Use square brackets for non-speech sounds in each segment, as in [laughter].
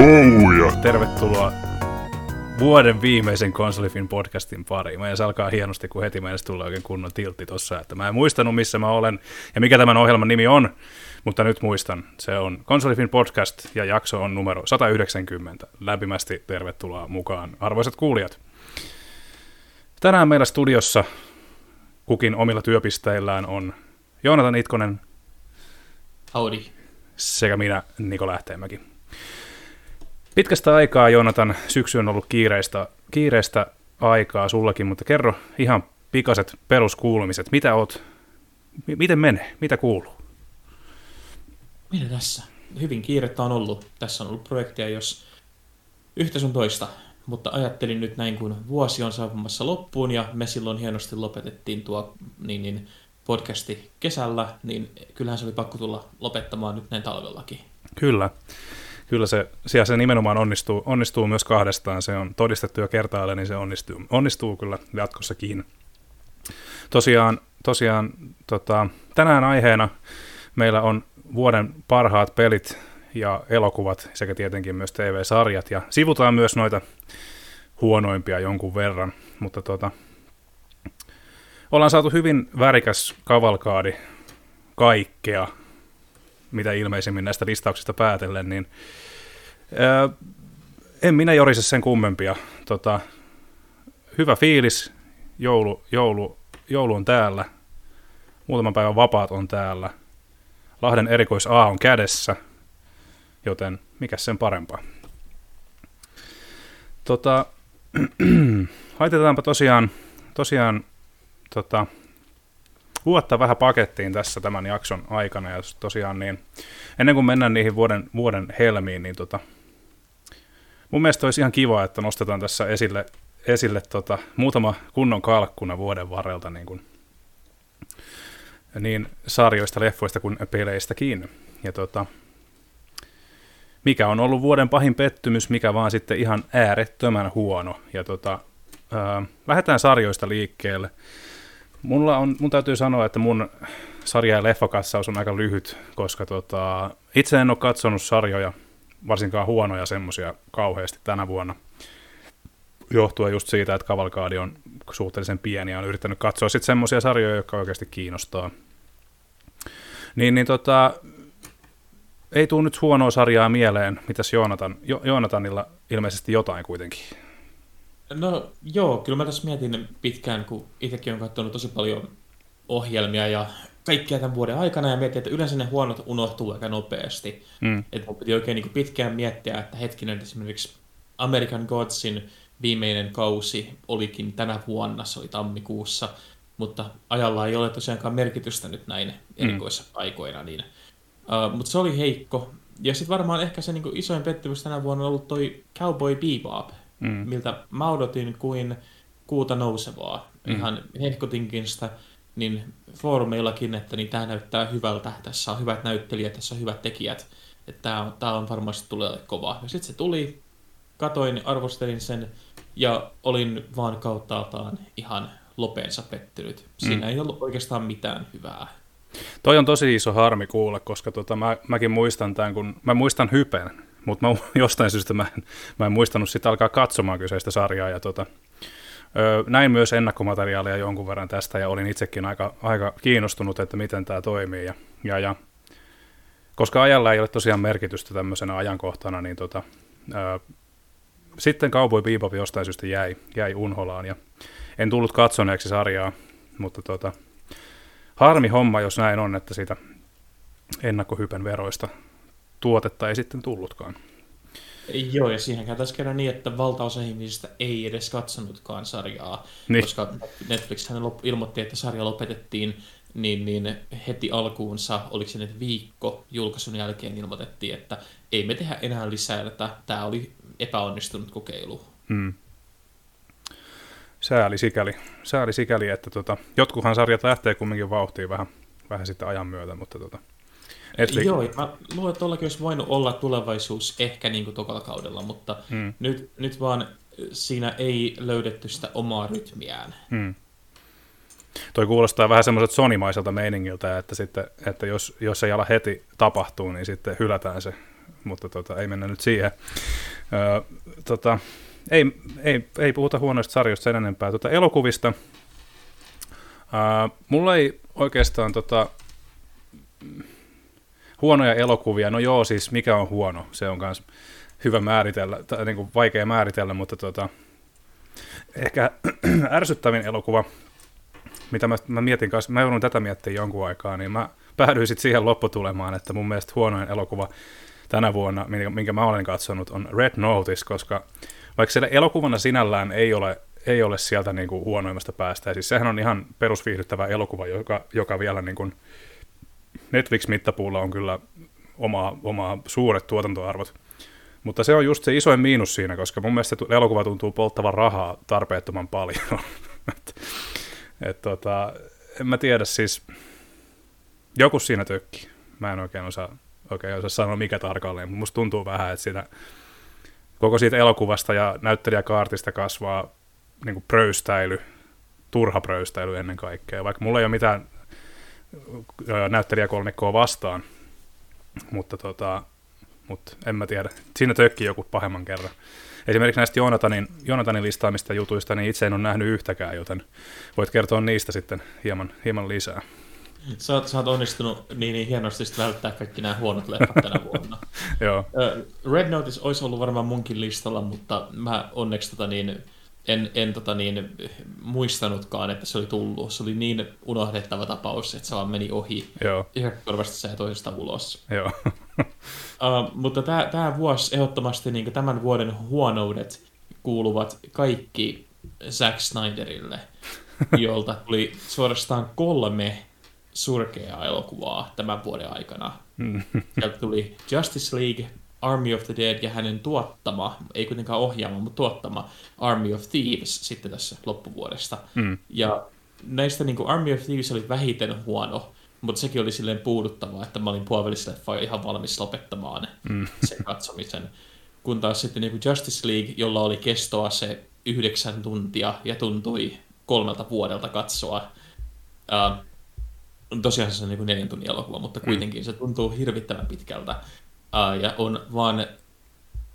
Huhhuhuhuja. Tervetuloa vuoden viimeisen Konsolifin podcastin pariin. Meidän se alkaa hienosti, kun heti meidän tulee oikein kunnon tiltti tossa, että mä en muistanut, missä mä olen ja mikä tämän ohjelman nimi on, mutta nyt muistan. Se on Konsolifin podcast ja jakso on numero 190. Lämpimästi tervetuloa mukaan, arvoisat kuulijat. Tänään meillä studiossa kukin omilla työpisteillään on Joonatan Itkonen Howdy. sekä minä, Niko Lähteenmäki. Pitkästä aikaa, Joonatan, syksy on ollut kiireistä, kiireistä aikaa sullakin, mutta kerro ihan pikaset peruskuulumiset. Mitä oot, mi- miten menee, mitä kuuluu? Mitä tässä? Hyvin kiirettä on ollut. Tässä on ollut projekteja, jos yhtä sun toista. Mutta ajattelin nyt näin, kun vuosi on saapumassa loppuun ja me silloin hienosti lopetettiin tuo niin, niin, podcasti kesällä, niin kyllähän se oli pakko tulla lopettamaan nyt näin talvellakin. Kyllä, kyllä se, siellä se nimenomaan onnistuu, onnistuu myös kahdestaan. Se on todistettu jo kertaalleen, niin se onnistuu, onnistuu kyllä jatkossakin. Tosiaan, tosiaan tota, tänään aiheena meillä on vuoden parhaat pelit ja elokuvat sekä tietenkin myös TV-sarjat ja sivutaan myös noita huonoimpia jonkun verran, mutta tota, ollaan saatu hyvin värikäs kavalkaadi kaikkea, mitä ilmeisimmin näistä listauksista päätellen, niin ää, en minä jorise sen kummempia. Tota, hyvä fiilis, joulu, joulu, joulu on täällä, muutaman päivän vapaat on täällä, Lahden erikois A on kädessä, joten mikä sen parempaa. Tota, [clears throat] laitetaanpa tosiaan, tosiaan tota, vuotta vähän pakettiin tässä tämän jakson aikana, ja tosiaan niin, ennen kuin mennään niihin vuoden, vuoden helmiin, niin tota, mun mielestä olisi ihan kiva, että nostetaan tässä esille, esille tota, muutama kunnon kalkkuna vuoden varrelta, niin, kuin, niin sarjoista, leffoista kuin peleistäkin. Ja tota, mikä on ollut vuoden pahin pettymys, mikä vaan sitten ihan äärettömän huono. Ja tota, ää, lähdetään sarjoista liikkeelle. Mulla on, mun täytyy sanoa, että mun sarja- ja leffakatsaus on aika lyhyt, koska tota, itse en ole katsonut sarjoja, varsinkaan huonoja semmoisia kauheasti tänä vuonna. Johtuen just siitä, että kavalkaadi on suhteellisen pieni ja on yrittänyt katsoa sitten semmoisia sarjoja, jotka oikeasti kiinnostaa. Niin, niin tota, ei tule nyt huonoa sarjaa mieleen. Mitäs Joonatan? Jo, Joonatanilla ilmeisesti jotain kuitenkin. No joo, kyllä mä tässä mietin pitkään, kun itsekin on katsonut tosi paljon ohjelmia ja kaikkia tämän vuoden aikana ja mietin, että yleensä ne huonot unohtuu aika nopeasti. Mm. Että mun piti oikein niin pitkään miettiä, että hetkinen esimerkiksi American Godsin viimeinen kausi olikin tänä vuonna, se oli tammikuussa, mutta ajalla ei ole tosiaankaan merkitystä nyt näin erikoisaikoina, niin, uh, mutta se oli heikko. Ja sitten varmaan ehkä se niin isoin pettymys tänä vuonna on ollut toi Cowboy Bebop, Mm. miltä mä odotin kuin kuuta nousevaa. Mm. Ihan hehkotinkin sitä niin foorumeillakin, että niin tämä näyttää hyvältä, tässä on hyvät näyttelijät, tässä on hyvät tekijät, että tämä on, tää on varmasti tulee kova. Ja sitten se tuli, katoin, arvostelin sen ja olin vaan kauttaaltaan ihan lopeensa pettynyt. Siinä Mm. ei ollut oikeastaan mitään hyvää. Toi on tosi iso harmi kuulla, koska tota, mä, mäkin muistan tämän, kun mä muistan hypen, mutta [laughs] jostain syystä mä en, mä en muistanut sitä alkaa katsomaan kyseistä sarjaa. Ja tota, ö, näin myös ennakkomateriaalia jonkun verran tästä ja olin itsekin aika, aika kiinnostunut, että miten tämä toimii. Ja, ja, ja, koska ajalla ei ole tosiaan merkitystä tämmöisenä ajankohtana, niin tota, ö, sitten Cowboy Bebop jostain syystä jäi, jäi unholaan ja en tullut katsoneeksi sarjaa, mutta tota, harmi homma, jos näin on, että sitä ennakkohypen veroista tuotetta ei sitten tullutkaan. Joo, ja siihen taisi käydä niin, että valtaosa ihmisistä ei edes katsonutkaan sarjaa, Niin. koska Netflix hän ilmoitti, että sarja lopetettiin, niin, niin heti alkuunsa, oliko se nyt viikko julkaisun jälkeen ilmoitettiin, että ei me tehdä enää lisää, että tämä oli epäonnistunut kokeilu. Hmm. Sääli sikäli, sääli sikäli että tota, jotkuhan sarjat lähtee kumminkin vauhtiin vähän, vähän sitten ajan myötä, mutta tota, Netflix, Joo, mä luulen, että tuollakin olisi voinut olla tulevaisuus ehkä niin kuin tokalla kaudella, mutta Hmm. nyt, nyt vaan siinä ei löydetty sitä omaa rytmiään. Hmm. Toi kuulostaa vähän semmoiselta sonimaiselta meiningiltä, että, sitten, että jos, jos ei ala heti tapahtuu, niin sitten hylätään se mutta tota, ei mennä nyt siihen. Öö, tota, ei, ei, ei puhuta huonoista sarjoista sen enempää. Tota, elokuvista. Öö, mulla ei oikeastaan tota, huonoja elokuvia. No joo, siis mikä on huono, se on myös hyvä määritellä, tai niin kuin vaikea määritellä, mutta tota, ehkä [clears throat] ärsyttävin elokuva, mitä mä, mä mietin kanssa, mä joudun tätä miettimään jonkun aikaa, niin mä päädyin sitten siihen lopputulemaan, että mun mielestä huonoin elokuva tänä vuonna, minkä, minkä mä olen katsonut, on Red Notice, koska vaikka siellä elokuvana sinällään ei ole, ei ole sieltä niin kuin huonoimmasta päästä, ja siis sehän on ihan perusviihdyttävä elokuva, joka, joka vielä niin kuin Netflix-mittapuulla on kyllä oma, oma suuret tuotantoarvot, mutta se on just se isoin miinus siinä, koska mun mielestä elokuva tuntuu polttavan rahaa tarpeettoman paljon. [laughs] et, et, tota, en mä tiedä, siis joku siinä tökki. Mä en oikein osaa, oikein osaa sanoa mikä tarkalleen, mutta musta tuntuu vähän, että siinä, koko siitä elokuvasta ja näyttelijäkaartista kasvaa niin pröystäily, turha pröystäily ennen kaikkea. Vaikka mulla ei ole mitään näyttelijäkolmikkoa vastaan, mutta tota, mutta en mä tiedä. Siinä tökkii joku pahemman kerran. Esimerkiksi näistä Jonathanin, Jonathanin listaamista jutuista, niin itse en ole nähnyt yhtäkään, joten voit kertoa niistä sitten hieman, hieman lisää. Sä oot, sä oot onnistunut niin, niin hienosti välttää kaikki nämä huonot leffat tänä vuonna. [laughs] Joo. Red Notice olisi ollut varmaan munkin listalla, mutta mä onneksi tota niin, en, en tota niin, muistanutkaan, että se oli tullut. Se oli niin unohdettava tapaus, että se vaan meni ohi. Joo. Korvasta ja toisesta ulos. Joo. [laughs] uh, mutta tämä vuosi ehdottomasti niin tämän vuoden huonoudet kuuluvat kaikki Zack Snyderille, [laughs] jolta tuli suorastaan kolme surkeaa elokuvaa tämän vuoden aikana. Mm. Sieltä tuli Justice League, Army of the Dead ja hänen tuottama, ei kuitenkaan ohjaama, mutta tuottama Army of Thieves sitten tässä loppuvuodesta. Mm. Ja näistä niin kuin Army of Thieves oli vähiten huono, mutta sekin oli silleen puuduttavaa, että mä olin puolivälissä ihan valmis lopettamaan mm. [laughs] sen katsomisen. Kun taas sitten niin kuin Justice League, jolla oli kestoa se yhdeksän tuntia ja tuntui kolmelta vuodelta katsoa. Uh, tosiaan se on niin kuin neljän tunnin elokuva, mutta mm. kuitenkin mm. se tuntuu hirvittävän pitkältä uh, ja on vaan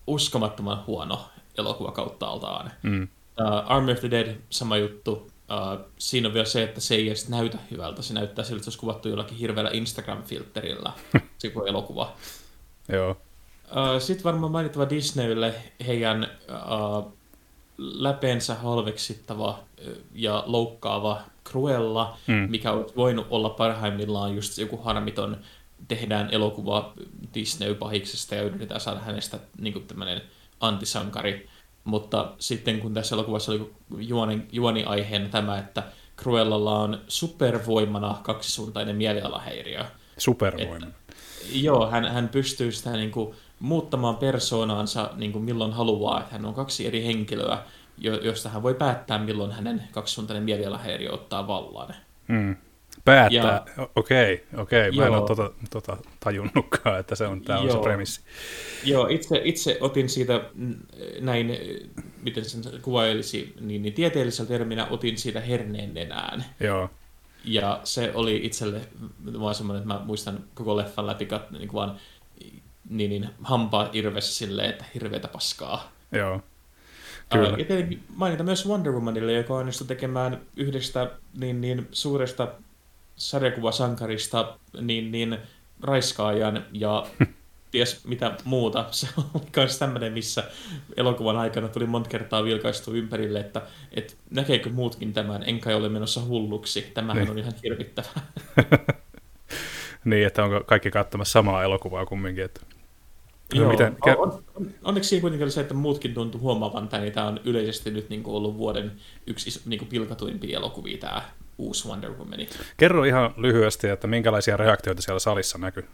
uskomattoman huono elokuva kautta altaan. Mm. Uh, Army of the Dead, sama juttu. Uh, siinä on vielä se, että se ei edes näytä hyvältä. Se näyttää siltä, että se olisi kuvattu jollakin hirveällä Instagram-filterillä, [laughs] se elokuva. Joo. Uh, Sitten varmaan mainittava Disneylle heidän uh, läpeensä halveksittava ja loukkaava Cruella, mm. mikä olisi voinut olla parhaimmillaan just joku harmiton tehdään elokuva Disney-pahiksesta ja yritetään saada hänestä niin tämmöinen antisankari. Mutta sitten kun tässä elokuvassa oli juoni, juoniaiheena tämä, että Cruellalla on supervoimana kaksisuuntainen mielialahäiriö. Supervoima. Että, joo, hän, hän pystyy sitä niin kuin, muuttamaan persoonaansa niin kuin milloin haluaa. Että hän on kaksi eri henkilöä, jo, josta hän voi päättää, milloin hänen kaksisuuntainen mielialahäiriö ottaa vallan. Mm. Päättää, okei, okei, okay, okay. mä en ole tota, tota tajunnutkaan, että se on, tämä on se premissi. Joo, itse, itse otin siitä näin, miten sen kuvailisi, niin, niin tieteellisellä terminä otin siitä herneen nenään. Joo. Ja se oli itselle vaan semmoinen, että mä muistan koko leffan läpi niin vaan niin, niin hampaa irvessä silleen, että hirveätä paskaa. Joo. Kyllä. ja tietenkin mainita myös Wonder Womanille, joka onnistui tekemään yhdestä niin, niin suuresta sarjakuvasankarista niin, niin raiskaajan ja [laughs] ties mitä muuta. Se oli myös tämmöinen, missä elokuvan aikana tuli monta kertaa vilkaistu ympärille, että, että näkeekö muutkin tämän, enkä ole menossa hulluksi. Tämähän niin. on ihan hirvittävää. [laughs] niin, että onko kaikki katsomassa samaa elokuvaa kumminkin. Että... No, Joo, miten... on, on, onneksi siinä kuitenkin oli se, että muutkin tuntuu huomaavan tämän, niin tämä on yleisesti nyt niin kuin ollut vuoden yksi iso, niin kuin pilkatuimpia elokuvia tämä uusi Wonder Woman. Kerro ihan lyhyesti, että minkälaisia reaktioita siellä salissa näkyy.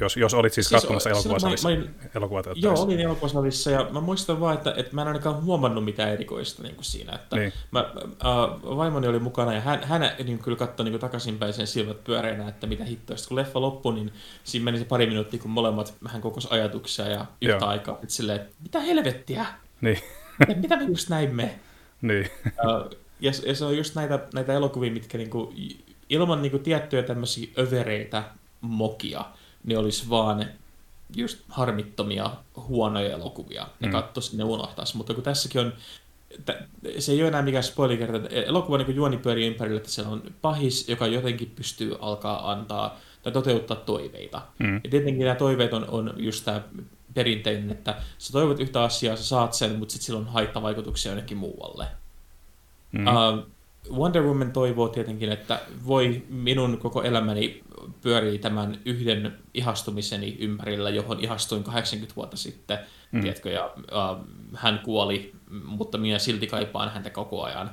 Jos, jos olit siis, siis katsomassa elokuvasalissa. Mä, mä joo, olin elokuvasalissa ja mä muistan vaan, että, että mä en ainakaan huomannut mitään erikoista niin kuin siinä. Että niin. mä, äh, vaimoni oli mukana ja hän, hän niin kyllä katsoi niin takaisinpäin sen silmät pyöreänä, että mitä hittoa. Sitten kun leffa loppui, niin siinä meni se pari minuuttia, kun molemmat vähän kokos ajatuksia ja yhtä joo. aikaa. Että silleen, että mitä helvettiä? Niin. mitä, mitä me just näimme? [laughs] Niin. Ja, ja se on just näitä, näitä elokuvia, mitkä niinku, ilman niinku tiettyjä tämmöisiä övereitä mokia, niin olisi vaan just harmittomia, huonoja elokuvia. Ne mm. katsoisi, ne unohtaisi. Mutta kun tässäkin on, se ei ole enää mikään spoilerkerta. Elokuva niin juoni pyörii ympärillä, että siellä on pahis, joka jotenkin pystyy alkaa antaa tai toteuttaa toiveita. Mm. Ja tietenkin nämä toiveet on, on just tämä perinteinen, että sä toivot yhtä asiaa, sä saat sen, mutta sitten sillä on haittavaikutuksia jonnekin muualle. Mm. Uh, Wonder Woman toivoo tietenkin, että voi minun koko elämäni pyörii tämän yhden ihastumiseni ympärillä, johon ihastuin 80 vuotta sitten, mm. tiedätkö, ja uh, hän kuoli, mutta minä silti kaipaan häntä koko ajan.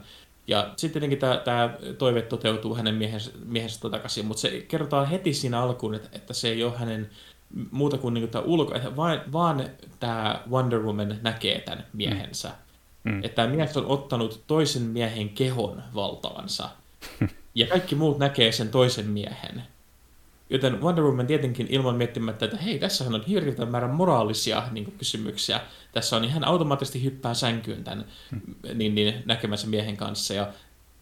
Ja sitten tietenkin tämä, tämä toive toteutuu hänen miehensä, miehensä takaisin, mutta se kerrotaan heti siinä alkuun, että, että se ei ole hänen muuta kuin, niin kuin tämä ulko, vaan, vaan tämä Wonder Woman näkee tämän miehensä. Mm. Mm. Että tämä mies on ottanut toisen miehen kehon valtavansa. [laughs] ja kaikki muut näkee sen toisen miehen. Joten Wonder Woman tietenkin ilman miettimättä, että hei, tässähän on hirveän määrä moraalisia niin kuin, kysymyksiä. Tässä on, hän automaattisesti hyppää sänkyyn tämän hmm. niin, niin, näkemänsä miehen kanssa ja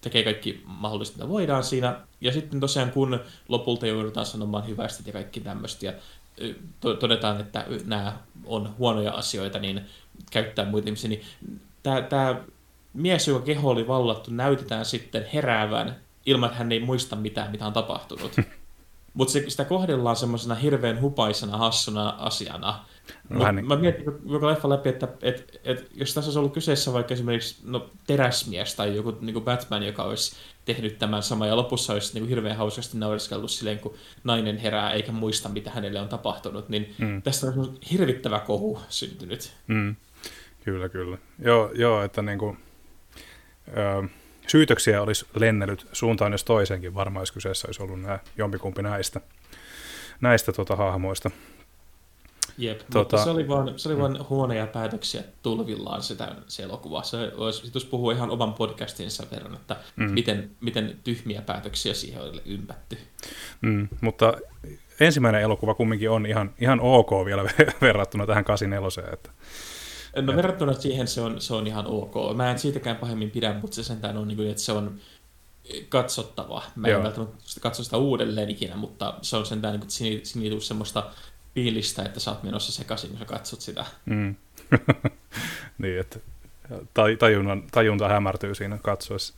tekee kaikki mahdollista, mitä voidaan siinä. Ja sitten tosiaan, kun lopulta joudutaan sanomaan hyvästi ja kaikki tämmöistä, ja to- todetaan, että nämä on huonoja asioita, niin käyttää muita ihmisiä, niin tämä, tämä mies, joka keho oli vallattu, näytetään sitten heräävän ilman, että hän ei muista mitään, mitä on tapahtunut. [laughs] Mutta sitä kohdellaan semmoisena hirveän hupaisena, hassuna asiana. No, niin. Mä mietin joka leffa läpi, että et, et, jos tässä olisi ollut kyseessä vaikka esimerkiksi no, teräsmies tai joku niin kuin Batman, joka olisi tehnyt tämän sama ja lopussa olisi niin kuin hirveän hauskasti naureskellut silleen, kun nainen herää eikä muista, mitä hänelle on tapahtunut, niin mm. tästä on hirvittävä kohu syntynyt. Mm. Kyllä, kyllä. Joo, joo että niin kuin, ö, syytöksiä olisi lennellyt suuntaan jos toisenkin, varmaan jos kyseessä olisi ollut nämä, jompikumpi näistä, näistä tota, hahmoista. Jep, tota, mutta se oli vaan, se oli vaan mm. huonoja päätöksiä tulvillaan sitä, se elokuva. Se olisi, jos puhuu ihan oman podcastinsa verran, että mm. miten, miten tyhmiä päätöksiä siihen oli ympätty. Mm, mutta ensimmäinen elokuva kumminkin on ihan, ihan ok vielä [laughs] verrattuna tähän 84. Että, No verrattuna siihen se on, se on ihan ok. Mä en siitäkään pahemmin pidä, mutta se sentään on, niin kuin, että se on katsottava. Mä en Joo. välttämättä katso sitä uudelleen ikinä, mutta se on sentään, niin kuin, että siinä, ei tule semmoista fiilistä, että sä oot menossa sekaisin, kun sä katsot sitä. Mm. [laughs] niin, että tajunnan, tajunta hämärtyy siinä katsoessa.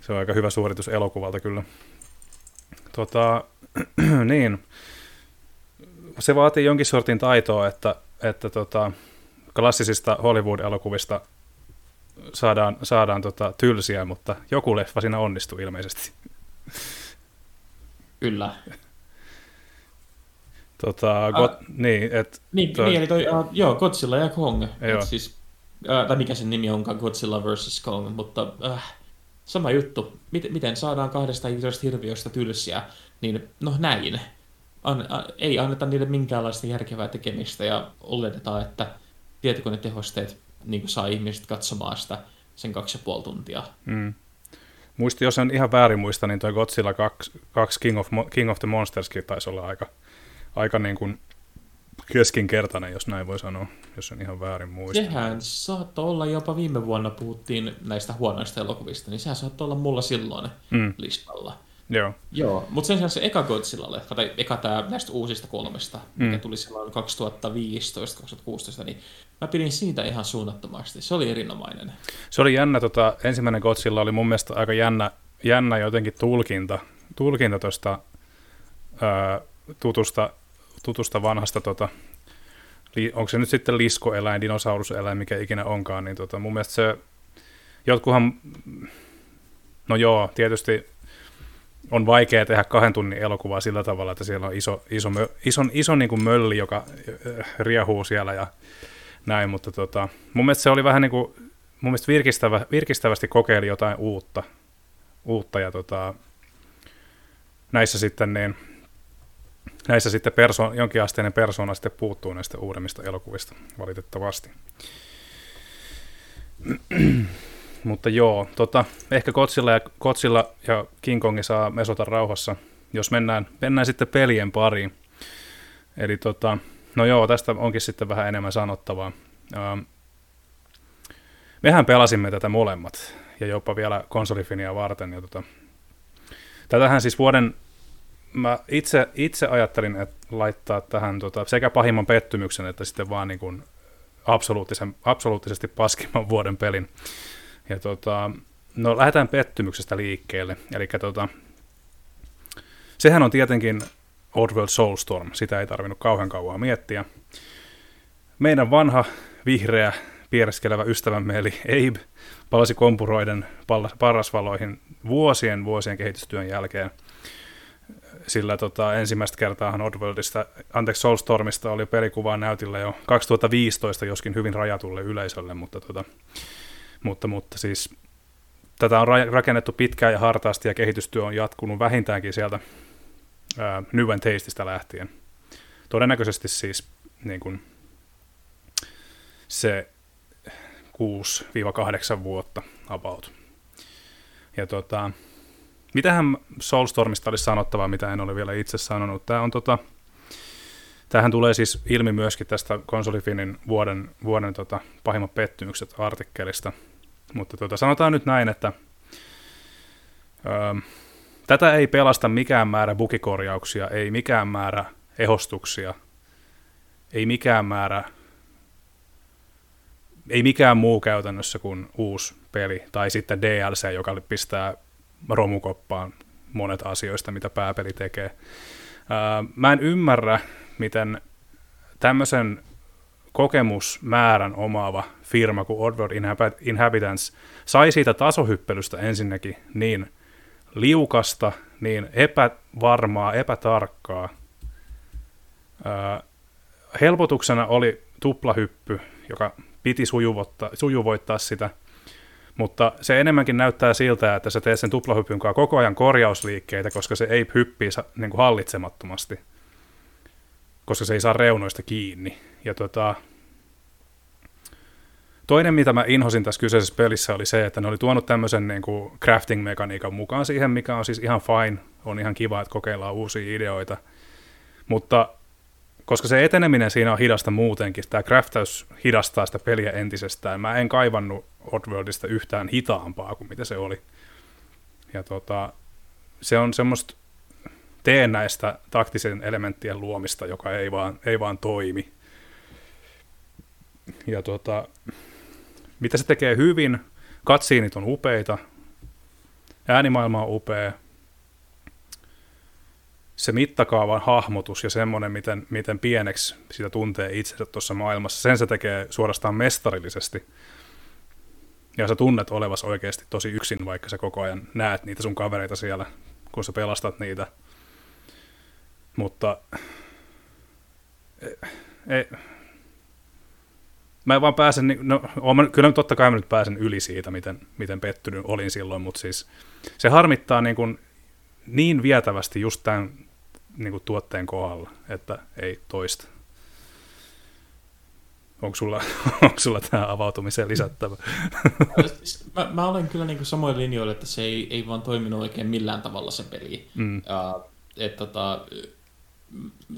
Se on aika hyvä suoritus elokuvalta kyllä. Tota, [clears throat] niin. Se vaatii jonkin sortin taitoa, että, että tota, klassisista Hollywood-elokuvista saadaan, saadaan tota, tylsiä, mutta joku leffa siinä onnistuu ilmeisesti. Kyllä. Tota, God, niin, et, niin, toi, niin, eli toi, uh, joo, Godzilla ja Kong. Joo. siis, uh, tai mikä sen nimi onkaan, Godzilla vs. Kong, mutta uh, sama juttu. Miten, miten saadaan kahdesta isosta hirviöstä tylsiä, niin no näin. An, a, ei anneta niille minkäänlaista järkevää tekemistä ja oletetaan, että tietokonetehosteet niin saa ihmiset katsomaan sitä sen kaksi ja puoli tuntia. Mm. Muisti, jos en ihan väärin muista, niin tuo Godzilla 2, 2 King, of, King of the Monsterskin taisi olla aika, aika niin kuin keskinkertainen, jos näin voi sanoa, jos en ihan väärin muista. Sehän saattoi olla jopa viime vuonna, puhuttiin näistä huonoista elokuvista, niin sehän saattoi olla mulla silloin mm. listalla. Joo. Joo, mutta sen sijaan se eka Godzilla-leffa, tai eka tämä näistä uusista kolmesta, mm. mikä tuli silloin 2015-2016, niin mä pidin siitä ihan suunnattomasti. Se oli erinomainen. Se oli jännä, tota, ensimmäinen Godzilla oli mun mielestä aika jännä, jännä jotenkin tulkinta, tulkinta tuosta tutusta, tutusta vanhasta, tota, onko se nyt sitten liskoeläin, dinosauruseläin, mikä ikinä onkaan, niin tota, mun mielestä se, jotkuhan, no joo, tietysti on vaikea tehdä kahden tunnin elokuvaa sillä tavalla, että siellä on iso, iso, iso, iso niin kuin mölli, joka äh, riehuu siellä ja näin, mutta tota, mun mielestä se oli vähän niin kuin, mun mielestä virkistävä, virkistävästi kokeili jotain uutta, uutta ja tota, näissä sitten niin, näissä sitten perso- jonkinasteinen persona sitten puuttuu näistä uudemmista elokuvista valitettavasti. Mutta joo, tota, ehkä Kotsilla ja, Kotsilla ja King Kongi saa mesota rauhassa, jos mennään, mennään sitten pelien pariin. Eli tota, no joo, tästä onkin sitten vähän enemmän sanottavaa. Ähm, mehän pelasimme tätä molemmat, ja jopa vielä konsolifinia varten. Ja tota, tätähän siis vuoden, mä itse, itse ajattelin, että laittaa tähän tota, sekä pahimman pettymyksen, että sitten vaan niin kuin absoluuttisen, absoluuttisesti paskimman vuoden pelin. Ja tota, no lähdetään pettymyksestä liikkeelle. Eli tota, sehän on tietenkin Oddworld Soulstorm, sitä ei tarvinnut kauhean kauan miettiä. Meidän vanha, vihreä, piereskelevä ystävämme eli Abe palasi kompuroiden parasvaloihin vuosien vuosien kehitystyön jälkeen. Sillä tota, ensimmäistä kertaa Oddworldista, anteeksi Soulstormista oli pelikuvaa näytillä jo 2015, joskin hyvin rajatulle yleisölle, mutta, tota, mutta, mutta siis tätä on rakennettu pitkään ja hartaasti ja kehitystyö on jatkunut vähintäänkin sieltä ää, New and Tasteista lähtien. Todennäköisesti siis niin kuin, se 6-8 vuotta about. Ja tota, mitähän Soulstormista olisi sanottavaa, mitä en ole vielä itse sanonut. Tämä on tota, Tämähän tulee siis ilmi myöskin tästä konsolifinin vuoden, vuoden tota, pahimmat pettymykset artikkelista. Mutta tota, sanotaan nyt näin, että öö, tätä ei pelasta mikään määrä bukikorjauksia, ei mikään määrä ehostuksia, ei mikään määrä ei mikään muu käytännössä kuin uusi peli, tai sitten DLC, joka pistää romukoppaan monet asioista, mitä pääpeli tekee. Mä en ymmärrä, miten tämmöisen kokemusmäärän omaava firma kuin Oddworld Inhabitants sai siitä tasohyppelystä ensinnäkin niin liukasta, niin epävarmaa, epätarkkaa. helpotuksena oli tuplahyppy, joka piti sujuvoittaa, sitä, mutta se enemmänkin näyttää siltä, että sä teet sen tuplahypyn kanssa koko ajan korjausliikkeitä, koska se ei hyppii niin kuin hallitsemattomasti, koska se ei saa reunoista kiinni. Ja tota, toinen, mitä mä inhosin tässä kyseisessä pelissä, oli se, että ne oli tuonut tämmöisen niin kuin crafting-mekaniikan mukaan siihen, mikä on siis ihan fine, on ihan kiva, että kokeillaan uusia ideoita, mutta koska se eteneminen siinä on hidasta muutenkin, tämä craftaus hidastaa sitä peliä entisestään. Mä en kaivannut Oddworldista yhtään hitaampaa kuin mitä se oli. Ja tota, se on semmoista teennäistä taktisen elementtien luomista, joka ei vaan, ei vaan toimi. Ja tota, mitä se tekee hyvin, katsiinit on upeita, äänimaailma on upea, se mittakaavan hahmotus ja semmoinen, miten, miten pieneksi sitä tuntee itsensä tuossa maailmassa, sen se tekee suorastaan mestarillisesti. Ja sä tunnet olevas oikeasti tosi yksin, vaikka sä koko ajan näet niitä sun kavereita siellä, kun sä pelastat niitä. Mutta ei, ei, mä en vaan pääsen, no kyllä totta kai mä nyt pääsen yli siitä, miten, miten pettynyt olin silloin, mutta siis se harmittaa niin, kuin niin vietävästi just tämän niin kuin tuotteen kohdalla, että ei toista. Onko sulla, [laughs] onko sulla tähän avautumiseen lisättävä? [laughs] mä, mä olen kyllä niin samoin linjoilla, että se ei, ei vaan toiminut oikein millään tavalla se peli. Mm. Uh, et, tota,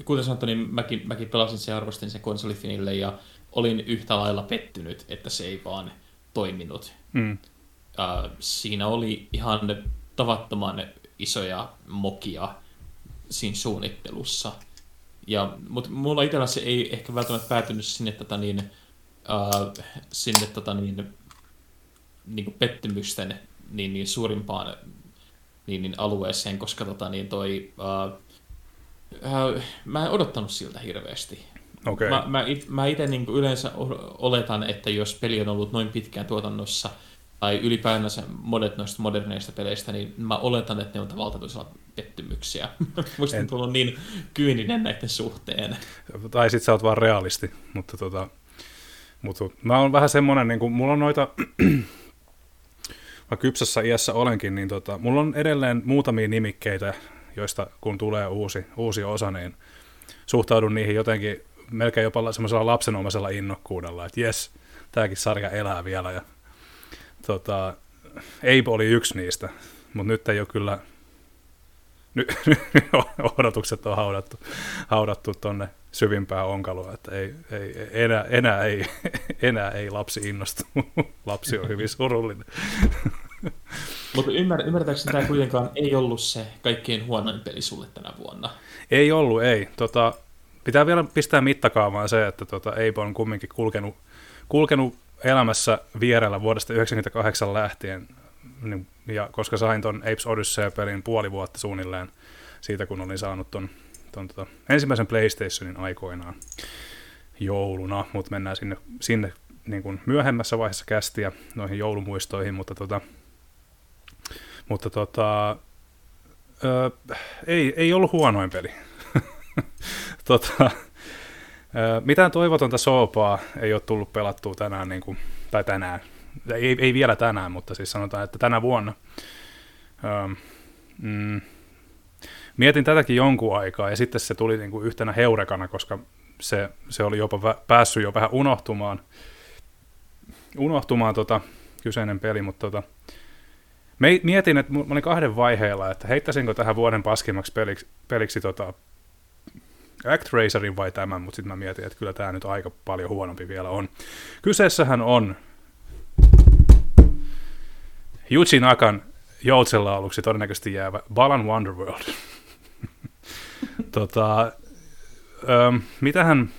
kuten sanottu, niin mäkin, mäkin pelasin sen ja arvostin sen konsolifinille ja olin yhtä lailla pettynyt, että se ei vaan toiminut. Mm. Uh, siinä oli ihan tavattoman isoja mokia siinä suunnittelussa. Ja, mutta mulla itsellä se ei ehkä välttämättä päätynyt sinne, tota niin, äh, sinne tota niin, niin kuin pettymysten niin, niin suurimpaan niin, niin alueeseen, koska tota niin toi, äh, äh, mä en odottanut siltä hirveästi. Okay. Mä, mä, it, mä itse niin yleensä oletan, että jos peli on ollut noin pitkään tuotannossa, tai ylipäänsä monet noista moderneista peleistä, niin mä oletan, että ne on valtaisella pettymyksiä. [laughs] Musta on tullut niin kyyninen näiden suhteen. Tai sit sä oot vaan realisti, mutta tota, mutta mä oon vähän semmonen, niin kuin, mulla on noita, [clears throat] mä kypsässä iässä olenkin, niin tota, mulla on edelleen muutamia nimikkeitä, joista kun tulee uusi, uusi osa, niin suhtaudun niihin jotenkin melkein jopa semmoisella lapsenomaisella innokkuudella, että jes, tämäkin sarja elää vielä ja tota, Abe oli yksi niistä, mutta nyt ei ole kyllä, [laughs] nyt, odotukset on haudattu, haudattu tuonne syvimpään onkaloon, että ei, ei, enää, enää, ei, [laughs] enää ei lapsi innostu. [laughs] lapsi on hyvin surullinen. [laughs] Mutta ymmär, ymmärtääkseni tämä kuitenkaan ei ollut se kaikkein huonoin peli sulle tänä vuonna? Ei ollut, ei. Tota, pitää vielä pistää mittakaavaan se, että tota, Abe on kumminkin kulkenut, kulkenut elämässä vierellä vuodesta 1998 lähtien, niin, ja koska sain ton Apes Odyssey-pelin puoli vuotta suunnilleen siitä, kun olin saanut ton, ton tota, ensimmäisen PlayStationin aikoinaan jouluna, mutta mennään sinne, sinne niin kuin myöhemmässä vaiheessa kästiä noihin joulumuistoihin, mutta, tota, mutta tota, ö, ei, ei ollut huonoin peli. [laughs] tota, ö, mitään toivotonta soopaa ei ole tullut pelattua tänään, niin kuin, tai tänään, ei, ei vielä tänään, mutta siis sanotaan, että tänä vuonna. Ö, mm, mietin tätäkin jonkun aikaa, ja sitten se tuli niin kuin yhtenä heurekana, koska se, se oli jopa vä, päässyt jo vähän unohtumaan, unohtumaan tota, kyseinen peli, mutta tota, mietin, että mä olin kahden vaiheella, että heittäisinkö tähän vuoden paskimmaksi peliksi, peliksi tota, ActRaiserin vai tämän, mutta sitten mä mietin, että kyllä tämä nyt aika paljon huonompi vielä on. Kyseessähän on Yuji Nakan aluksi todennäköisesti jäävä Balan Wonderworld. [laughs] tota, öö, mitähän,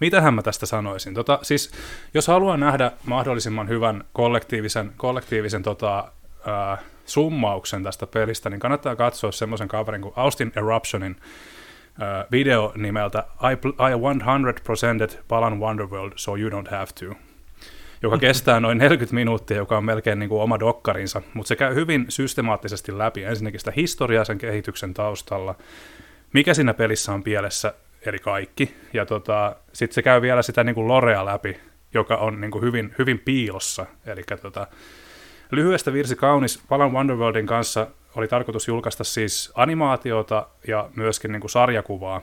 mitähän mä tästä sanoisin? Tota, siis, jos haluaa nähdä mahdollisimman hyvän kollektiivisen, kollektiivisen tota, öö, summauksen tästä pelistä, niin kannattaa katsoa semmoisen kaverin kuin Austin Eruptionin öö, video nimeltä I, I 100% Balan Wonderworld so you don't have to joka [laughs] kestää noin 40 minuuttia, joka on melkein niin kuin oma dokkarinsa, mutta se käy hyvin systemaattisesti läpi. Ensinnäkin sitä historiaa sen kehityksen taustalla, mikä siinä pelissä on pielessä, eli kaikki. Ja tota, sitten se käy vielä sitä niin kuin lorea läpi, joka on niin kuin hyvin, hyvin piilossa. Eli tota, lyhyestä virsi kaunis Palan Wonderworldin kanssa oli tarkoitus julkaista siis animaatiota ja myöskin niin kuin sarjakuvaa.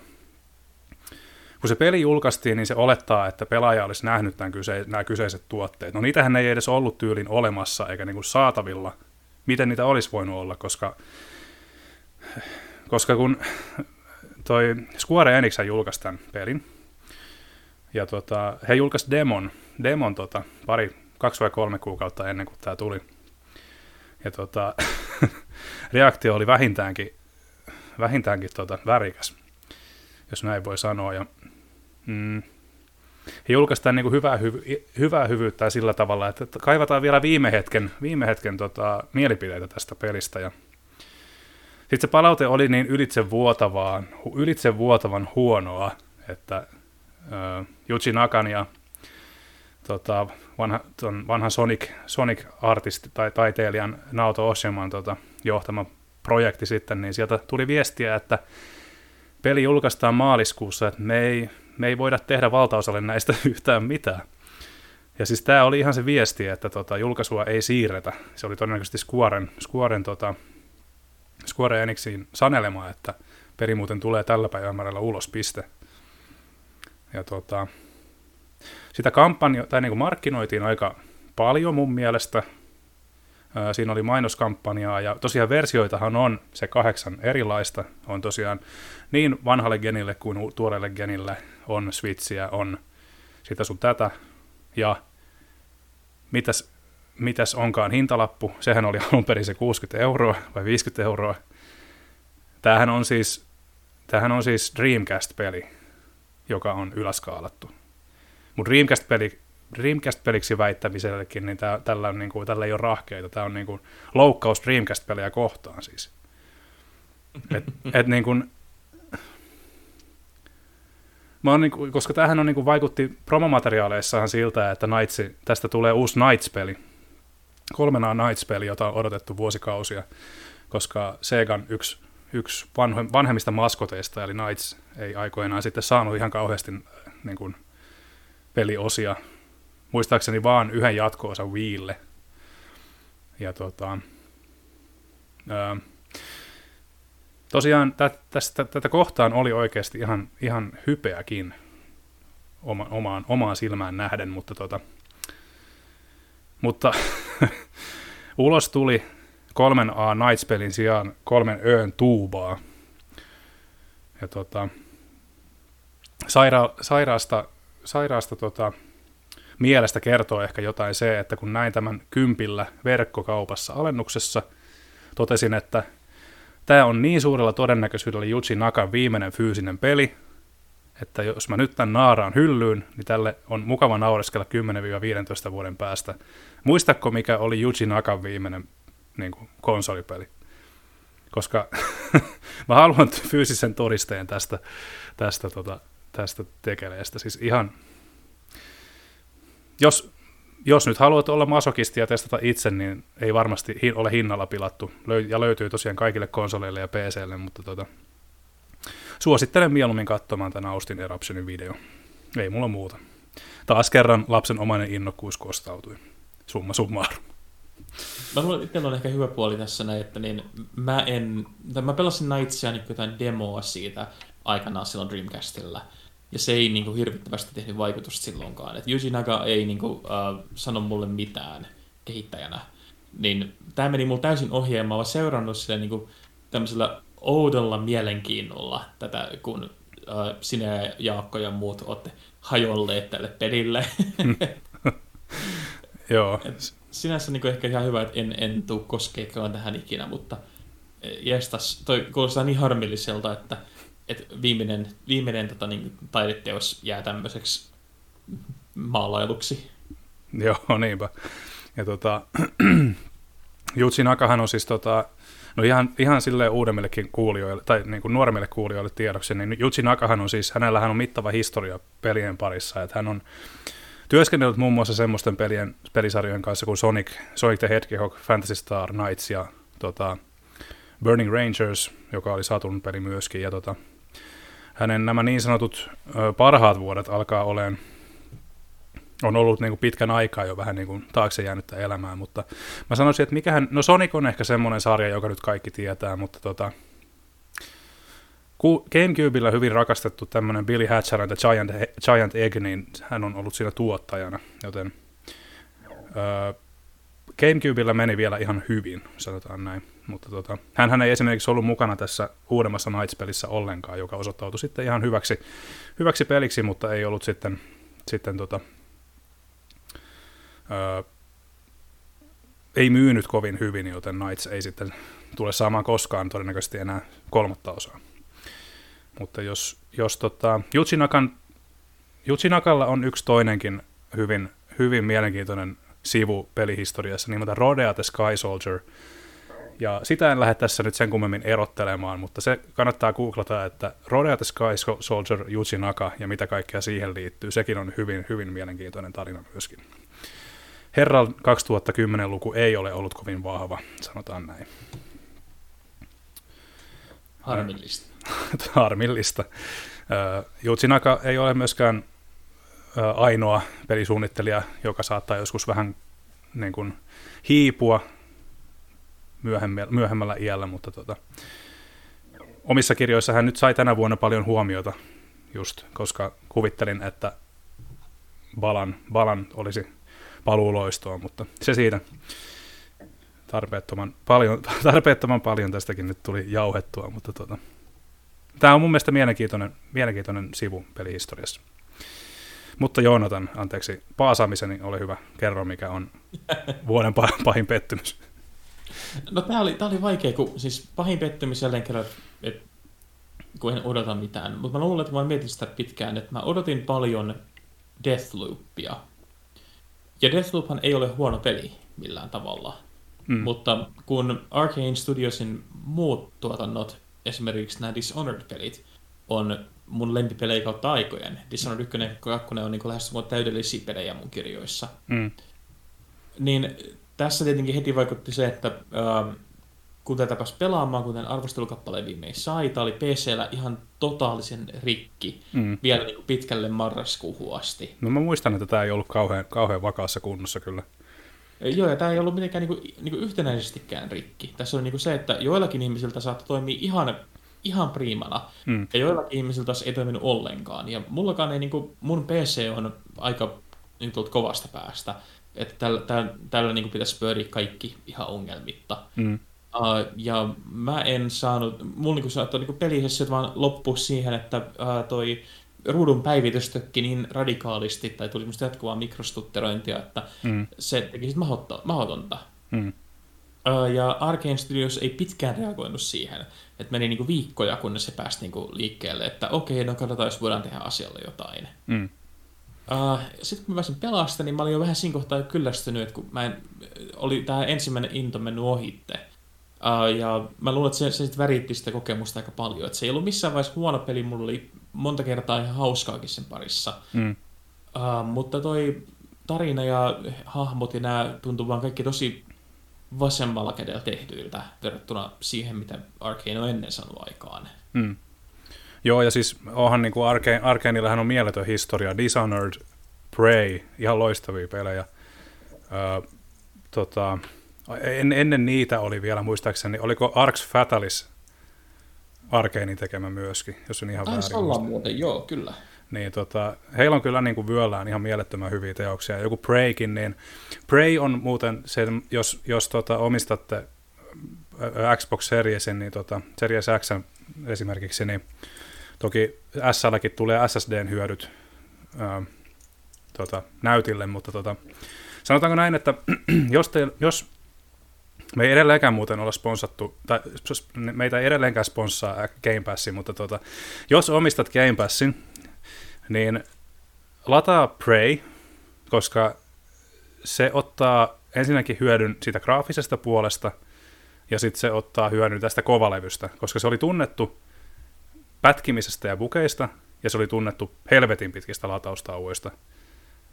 Kun se peli julkaistiin, niin se olettaa, että pelaaja olisi nähnyt tämän kyse- nämä kyseiset tuotteet. No niitähän ei edes ollut tyylin olemassa eikä niin kuin saatavilla. Miten niitä olisi voinut olla, koska, koska kun toi Square Enix julkaisi tämän pelin. Ja tota, he julkaisivat demon, demon tota, pari, kaksi vai kolme kuukautta ennen kuin tämä tuli. Ja tota, [laughs] reaktio oli vähintäänkin, vähintäänkin tota, värikäs, jos näin voi sanoa. Ja, mm, he julkaistaan niin hyvää, hyv- hyvää hyvyyttä sillä tavalla, että kaivataan vielä viime hetken, viime hetken tota, mielipideitä tästä pelistä. Ja sitten se palaute oli niin ylitse, vuotavaan, ylitse vuotavan huonoa, että uh, Yuji Nakan ja tota, vanha, ton vanhan Sonic, Sonic-artisti tai taiteilijan Naoto Oshiman tota, johtama projekti sitten, niin sieltä tuli viestiä, että peli julkaistaan maaliskuussa, että me ei, me ei voida tehdä valtaosalle näistä [laughs] yhtään mitään. Ja siis tämä oli ihan se viesti, että tota, julkaisua ei siirretä. Se oli todennäköisesti Squaren, Squaren tota, Square Enixiin sanelemaan, että peli muuten tulee tällä päivämäärällä ulos, piste. Ja tota, sitä kampanja, tai niin kuin markkinoitiin aika paljon mun mielestä. Siinä oli mainoskampanjaa ja tosiaan versioitahan on se kahdeksan erilaista. On tosiaan niin vanhalle genille kuin tuoreelle genille on Switchiä, on sitä sun tätä. Ja mitäs mitäs onkaan hintalappu, sehän oli alun perin se 60 euroa vai 50 euroa. Tämähän on siis, tämähän on siis Dreamcast-peli, joka on yläskaalattu. Mutta Dreamcast-peli, Dreamcast-peliksi väittämisellekin, niin tää, tällä, on, niin kuin, tällä ei ole rahkeita. Tämä on niin kuin, loukkaus Dreamcast-pelejä kohtaan siis. Et, et niin kuin, mä oon, niin kuin, koska tämähän on, niin kuin, vaikutti promomateriaaleissahan siltä, että Knights, tästä tulee uusi Knights-peli, kolmena Knights-peli, jota on odotettu vuosikausia, koska Segan yksi, yksi vanhe, vanhemmista maskoteista, eli Knights, ei aikoinaan sitten saanut ihan kauheasti äh, niin kuin, peliosia. Muistaakseni vaan yhden jatko-osa Wiille. Ja tota, ää, tosiaan tä, tästä, tätä kohtaan oli oikeasti ihan, ihan hypeäkin oma, omaan, omaan silmään nähden, mutta tota, mutta [laughs] [laughs] ulos tuli kolmen A Knights-pelin sijaan kolmen Öön tuubaa. Ja tota, saira, sairaasta, sairaasta tota, mielestä kertoo ehkä jotain se, että kun näin tämän kympillä verkkokaupassa alennuksessa, totesin, että tämä on niin suurella todennäköisyydellä Juji Nakan viimeinen fyysinen peli, että jos mä nyt tämän naaraan hyllyyn, niin tälle on mukava naureskella 10-15 vuoden päästä. Muistatko, mikä oli Juji Nakan viimeinen niin kuin, konsolipeli? Koska [laughs] mä haluan fyysisen todisteen tästä, tästä, tota, tästä tekeleestä. Siis ihan, jos, jos nyt haluat olla masokisti ja testata itse, niin ei varmasti ole hinnalla pilattu. Ja löytyy tosiaan kaikille konsoleille ja PClle, mutta tota, suosittelen mieluummin katsomaan tämän Austin Eruptionin video. Ei mulla muuta. Taas kerran lapsen omainen innokkuus kostautui. Summa summarum. Mä luulen, että on ehkä hyvä puoli tässä näin, että niin mä en, mä pelasin Knightsia niin jotain demoa siitä aikanaan silloin Dreamcastilla, ja se ei niin kuin, hirvittävästi tehnyt vaikutusta silloinkaan. Että Yuji Naga ei niin kuin, uh, sano mulle mitään kehittäjänä. Niin tämä meni mulle täysin ohi, ja mä oon seurannut sille niin kuin, tämmöisellä oudolla mielenkiinnolla tätä, kun uh, sinä ja Jaakko ja muut olette hajolleet tälle pelille. [laughs] [laughs] Joo. Et sinänsä niin ehkä ihan hyvä, että en, en tule koskeekaan tähän ikinä, mutta e, jestas, toi kuulostaa niin harmilliselta, että, että viimeinen, viimeinen tota, niin, taideteos jää tämmöiseksi maalailuksi. Joo, niinpä. Ja tota, [clears throat] Jutsi Nakahan on siis tota, No ihan, ihan silleen uudemmillekin kuulijoille, tai niin kuin nuoremmille kuulijoille tiedoksi, niin Jutsi Nakahan on siis, hänellähän on mittava historia pelien parissa, että hän on työskennellyt muun muassa semmoisten pelien, pelisarjojen kanssa kuin Sonic, Sonic the Hedgehog, Fantasy Star Knights ja tota, Burning Rangers, joka oli Saturn peli myöskin, ja tota, hänen nämä niin sanotut ö, parhaat vuodet alkaa olemaan on ollut niin kuin pitkän aikaa jo vähän niin kuin taakse jäänyttä elämää, mutta mä sanoisin, että mikähän, no Sonic on ehkä semmoinen sarja, joka nyt kaikki tietää, mutta tota, Gamecubella hyvin rakastettu tämmöinen Billy Hatcher and the Giant, Giant Egg, niin hän on ollut siinä tuottajana, joten öö, Gamecubella meni vielä ihan hyvin, sanotaan näin. Mutta tota, hän ei esimerkiksi ollut mukana tässä uudemmassa Knights-pelissä ollenkaan, joka osoittautui sitten ihan hyväksi, hyväksi peliksi, mutta ei ollut sitten, sitten tota, öö, ei myynyt kovin hyvin, joten Knights ei sitten tule saamaan koskaan todennäköisesti enää kolmatta osaa. Mutta jos, jos tota, Jutsinakan, Jutsinakalla on yksi toinenkin hyvin, hyvin mielenkiintoinen sivu pelihistoriassa nimeltä Rodea the Sky Soldier. Ja sitä en lähde tässä nyt sen kummemmin erottelemaan, mutta se kannattaa googlata, että Rodea the Sky Soldier Jutsinaka ja mitä kaikkea siihen liittyy. Sekin on hyvin, hyvin mielenkiintoinen tarina myöskin. Herran 2010-luku ei ole ollut kovin vahva, sanotaan näin. Harmillista. [laughs] harmillista. Jutsinaka ei ole myöskään ainoa pelisuunnittelija, joka saattaa joskus vähän niin kuin, hiipua myöhemmällä iällä, mutta tota, omissa kirjoissa hän nyt sai tänä vuonna paljon huomiota, just koska kuvittelin, että Balan, Balan olisi paluuloistoa, mutta se siitä tarpeettoman paljon, [laughs] tarpeettoman paljon tästäkin nyt tuli jauhettua, mutta tota, tämä on mun mielestä mielenkiintoinen, mielenkiintoinen sivu pelihistoriassa. Mutta Joonatan, anteeksi, paasaamiseni, ole hyvä, kerro mikä on vuoden [laughs] pahin pettymys. No tämä oli, tää oli vaikea, kun siis pahin pettymys jälleen kerran, että kun en odota mitään. Mutta mä luulen, että mä mietin sitä pitkään, että mä odotin paljon Deathloopia. Ja Deathloophan ei ole huono peli millään tavalla. Mm. Mutta kun Arcane Studiosin muut tuotannot, esimerkiksi nämä Dishonored-pelit, on mun lempipelejä kautta aikojen. Dishonored 1 ja 2 on niin lähes täydellisiä pelejä mun kirjoissa. Mm. Niin tässä tietenkin heti vaikutti se, että äh, kun tätä pääsi pelaamaan, kuten arvostelukappaleen viimein sai, tämä oli PCllä ihan totaalisen rikki mm. vielä niin kuin pitkälle marraskuuhun asti. No mä muistan, että tämä ei ollut kauhean, kauhean vakaassa kunnossa kyllä. Joo, ja tämä ei ollut mitenkään niin kuin, niin kuin yhtenäisestikään rikki. Tässä on niin kuin se, että joillakin ihmisiltä saattoi toimia ihan, ihan priimana, mm. ja joillakin ihmisiltä taas ei toiminut ollenkaan. Ja mullakaan ei, niin kuin, mun PC on aika niin kuin, kovasta päästä, että tällä, tällä, tällä niin kuin pitäisi pyöriä kaikki ihan ongelmitta. Mm. Uh, ja mä en saanut, mulla niin saattoi niin pelisessiot vaan loppua siihen, että uh, toi ruudun päivitystökki niin radikaalisti, tai tuli semmoista jatkuvaa mikrostutterointia, että mm. se teki sitten mahdotonta. Mm. Ja Arkane Studios ei pitkään reagoinut siihen, että meni niinku viikkoja, kunnes se pääsi niinku liikkeelle, että okei, no katsotaan, jos voidaan tehdä asialle jotain. Mm. Uh, sitten kun mä pääsin pelasta, niin mä olin jo vähän siinä kohtaa kyllästynyt, että kun mä en, oli tämä ensimmäinen into mennyt ohitte. Uh, ja mä luulen, että se, se sitten väritti sitä kokemusta aika paljon. Että se ei ollut missään vaiheessa huono peli, mulla oli monta kertaa ihan hauskaakin sen parissa. Mm. Uh, mutta toi tarina ja hahmot ja nämä tuntuu vaan kaikki tosi vasemmalla kädellä tehtyiltä verrattuna siihen, mitä Arkane on ennen saanut aikaan. Mm. Joo, ja siis onhan niin kuin Arkane, Arkaneillähän on mieletön historia. Dishonored, Prey, ihan loistavia pelejä. Öö, tota, en, ennen niitä oli vielä muistaakseni, oliko Arx Fatalis Arkanein tekemä myöskin, jos on ihan Taisi väärin. olla muuten, joo, kyllä. Niin tota, heillä on kyllä niin kuin vyöllään ihan mielettömän hyviä teoksia. Joku Preykin, niin Prey on muuten, se, jos, jos tota, omistatte Xbox Seriesin, niin tota, Series X esimerkiksi, niin toki S-lläkin tulee SSDn hyödyt ää, tota, näytille, mutta tota, sanotaanko näin, että [clears throat] jos, te, jos me ei edelleenkään muuten olla sponsattu, tai meitä ei edelleenkään sponssaa Game Passin, mutta tota, jos omistat Game Passin, niin lataa Prey, koska se ottaa ensinnäkin hyödyn siitä graafisesta puolesta, ja sitten se ottaa hyödyn tästä kovalevystä, koska se oli tunnettu pätkimisestä ja bukeista, ja se oli tunnettu helvetin pitkistä lataustauoista.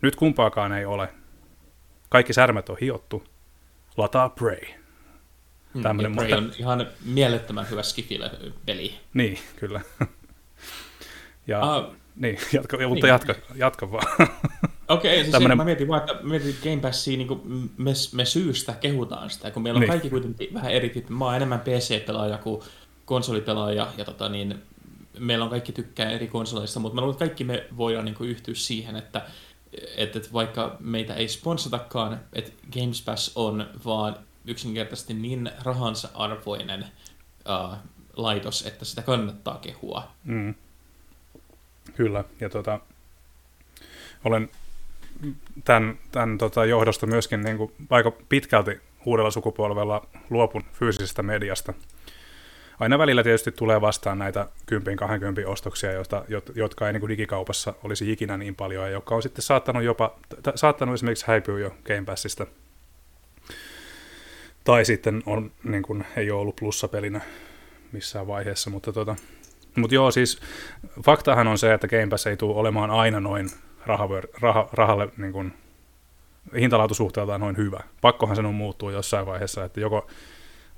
Nyt kumpaakaan ei ole. Kaikki särmät on hiottu. Lataa Prey. Mm, Tämmönen, Prey mutta... on ihan mielettömän hyvä skifile-peli. Niin, kyllä. [laughs] ja, uh, niin, [laughs] jatka, niin. mutta jatka, jatka vaan. [laughs] Okei, okay, siis Tämmönen... mä mietin vaan, että mietin Game Passia, niin me, me syystä kehutaan sitä, kun meillä on niin. kaikki kuitenkin vähän eri tyyppi. Mä oon enemmän PC-pelaaja kuin konsolipelaaja, ja tota, niin, meillä on kaikki tykkää eri konsoleista, mutta mä luulen, että kaikki me voidaan niin yhtyä siihen, että, että, että vaikka meitä ei sponsatakaan, että Games Pass on vaan yksinkertaisesti niin rahansa arvoinen uh, laitos, että sitä kannattaa kehua. Mm. Kyllä, ja tota, olen tämän, tämän tota, johdosta myöskin niin kuin aika pitkälti uudella sukupolvella luopun fyysisestä mediasta. Aina välillä tietysti tulee vastaan näitä 10-20 ostoksia, joita, jotka ei niin kuin digikaupassa olisi ikinä niin paljon, ja jotka on sitten saattanut jopa, saattanut esimerkiksi häipyä jo Game Passista. Tai sitten on, niin kuin, ei ole ollut plussapelinä missään vaiheessa, mutta tota, mutta joo, siis faktahan on se, että Game Pass ei tule olemaan aina noin raha, raha, rahalle niin kuin, hintalaatusuhteeltaan noin hyvä. Pakkohan sen on muuttuu jossain vaiheessa, että joko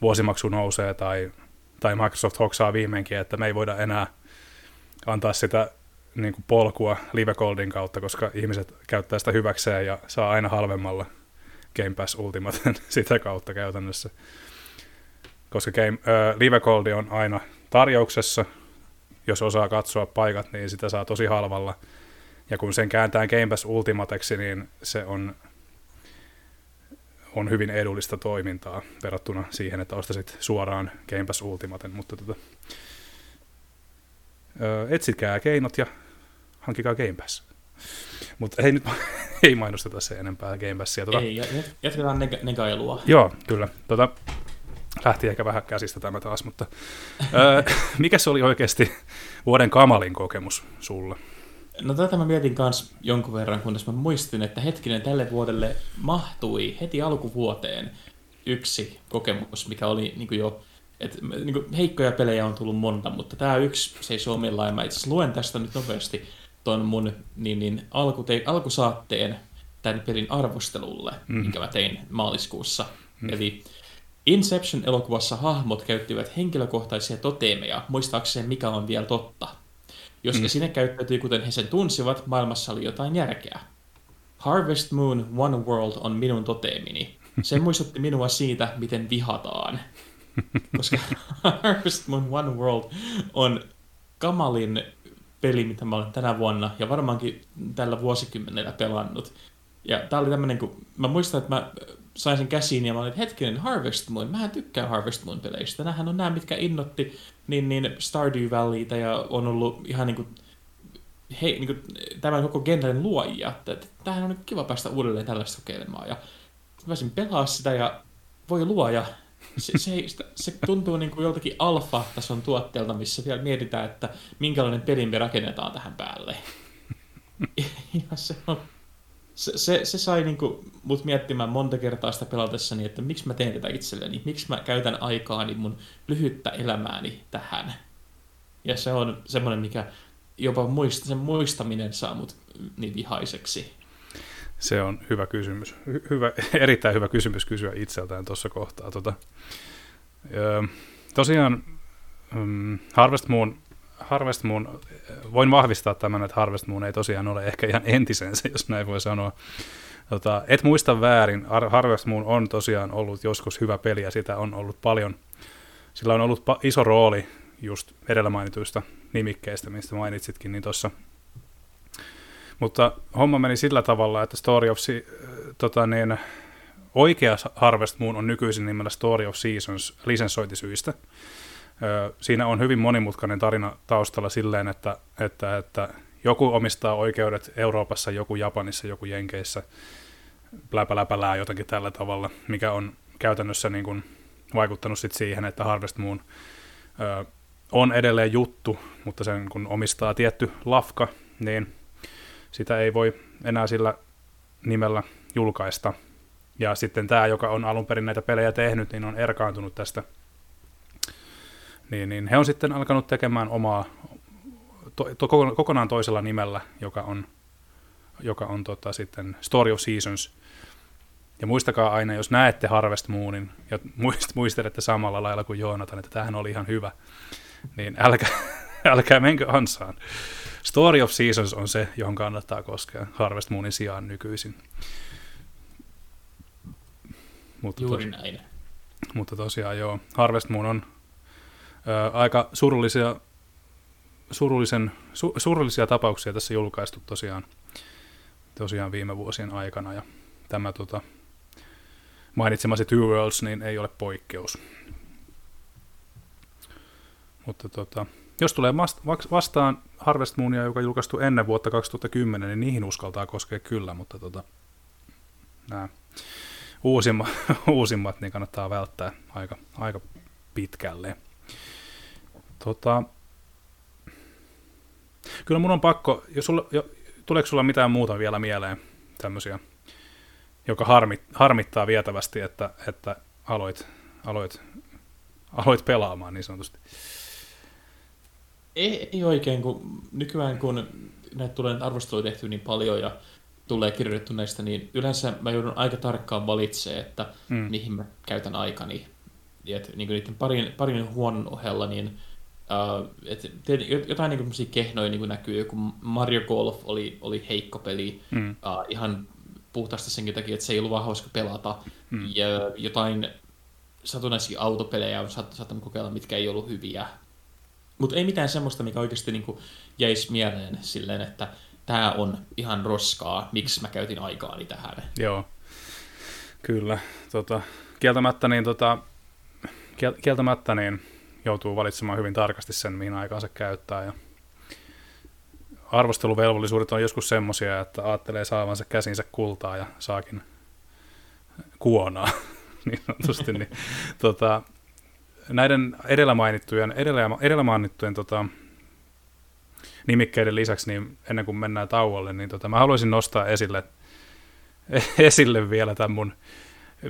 vuosimaksu nousee tai, tai Microsoft hoksaa viimeinkin, että me ei voida enää antaa sitä niin kuin polkua Live Goldin kautta, koska ihmiset käyttää sitä hyväkseen ja saa aina halvemmalla Game Pass Ultimaten [laughs] sitä kautta käytännössä. Koska Game, äh, Live Gold on aina tarjouksessa, jos osaa katsoa paikat, niin sitä saa tosi halvalla. Ja kun sen kääntää Game Pass Ultimateksi, niin se on, on hyvin edullista toimintaa verrattuna siihen, että ostasit suoraan Game Pass Ultimaten. Mutta tota, etsikää keinot ja hankikaa Game Pass. Mutta ei nyt [laughs] ei mainosteta se enempää Game Passia. Tota, ei, jatketaan neg- negailua. Joo, kyllä. Tota, lähti ehkä vähän käsistä tämä taas, mutta öö, [laughs] mikä se oli oikeasti vuoden kamalin kokemus sulle? No tätä mä mietin kanssa jonkun verran, kunnes mä muistin, että hetkinen tälle vuodelle mahtui heti alkuvuoteen yksi kokemus, mikä oli niin jo, että niin heikkoja pelejä on tullut monta, mutta tämä yksi seisoo omillaan, ja mä itse luen tästä nyt nopeasti ton mun niin, niin alkute, alkusaatteen tämän pelin arvostelulle, mm. minkä mä tein maaliskuussa. Mm. Eli Inception-elokuvassa hahmot käyttivät henkilökohtaisia toteemeja, muistaakseen mikä on vielä totta. Jos mm. sinne käyttäytyi kuten he sen tunsivat, maailmassa oli jotain järkeä. Harvest Moon One World on minun toteemini. Se [laughs] muistutti minua siitä, miten vihataan. Koska [laughs] Harvest Moon One World on kamalin peli, mitä mä olen tänä vuonna ja varmaankin tällä vuosikymmenellä pelannut. Ja tää oli tämmönen, kun mä muistan, että mä sain sen käsiin ja mä olin, hetkinen, Harvest Moon, mä tykkään Harvest Moon peleistä. Nämähän on nämä, mitkä innotti niin, niin Stardew Valleytä ja on ollut ihan niin kuin he, niin kuin, tämän koko genren luojia, tämähän on kiva päästä uudelleen tällaista kokeilemaan. Ja pääsin pelaa sitä ja voi luoja, se, se, se tuntuu niin kuin joltakin alfa-tason tuotteelta, missä vielä mietitään, että minkälainen peli me rakennetaan tähän päälle. [laughs] Ja se, on, se, se, se sai niin kuin mut miettimään monta kertaa sitä pelatessani, että miksi mä teen tätä itselleni, miksi mä käytän aikaani mun lyhyttä elämääni tähän. Ja se on semmoinen, mikä jopa muist, sen muistaminen saa mut niin vihaiseksi. Se on hyvä kysymys. Hy- hyvä, [laughs] erittäin hyvä kysymys kysyä itseltään tuossa kohtaa. Tota, tosiaan um, Harvest Moon, Harvest Moon, voin vahvistaa tämän, että Harvest Moon ei tosiaan ole ehkä ihan entisensä, jos näin voi sanoa. Tota, et muista väärin, Harvest Moon on tosiaan ollut joskus hyvä peli ja sitä on ollut paljon. Sillä on ollut iso rooli just edellä mainituista nimikkeistä, mistä mainitsitkin, niin tuossa mutta homma meni sillä tavalla, että Story of Se- tota niin, oikea Harvest Moon on nykyisin nimellä Story of Seasons lisensointisyistä. Siinä on hyvin monimutkainen tarina taustalla silleen, että, että, että joku omistaa oikeudet Euroopassa, joku Japanissa, joku Jenkeissä, läpä läpälää jotenkin tällä tavalla, mikä on käytännössä niin kuin vaikuttanut sit siihen, että Harvest Moon ö, on edelleen juttu, mutta sen kun omistaa tietty lafka, niin sitä ei voi enää sillä nimellä julkaista. Ja sitten tämä, joka on alun perin näitä pelejä tehnyt, niin on erkaantunut tästä. Niin, niin he on sitten alkanut tekemään omaa, to, to, kokonaan toisella nimellä, joka on, joka on tota, sitten Story of Seasons. Ja muistakaa aina, jos näette Harvest Moonin ja [laughs] muist, muistelette samalla lailla kuin Joonatan, että tämähän oli ihan hyvä, niin älkää, [laughs] älkää menkö ansaan. Story of Seasons on se, johon kannattaa koskea Harvest Moonin sijaan nykyisin. Mutta Juuri tos, näin. Mutta tosiaan joo, Harvest Moon on ö, aika surullisia, surullisen, su, surullisia tapauksia tässä julkaistu tosiaan, tosiaan viime vuosien aikana. Ja tämä tota, mainitsemasi Two Worlds niin ei ole poikkeus. Mutta tota, jos tulee vastaan Harvest Moonia, joka julkaistu ennen vuotta 2010, niin niihin uskaltaa koskea kyllä, mutta tota, nämä uusimmat, [laughs] uusimmat niin kannattaa välttää aika, aika pitkälle. Tota, kyllä mun on pakko, jos sulla, jo, tuleeko sulla mitään muuta vielä mieleen tämmöisiä, joka harmit, harmittaa vietävästi, että, että aloit, aloit, aloit pelaamaan niin sanotusti? Ei, ei oikein, kun nykyään kun näitä tulee arvosteluja tehty niin paljon ja tulee kirjoitettu näistä, niin yleensä mä joudun aika tarkkaan valitsemaan, että mm. mihin mä käytän aikani. Et, niin kuin niiden parin, parin huonon ohella, niin uh, et, jotain niin kuin kehnoja niin kuin näkyy. Joku Mario Golf oli, oli heikko peli, mm. uh, ihan puhtaasti senkin takia, että se ei ollut vaan hauska pelata. Mm. Ja jotain satunnaisia autopelejä on saattanut kokeilla, mitkä ei ollut hyviä. Mutta ei mitään semmoista, mikä oikeasti niin kuin jäisi mieleen silleen, että tämä on ihan roskaa, miksi mä käytin aikaani tähän. Joo, kyllä. Tota, kieltämättä, niin, tota, kieltämättä niin joutuu valitsemaan hyvin tarkasti sen, mihin aikaansa käyttää. Ja arvosteluvelvollisuudet on joskus semmoisia, että ajattelee saavansa käsinsä kultaa ja saakin kuonaa, [laughs] niin sanotusti. niin, tota, näiden edellä mainittujen, edellä, edellä mainittujen tota, nimikkeiden lisäksi, niin ennen kuin mennään tauolle, niin tota, mä haluaisin nostaa esille, [laughs] esille vielä tämän mun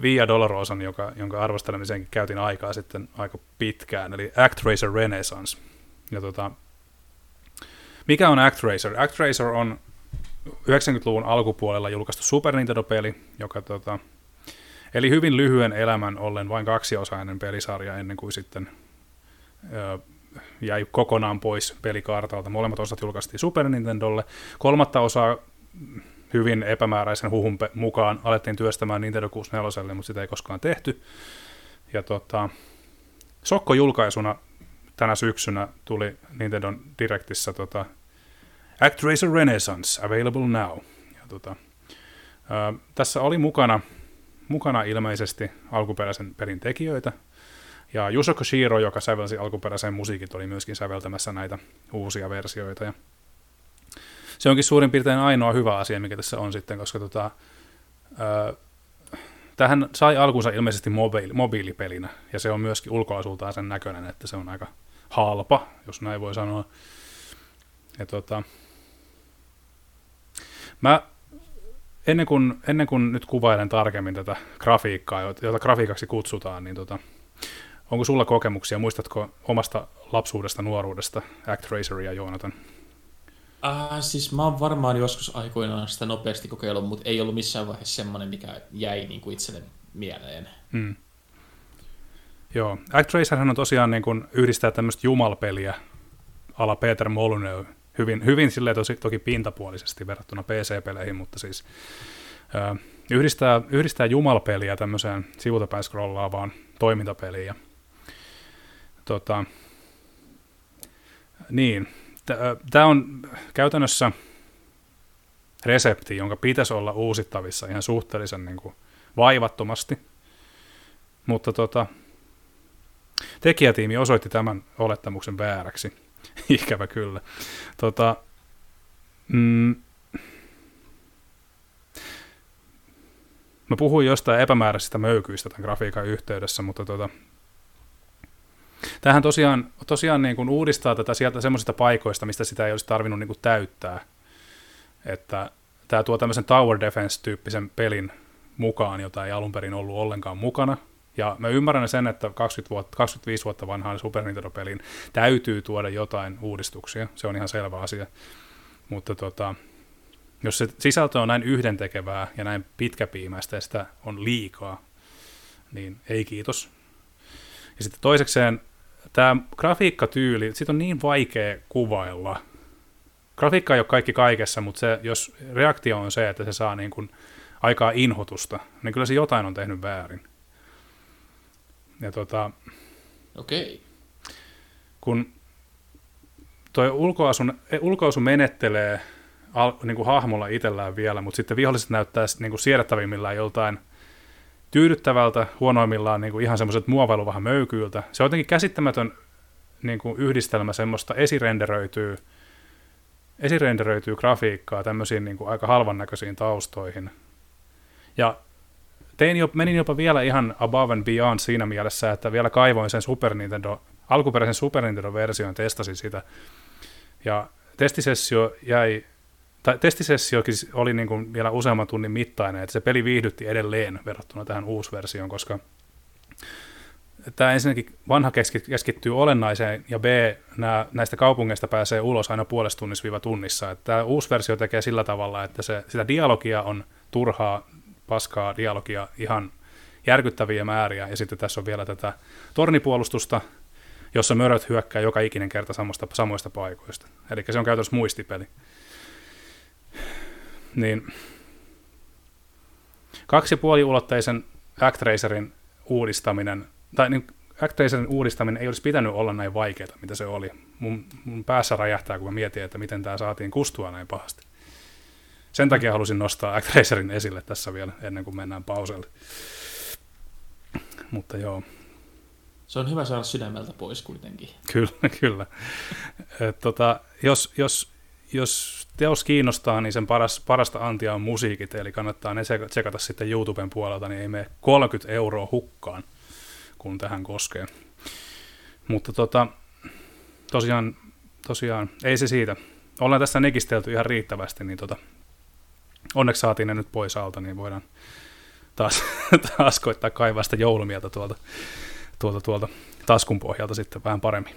Via Dolorosan, joka, jonka arvostelemiseenkin käytin aikaa sitten aika pitkään, eli ActRaiser Renaissance. Ja tota, mikä on ActRaiser? ActRaiser on 90-luvun alkupuolella julkaistu Super Nintendo-peli, joka tota, Eli hyvin lyhyen elämän ollen vain kaksiosainen pelisarja ennen kuin sitten ö, jäi kokonaan pois pelikartalta. Molemmat osat julkaistiin Super Nintendolle. Kolmatta osaa hyvin epämääräisen huhun mukaan alettiin työstämään Nintendo 64, mutta sitä ei koskaan tehty. Ja tota, Sokko-julkaisuna tänä syksynä tuli Nintendo Directissä tota, ActRaiser Renaissance, available now. Ja tota, ö, tässä oli mukana mukana ilmeisesti alkuperäisen pelin tekijöitä. Ja Yusoko Shiro, joka sävelsi alkuperäisen musiikit, oli myöskin säveltämässä näitä uusia versioita. Ja se onkin suurin piirtein ainoa hyvä asia, mikä tässä on sitten, koska tota, ö, tähän sai alkunsa ilmeisesti mobiili, mobiilipelinä, ja se on myöskin ulkoasultaan sen näköinen, että se on aika halpa, jos näin voi sanoa. Ja tota, mä ennen kuin, ennen kuin nyt kuvailen tarkemmin tätä grafiikkaa, jota grafiikaksi kutsutaan, niin tota, onko sulla kokemuksia, muistatko omasta lapsuudesta, nuoruudesta ActRaceria, Joonatan? Äh, siis mä oon varmaan joskus aikoinaan sitä nopeasti kokeillut, mutta ei ollut missään vaiheessa semmoinen, mikä jäi niin kuin itselle mieleen. Hmm. Joo, ActRacerhän on tosiaan niin kuin yhdistää tämmöistä jumalpeliä ala Peter Molyneux hyvin, hyvin silleen tosi, toki pintapuolisesti verrattuna PC-peleihin, mutta siis ö, yhdistää, yhdistää jumalpeliä tämmöiseen sivultapäin scrollaavaan toimintapeliin. Ja, tota, niin, tämä on käytännössä resepti, jonka pitäisi olla uusittavissa ihan suhteellisen niin kuin, vaivattomasti, mutta tota, tekijätiimi osoitti tämän olettamuksen vääräksi. [laughs] Ikävä kyllä. Tota, mm, mä puhuin jostain epämääräisistä möykyistä tämän grafiikan yhteydessä, mutta tota, tämähän tosiaan, tosiaan niin kuin uudistaa tätä sieltä semmoisista paikoista, mistä sitä ei olisi tarvinnut niin kuin täyttää. Että tämä tuo tämmöisen Tower Defense-tyyppisen pelin mukaan, jota ei alun perin ollut ollenkaan mukana – ja mä ymmärrän sen, että 20 vuotta, 25 vuotta vanhaan Super Nintendo-peliin täytyy tuoda jotain uudistuksia, se on ihan selvä asia. Mutta tota, jos se sisältö on näin yhdentekevää ja näin pitkäpiimäistä ja sitä on liikaa, niin ei kiitos. Ja sitten toisekseen tämä grafiikkatyyli, sit on niin vaikea kuvailla. Grafiikka ei ole kaikki kaikessa, mutta se, jos reaktio on se, että se saa niin kuin aikaa inhotusta, niin kyllä se jotain on tehnyt väärin. Ja tota, Okei. Kun toi ulkoasun, e, ulkoasu menettelee al, niin kuin hahmolla itsellään vielä, mutta sitten viholliset näyttää niin kuin siedettävimmillään joltain tyydyttävältä, huonoimmillaan niin kuin ihan semmoiset muovailu vähän möykyiltä. Se on jotenkin käsittämätön niin kuin yhdistelmä semmoista esirenderöityy, esirenderöityy grafiikkaa tämmöisiin niin kuin aika halvan näköisiin taustoihin. Ja tein jo, menin jopa vielä ihan above and beyond siinä mielessä, että vielä kaivoin sen Super Nintendo, alkuperäisen Super Nintendo-version, testasin sitä. Ja testisessio jäi, tai testisessiokin oli niin kuin vielä useamman tunnin mittainen, että se peli viihdytti edelleen verrattuna tähän uusversioon, koska tämä ensinnäkin vanha keskittyy olennaiseen, ja B, nämä, näistä kaupungeista pääsee ulos aina puolesta tunnissa tunnissa. Tämä uusi versio tekee sillä tavalla, että se, sitä dialogia on turhaa paskaa dialogia ihan järkyttäviä määriä, ja sitten tässä on vielä tätä tornipuolustusta, jossa möröt hyökkää joka ikinen kerta samasta, samoista paikoista. Eli se on käytössä muistipeli. Niin kaksi puoliulotteisen Actracerin uudistaminen, tai niin Actracerin uudistaminen ei olisi pitänyt olla näin vaikeaa, mitä se oli. Mun, mun päässä räjähtää, kun mä mietin, että miten tämä saatiin kustua näin pahasti. Sen takia halusin nostaa ActRacerin esille tässä vielä, ennen kuin mennään pauselle. Mutta joo. Se on hyvä saada sydämeltä pois kuitenkin. Kyllä, [laughs] kyllä. Et, tota, jos, jos, jos teos kiinnostaa, niin sen paras, parasta antia on musiikit, eli kannattaa ne tsekata sitten YouTuben puolelta, niin ei mene 30 euroa hukkaan, kun tähän koskee. Mutta tota, tosiaan, tosiaan, ei se siitä. Ollaan tässä nekistelty ihan riittävästi, niin tota, onneksi saatiin ne nyt pois alta, niin voidaan taas, [laughs] taas koittaa kaivaa sitä joulumieltä tuolta, tuolta, tuolta taskun pohjalta sitten vähän paremmin.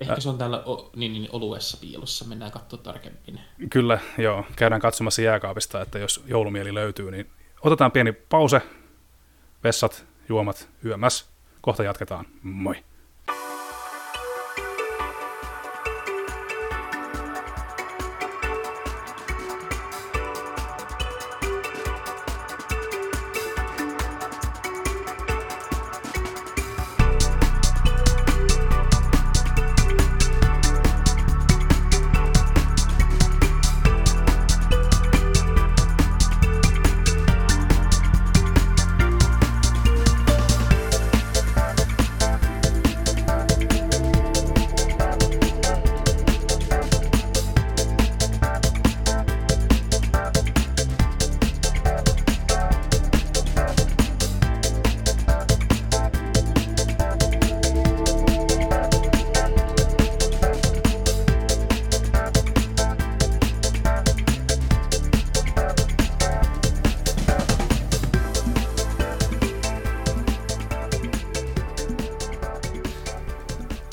Ehkä se on täällä o, niin, niin, oluessa piilossa, mennään katsoa tarkemmin. Kyllä, joo. Käydään katsomassa jääkaapista, että jos joulumieli löytyy, niin otetaan pieni pause, vessat, juomat, yömäs. Kohta jatketaan. Moi!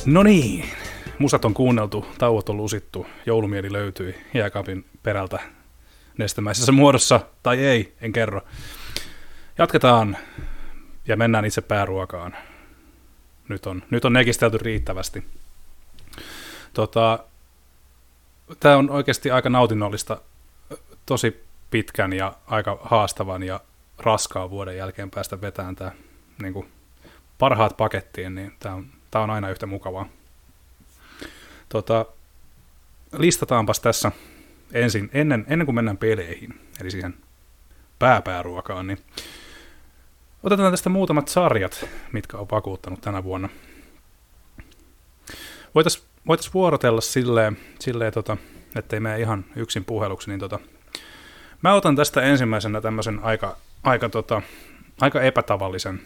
No niin, musat on kuunneltu, tauot on lusittu, joulumieli löytyi jääkaapin perältä nestemäisessä muodossa, tai ei, en kerro. Jatketaan ja mennään itse pääruokaan. Nyt on, nyt on nekistelty riittävästi. Tota, Tämä on oikeasti aika nautinnollista, tosi pitkän ja aika haastavan ja raskaan vuoden jälkeen päästä vetämään tämä niin kuin parhaat pakettiin, niin tämä on, tämä on aina yhtä mukavaa. Tota, listataanpas tässä ensin, ennen, ennen kuin mennään peleihin, eli siihen pääpääruokaan, niin otetaan tästä muutamat sarjat, mitkä on vakuuttanut tänä vuonna. Voitaisiin voitais vuorotella silleen, silleen tota, ettei mene ihan yksin puheluksi, niin tota, mä otan tästä ensimmäisenä tämmöisen aika, aika, tota, aika epätavallisen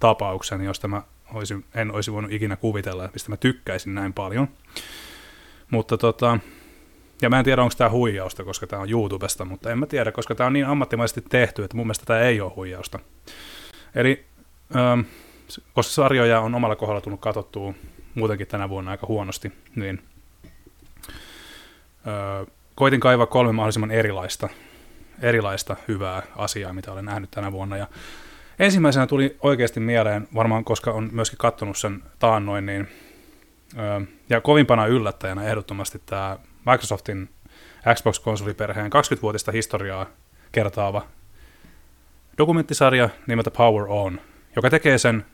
tapauksen, josta mä olisin, en olisi voinut ikinä kuvitella, mistä mä tykkäisin näin paljon. Mutta tota, ja mä en tiedä, onko tämä huijausta, koska tämä on YouTubesta, mutta en mä tiedä, koska tämä on niin ammattimaisesti tehty, että mun mielestä tämä ei ole huijausta. Eli ähm, koska sarjoja on omalla kohdalla tullut katsottua muutenkin tänä vuonna aika huonosti, niin äh, koitin kaivaa kolme mahdollisimman erilaista, erilaista hyvää asiaa, mitä olen nähnyt tänä vuonna. Ja ensimmäisenä tuli oikeasti mieleen, varmaan koska on myöskin kattonut sen taannoin, niin, ja kovimpana yllättäjänä ehdottomasti tämä Microsoftin Xbox-konsoliperheen 20-vuotista historiaa kertaava dokumenttisarja nimeltä Power On, joka tekee sen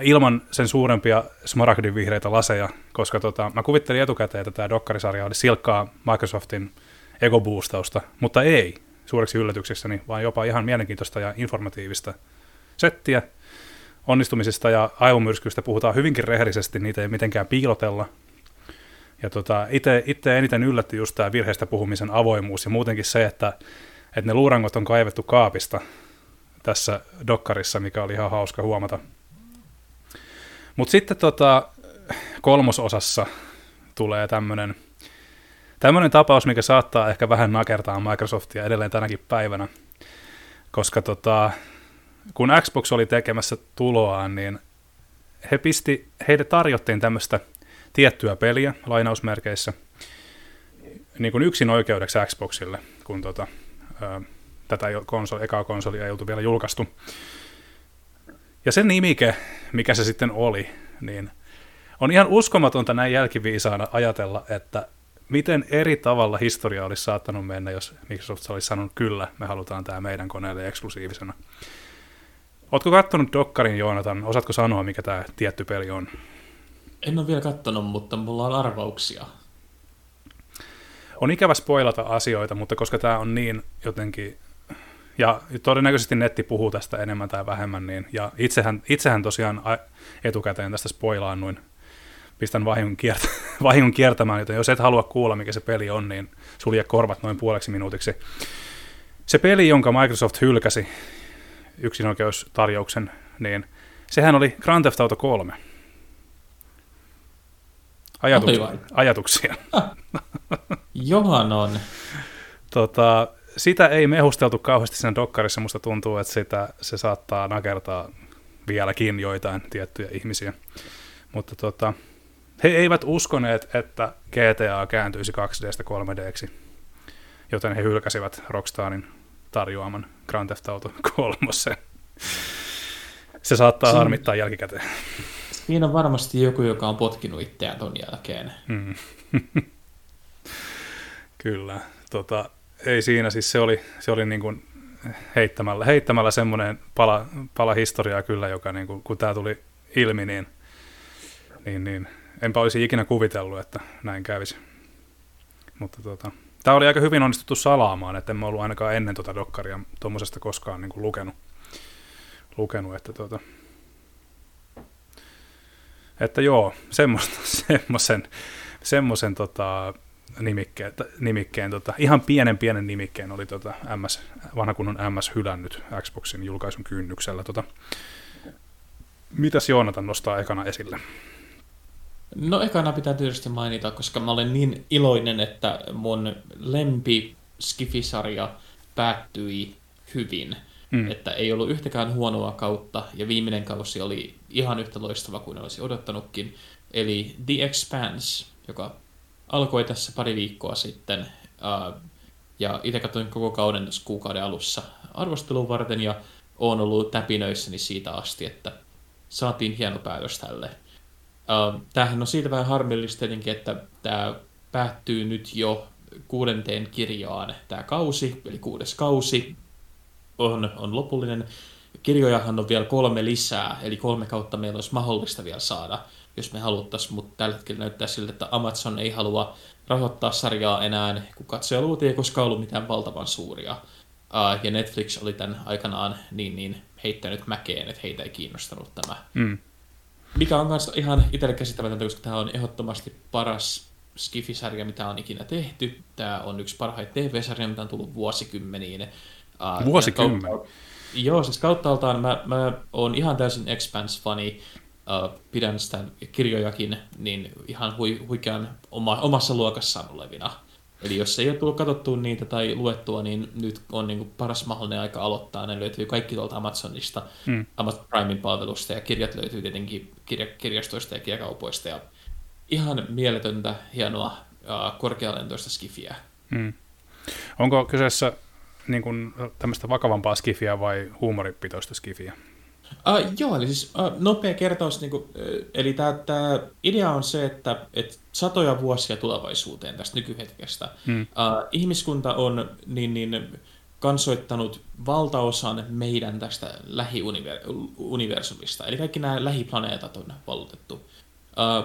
ilman sen suurempia smaragdin vihreitä laseja, koska tota, mä kuvittelin etukäteen, että tämä dokkarisarja oli silkkaa Microsoftin egoboostausta, mutta ei suureksi yllätyksekseni, vaan jopa ihan mielenkiintoista ja informatiivista settiä. Onnistumisista ja aivomyrskyistä puhutaan hyvinkin rehellisesti, niitä ei mitenkään piilotella. Ja tota, itse eniten yllätti just tämä virheistä puhumisen avoimuus ja muutenkin se, että, että ne luurangot on kaivettu kaapista tässä dokkarissa, mikä oli ihan hauska huomata. Mutta sitten tota, kolmososassa tulee tämmöinen tämmöinen tapaus, mikä saattaa ehkä vähän nakertaa Microsoftia edelleen tänäkin päivänä, koska tota, kun Xbox oli tekemässä tuloaan, niin he pisti, heille tarjottiin tämmöistä tiettyä peliä lainausmerkeissä niin kuin yksin oikeudeksi Xboxille, kun tota, ää, tätä konsoli, ekaa konsolia ei oltu vielä julkaistu. Ja se nimike, mikä se sitten oli, niin on ihan uskomatonta näin jälkiviisaana ajatella, että miten eri tavalla historia olisi saattanut mennä, jos Microsoft olisi sanonut, kyllä, me halutaan tämä meidän koneelle eksklusiivisena. Oletko katsonut Dokkarin, Joonatan? Osaatko sanoa, mikä tämä tietty peli on? En ole vielä katsonut, mutta mulla on arvauksia. On ikävä spoilata asioita, mutta koska tämä on niin jotenkin ja todennäköisesti netti puhuu tästä enemmän tai vähemmän, niin, ja itsehän, itsehän tosiaan etukäteen tästä spoilaannuin, pistän vahingon, kiert- [laughs] vahingon kiertämään, joten jos et halua kuulla, mikä se peli on, niin sulje korvat noin puoleksi minuutiksi. Se peli, jonka Microsoft hylkäsi yksinoikeustarjouksen, niin sehän oli Grand Theft Auto 3. Ajatuk- ajatuksia. Johan on. Tota, sitä ei mehusteltu kauheasti sen dokkarissa, musta tuntuu, että sitä, se saattaa nakertaa vieläkin joitain tiettyjä ihmisiä. Mutta tota, he eivät uskoneet, että GTA kääntyisi 2Dstä 3Dksi, joten he hylkäsivät Rockstarin tarjoaman Grand Theft Auto 3. Se saattaa Siin... harmittaa jälkikäteen. Siinä on varmasti joku, joka on potkinut itseään ton jälkeen. Mm. [laughs] Kyllä. Tota, ei siinä, siis se oli, se oli niin kuin heittämällä, heittämällä semmoinen pala, pala historiaa kyllä, joka niin kuin, kun tämä tuli ilmi, niin, niin, niin enpä olisi ikinä kuvitellut, että näin kävisi. Mutta tota, tämä oli aika hyvin onnistuttu salaamaan, että en mä ollut ainakaan ennen tuota dokkaria tuommoisesta koskaan niin kuin lukenut. lukenut että, tota, että joo, semmoisen, [laughs] semmoisen tota, nimikkeen, nimikkeen tota, ihan pienen pienen nimikkeen oli tota MS, vanha kunnon MS hylännyt Xboxin julkaisun kynnyksellä. Tota, mitäs Joonatan nostaa ekana esille? No ekana pitää tietysti mainita, koska mä olen niin iloinen, että mun lempi Skifisarja päättyi hyvin. Mm. Että ei ollut yhtäkään huonoa kautta, ja viimeinen kausi oli ihan yhtä loistava kuin olisi odottanutkin. eli The Expanse, joka alkoi tässä pari viikkoa sitten, uh, ja itse katsoin koko kauden tässä kuukauden alussa arvostelun varten, ja olen ollut täpinöissäni siitä asti, että saatiin hieno päätös tälle. Uh, tämähän on siitä vähän harmillista tietenkin, että tämä päättyy nyt jo kuudenteen kirjaan tämä kausi, eli kuudes kausi on, on lopullinen. Kirjojahan on vielä kolme lisää, eli kolme kautta meillä olisi mahdollista vielä saada, jos me haluttaisiin, mutta tällä hetkellä näyttää siltä, että Amazon ei halua rahoittaa sarjaa enää, kun katsojaluvut ei koskaan ollut mitään valtavan suuria. Uh, ja Netflix oli tämän aikanaan niin, niin heittänyt mäkeen, että heitä ei kiinnostanut tämä. Mm. Mikä on myös ihan itselle käsittämätöntä, koska tämä on ehdottomasti paras Skifi-sarja, mitä on ikinä tehty. Tämä on yksi parhaita TV-sarja, mitä on tullut vuosikymmeniin. Vuosikymmen? joo, siis kauttaaltaan mä, mä oon ihan täysin Expanse-fani. Uh, pidän sitä kirjojakin niin ihan hui, huikean oma, omassa luokassaan olevina. Eli jos ei ole tullut katsottua niitä tai luettua, niin nyt on niin kuin paras mahdollinen aika aloittaa. Ne löytyy kaikki tuolta Amazonista, mm. Amazon Primein palvelusta, ja kirjat löytyy tietenkin kirja, kirjastoista ja kirjakaupoista. Ja ihan mieletöntä, hienoa, korkealentoista skifiä. Mm. Onko kyseessä niin kuin, tämmöistä vakavampaa skifiä vai huumoripitoista skifiä? Uh, joo, eli siis uh, nopea kertaus, niin kuin, uh, eli tämä idea on se, että et satoja vuosia tulevaisuuteen tästä nykyhetkestä hmm. uh, ihmiskunta on niin, niin, kansoittanut valtaosan meidän tästä lähiuniversumista, eli kaikki nämä lähiplaneetat on valutettu.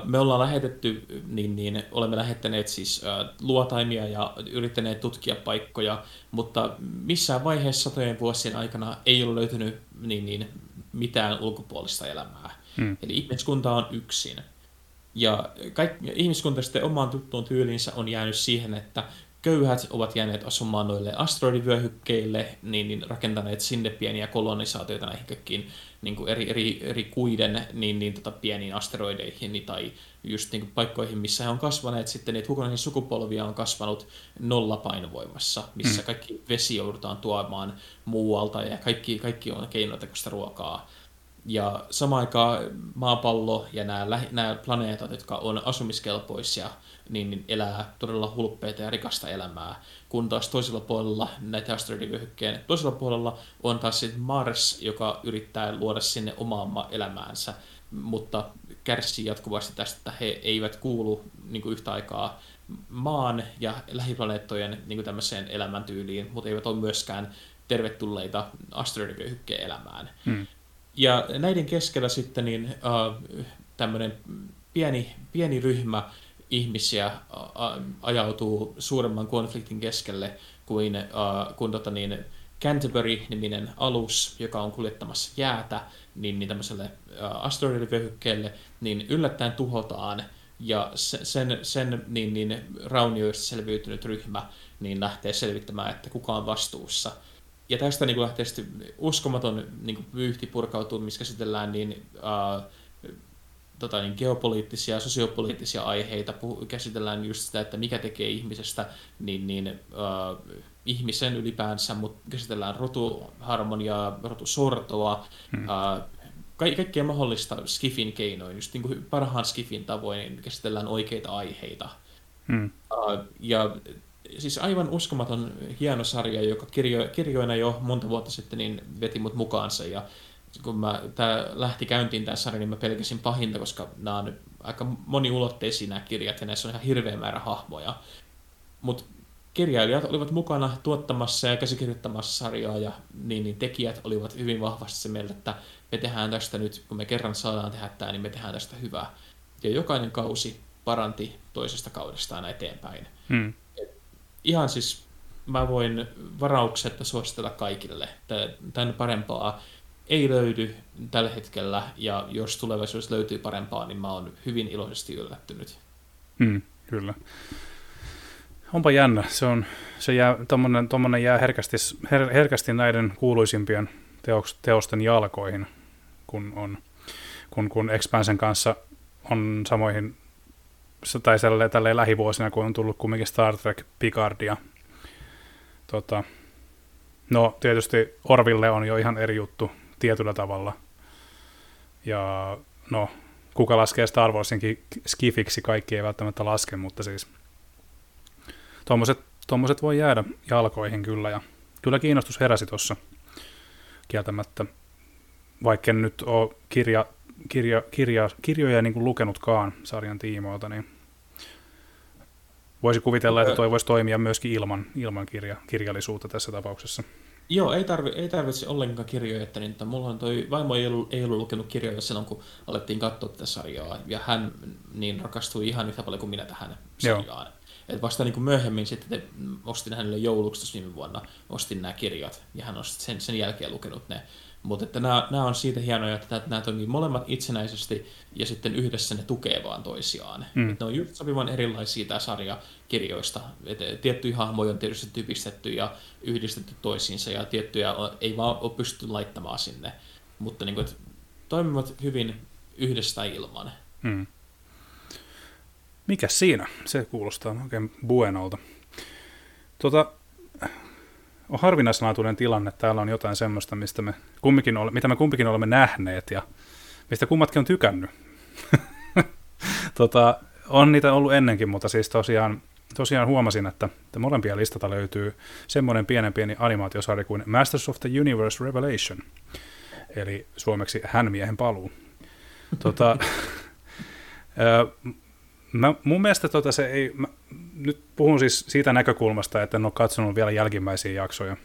Me ollaan lähetetty, niin, niin olemme lähettäneet siis luotaimia ja yrittäneet tutkia paikkoja, mutta missään vaiheessa satojen vuosien aikana ei ole löytynyt niin, niin, mitään ulkopuolista elämää. Hmm. Eli ihmiskunta on yksin. Ja kaikki, ihmiskunta sitten omaan tuttuun tyyliinsä on jäänyt siihen, että köyhät ovat jääneet asumaan noille asteroidivyöhykkeille, niin, niin rakentaneet sinne pieniä kolonisaatioita näihin kaikkiin niin kuin eri, eri, eri kuiden niin, niin, tota, pieniin asteroideihin niin, tai just niin kuin paikkoihin, missä he on kasvaneet sitten, niitä hukonaisia sukupolvia on kasvanut nollapainovoimassa, missä mm. kaikki vesi joudutaan tuomaan muualta ja kaikki, kaikki on keinotekoista ruokaa. Ja samaan aikaan maapallo ja nämä, nämä planeetat, jotka on asumiskelpoisia, niin, niin elää todella hulppeita ja rikasta elämää, kun taas toisella puolella näitä asteroidivyöhykkeen toisella puolella on taas sitten Mars, joka yrittää luoda sinne omaa elämäänsä, mutta kärsii jatkuvasti tästä, että he eivät kuulu niin kuin yhtä aikaa maan ja lähiplaneettojen niin kuin tämmöiseen elämäntyyliin, mutta eivät ole myöskään tervetulleita asteroidivyöhykkeen elämään. Hmm. Ja näiden keskellä sitten niin, uh, tämmöinen pieni, pieni ryhmä ihmisiä ajautuu suuremman konfliktin keskelle kuin, uh, kuin tota niin, Canterbury-niminen alus, joka on kuljettamassa jäätä niin, niin tämmöiselle uh, asteroidivyöhykkeelle, niin yllättäen tuhotaan ja sen, sen niin, niin raunioista selviytynyt ryhmä niin lähtee selvittämään, että kuka on vastuussa. Ja tästä niin lähtee sitten uskomaton niin vyyhti purkautuu, missä käsitellään niin, uh, tota, niin geopoliittisia ja sosiopoliittisia aiheita, puhu, käsitellään just sitä, että mikä tekee ihmisestä niin, niin, uh, ihmisen ylipäänsä, mutta käsitellään rotuharmoniaa, rotusortoa, hmm. uh, ka- kaikkea mahdollista skifin keinoin, just niin kuin parhaan skifin tavoin niin käsitellään oikeita aiheita. Hmm. Uh, ja siis aivan uskomaton hieno sarja, joka kirjo, kirjoina jo monta vuotta sitten niin veti mut mukaansa ja kun mä, tää lähti käyntiin tämä sarja, niin mä pelkäsin pahinta, koska nämä on aika moniulotteisia nämä kirjat, ja näissä on ihan hirveä määrä hahmoja. Mutta kirjailijat olivat mukana tuottamassa ja käsikirjoittamassa sarjaa, ja niin, niin tekijät olivat hyvin vahvasti se mieltä, että me tehdään tästä nyt, kun me kerran saadaan tehdä tämä, niin me tehdään tästä hyvää. Ja jokainen kausi paranti toisesta kaudestaan eteenpäin. Hmm. Ihan siis mä voin varauksetta suositella kaikille tämän parempaa ei löydy tällä hetkellä, ja jos tulevaisuudessa löytyy parempaa, niin mä oon hyvin iloisesti yllättynyt. Hmm, kyllä. Onpa jännä. Se, on, se jää, tommonen, tommonen jää herkästi, her, herkästi näiden kuuluisimpien teoks, teosten jalkoihin, kun, on, kun, kun Expansen kanssa on samoihin, tai tälleen, tälleen lähivuosina, kun on tullut kumminkin Star Trek Picardia. Tota, no, tietysti Orville on jo ihan eri juttu, tietyllä tavalla. Ja no, kuka laskee Star Warsinkin skifiksi, kaikki ei välttämättä laske, mutta siis tuommoiset tommoset voi jäädä jalkoihin kyllä, ja kyllä kiinnostus heräsi tuossa kieltämättä, vaikka en nyt ole kirja, kirja, kirja, kirjoja niin kuin lukenutkaan sarjan tiimoilta, niin voisi kuvitella, että toi voisi toimia myöskin ilman, ilman kirja, kirjallisuutta tässä tapauksessa. Joo, ei, tarvi, ei tarvitse ollenkaan kirjoja, että, niin, että mulla on toi vaimo ei ollut, ei ollut lukenut kirjoja silloin, kun alettiin katsoa tätä sarjaa, ja hän niin rakastui ihan yhtä paljon kuin minä tähän sarjaan. Et vasta niin kuin myöhemmin sitten ostin hänelle jouluksi viime vuonna, ostin nämä kirjat, ja hän on sen, sen jälkeen lukenut ne. Mutta että nämä, nämä on siitä hienoja, että nämä toimii molemmat itsenäisesti ja sitten yhdessä ne tukee vaan toisiaan. Mm. Että ne on just sopivan erilaisia tämä sarja kirjoista. Et tiettyjä hahmoja on tietysti typistetty ja yhdistetty toisiinsa ja tiettyjä ei vaan ole pystytty laittamaan sinne. Mutta niin kuin, että toimivat hyvin yhdestä ilman. Mm. Mikä siinä? Se kuulostaa oikein buenolta. Tota, on harvinaislaatuinen tilanne. Täällä on jotain semmoista, mistä me kumpikin ole, mitä me kumpikin olemme nähneet ja mistä kummatkin on tykännyt. [laughs] tota, on niitä ollut ennenkin, mutta siis tosiaan, tosiaan huomasin, että, että molempia listata löytyy semmoinen pienen pieni animaatiosarja kuin Masters of the Universe Revelation, eli suomeksi Hänmiehen paluu. Tota, [laughs] mä, mun mielestä tota se ei, mä, nyt puhun siis siitä näkökulmasta, että en ole katsonut vielä jälkimmäisiä jaksoja.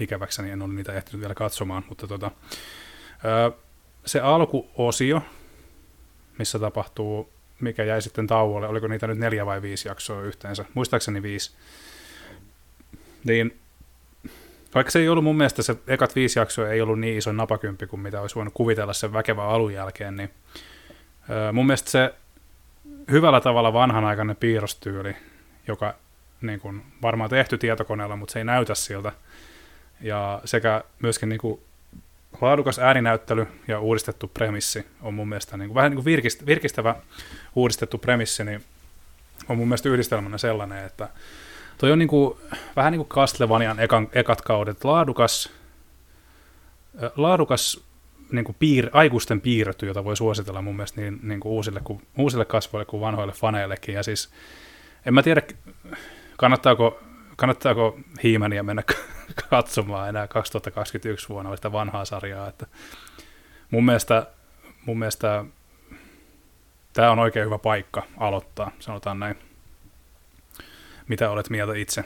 Ikäväkseni en ole niitä ehtinyt vielä katsomaan, mutta tota, se alkuosio, missä tapahtuu, mikä jäi sitten tauolle, oliko niitä nyt neljä vai viisi jaksoa yhteensä, muistaakseni viisi, niin vaikka se ei ollut mun mielestä se ekat viisi jaksoa ei ollut niin iso napakymppi kuin mitä olisi voinut kuvitella sen väkevän alun jälkeen, niin mun mielestä se hyvällä tavalla vanhanaikainen piirrostyyli, joka niin kuin, varmaan tehty tietokoneella, mutta se ei näytä siltä. Ja sekä myöskin niin kuin, laadukas ääninäyttely ja uudistettu premissi on mun mielestä niin kuin, vähän niin kuin virkistävä uudistettu premissi, niin on mun mielestä yhdistelmänä sellainen, että toi on niin kuin, vähän niin kuin Castlevanian ekan, ekat kaudet, laadukas, laadukas niin kuin piir, aikuisten piirretty, jota voi suositella mun mielestä niin, niin kuin uusille, kuin, uusille kasvoille kuin vanhoille faneillekin. Ja siis, en mä tiedä, kannattaako, kannattaako Hiimania mennä katsomaan enää 2021 vuonna sitä vanhaa sarjaa. Että mun mielestä, mun mielestä tämä on oikein hyvä paikka aloittaa, sanotaan näin. Mitä olet mieltä itse?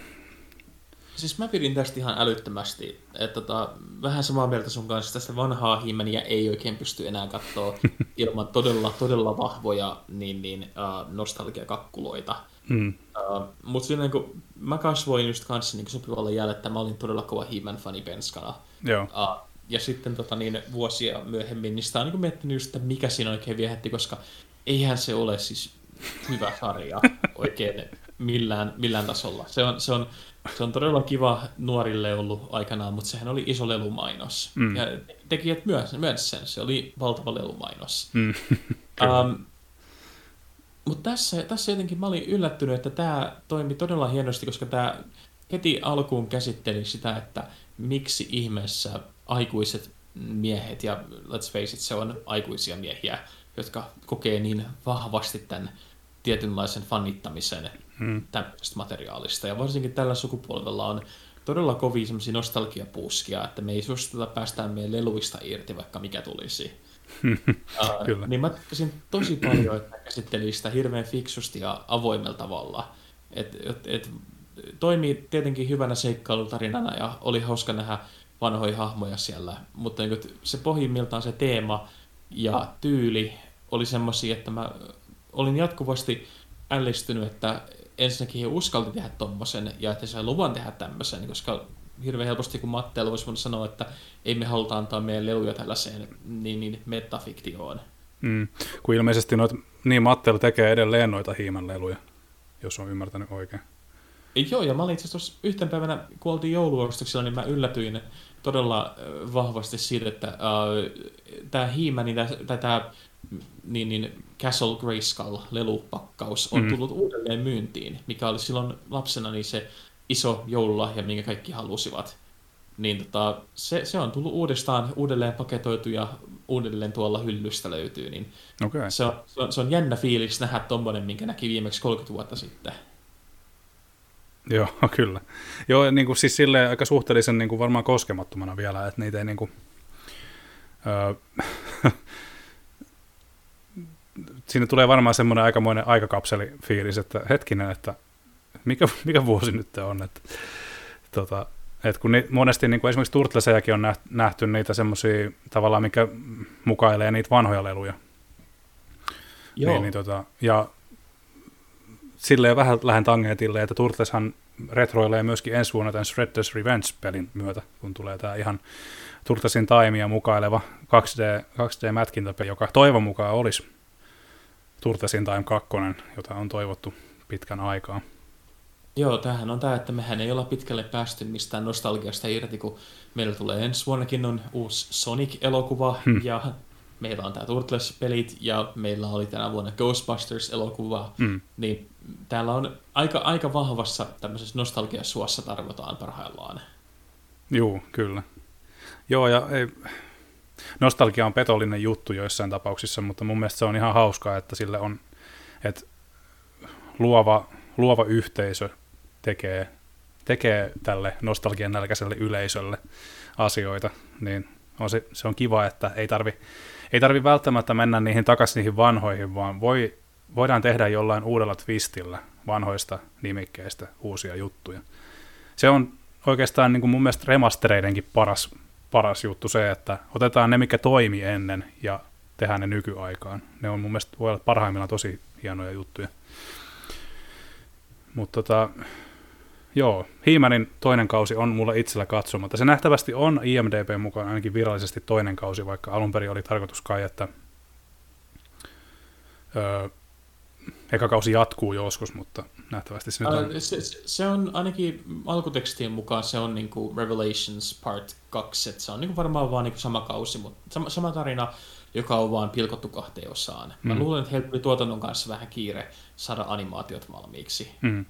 Siis mä pidin tästä ihan älyttömästi. Että tota, vähän samaa mieltä sun kanssa, tästä vanhaa himmeniä ei oikein pysty enää katsoa [laughs] ilman todella, todella vahvoja niin, niin, uh, nostalgiakakkuloita. Mm. Uh, Mutta silleen kun mä kasvoin just kanssa niin sopivalla jäljellä, että mä olin todella kova He-Man fani penskana. Joo. Uh, ja sitten tota, niin, vuosia myöhemmin, niin sitä on niin miettinyt just, että mikä siinä oikein viehätti, koska eihän se ole siis hyvä sarja [laughs] oikein millään, millään tasolla. Se on, se on se on todella kiva nuorille ollut aikanaan, mutta sehän oli iso lelumainos. Mm. Ja tekijät myös, myös sen, se oli valtava lelumainos. Mm. [laughs] um, mutta tässä, tässä jotenkin mä olin yllättynyt, että tämä toimi todella hienosti, koska tämä heti alkuun käsitteli sitä, että miksi ihmeessä aikuiset miehet, ja let's face it, se on aikuisia miehiä, jotka kokee niin vahvasti tämän tietynlaisen fanittamisen hmm. tämmöisestä materiaalista. Ja varsinkin tällä sukupolvella on todella kovin semmoisia nostalgiapuuskia, että me ei suosteta päästään meidän leluista irti, vaikka mikä tulisi. [laughs] uh, Kyllä. Niin mä tykkäsin tosi paljon, että käsitteli sitä hirveän fiksusti ja avoimella tavalla. Et, et, et, toimii tietenkin hyvänä seikkailutarinana ja oli hauska nähdä vanhoja hahmoja siellä, mutta niin, se pohjimmiltaan se teema ja tyyli oli semmoisia, että mä olin jatkuvasti ällistynyt, että ensinnäkin he uskalti tehdä tommosen ja että sai luvan tehdä tämmöisen, koska hirveän helposti kun Mattelu voisi sanoa, että ei me haluta antaa meidän leluja tällaiseen niin, niin metafiktioon. Mm. Kun ilmeisesti noit, niin Mattelu tekee edelleen noita hiiman leluja, jos on ymmärtänyt oikein. Joo, ja mä olin itse asiassa yhten päivänä, kun oltiin jouluostoksilla, niin mä yllätyin todella vahvasti siitä, että uh, tämä hiima, niin tämä niin, niin Castle Grayskull lelupakkaus on mm. tullut uudelleen myyntiin, mikä oli silloin lapsena niin se iso joululahja, minkä kaikki halusivat. niin tota, se, se, on tullut uudestaan uudelleen paketoitu ja uudelleen tuolla hyllystä löytyy, niin okay. se, on, se, on, se on jännä fiilis nähdä tommonen, minkä näki viimeksi 30 vuotta sitten. Joo, [laughs] kyllä. Joo, niin kuin siis silleen aika suhteellisen niin kuin varmaan koskemattomana vielä, että niitä ei niin kuin, öö, [laughs] siinä tulee varmaan semmoinen aikamoinen aikakapseli fiilis, että hetkinen, että mikä, mikä vuosi nyt on, että tota, et kun ni, monesti niin kuin esimerkiksi Turtlesejakin on nähty niitä semmoisia tavallaan, mikä mukailee niitä vanhoja leluja. Joo. Niin, niin, tota, ja silleen vähän lähden tangentille, että Turtleshan retroilee myöskin ensi vuonna tämän Shredder's Revenge-pelin myötä, kun tulee tämä ihan Turtlesin taimia mukaileva 2D, 2D-mätkintäpeli, joka toivon mukaan olisi Turtlesin Time 2, jota on toivottu pitkän aikaa. Joo, tämähän on tämä, että mehän ei olla pitkälle päästy mistään nostalgiasta irti, kun meillä tulee ensi vuonnakin on uusi Sonic-elokuva, hmm. ja meillä on tämä Turtles-pelit, ja meillä oli tänä vuonna Ghostbusters-elokuva, hmm. niin täällä on aika, aika vahvassa tämmöisessä nostalgiasuossa tarvitaan parhaillaan. Joo, kyllä. Joo, ja ei, nostalgia on petollinen juttu joissain tapauksissa, mutta mun mielestä se on ihan hauskaa, että sille on, että luova, luova yhteisö tekee, tekee tälle nostalgian nälkäiselle yleisölle asioita, niin on se, se on kiva, että ei tarvi, ei tarvi välttämättä mennä niihin takaisin niihin vanhoihin, vaan voi, voidaan tehdä jollain uudella twistillä vanhoista nimikkeistä uusia juttuja. Se on oikeastaan niin kuin mun mielestä remastereidenkin paras, paras juttu se, että otetaan ne, mikä toimi ennen ja tehdään ne nykyaikaan. Ne on mun mielestä voi olla parhaimmillaan tosi hienoja juttuja. Mutta tota, joo, Hiimanin toinen kausi on mulla itsellä katsomatta. Se nähtävästi on IMDB mukaan ainakin virallisesti toinen kausi, vaikka alun perin oli tarkoitus kai, että öö, eka kausi jatkuu joskus, mutta nähtävästi se nyt on. Se, se on ainakin alkutekstien mukaan se on niinku Revelations Part 2, että se on niinku varmaan vaan niinku sama kausi, mutta sama, sama tarina, joka on vaan pilkottu kahteen osaan. Mä mm. luulen, että heillä oli tuotannon kanssa vähän kiire saada animaatiot valmiiksi. Mm.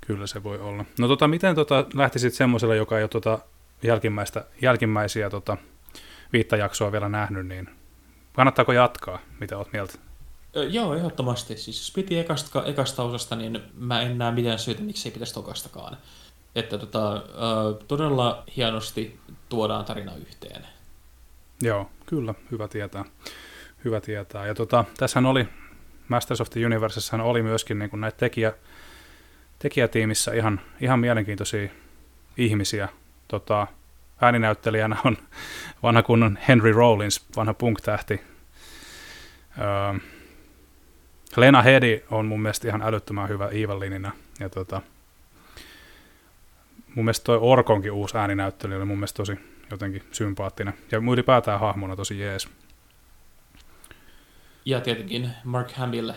Kyllä se voi olla. No tota, miten tota, lähtisit semmoiselle, joka ei ole tota jälkimmäistä, jälkimmäisiä tota, viittä jaksoa vielä nähnyt, niin kannattaako jatkaa? Mitä oot mieltä? Joo, ehdottomasti. Siis jos piti ekasta, ekasta osasta, niin mä en näe mitään syytä, miksi ei pitäisi tokastakaan. Että tota, todella hienosti tuodaan tarina yhteen. Joo, kyllä, hyvä tietää. Hyvä tietää. Ja tota, tässähän oli, Masters of the Universessa oli myöskin niin näitä tekijä, tekijätiimissä ihan, ihan mielenkiintoisia ihmisiä. Tota, ääninäyttelijänä on [laughs] vanha kunnon Henry Rollins, vanha punk-tähti. Öö, Lena Headey on mun mielestä ihan älyttömän hyvä Evelinina. Ja tota, mun mielestä toi Orkonkin uusi ääninäyttely oli mun mielestä tosi jotenkin sympaattinen. Ja ylipäätään hahmona tosi jees. Ja tietenkin Mark Hamill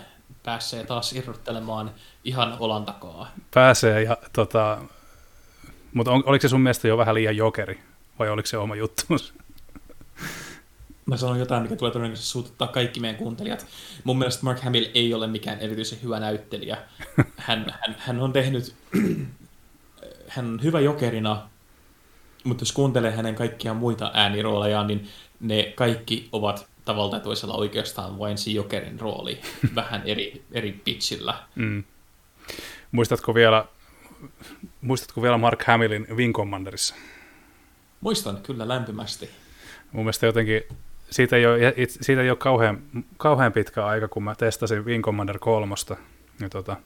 pääsee taas irrottelemaan ihan olan takaa. Pääsee, ja tota, mutta on, oliko se sun mielestä jo vähän liian jokeri, vai oliko se oma juttuus? Mä sanon jotain, mikä tulee todennäköisesti suututtaa kaikki meidän kuuntelijat. Mun mielestä Mark Hamill ei ole mikään erityisen hyvä näyttelijä. Hän, hän, hän on tehnyt, hän on hyvä jokerina, mutta jos kuuntelee hänen kaikkia muita ääniroolejaan, niin ne kaikki ovat tavalla tai toisella oikeastaan vain se jokerin rooli, [laughs] vähän eri, eri pitchillä. Mm. Muistatko vielä, muistatko vielä Mark Hamillin Wing Commanderissa? Muistan kyllä lämpimästi. Mun mielestä jotenkin siitä ei ole, siitä ei ole kauhean, kauhean pitkä aika, kun mä testasin Wing Commander 3. Ja tota,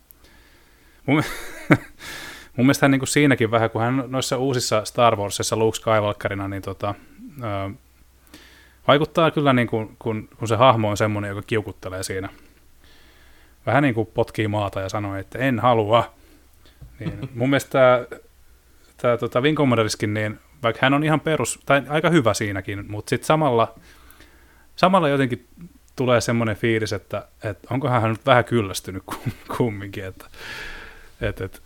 mun, [laughs] mun mielestä niin kuin siinäkin vähän, kun hän noissa uusissa Star Warsissa Luke Skywalkerina, niin tota, ö, vaikuttaa kyllä, niin kuin, kun, kun se hahmo on semmoinen, joka kiukuttelee siinä. Vähän niin kuin potkii maata ja sanoo, että en halua. Niin, [laughs] mun mielestä tämä tota Wing Commanderiskin, niin vaikka hän on ihan perus, tai aika hyvä siinäkin, mutta sitten samalla samalla jotenkin tulee semmoinen fiilis, että, että onkohan hän nyt vähän kyllästynyt kumminkin, että, että, että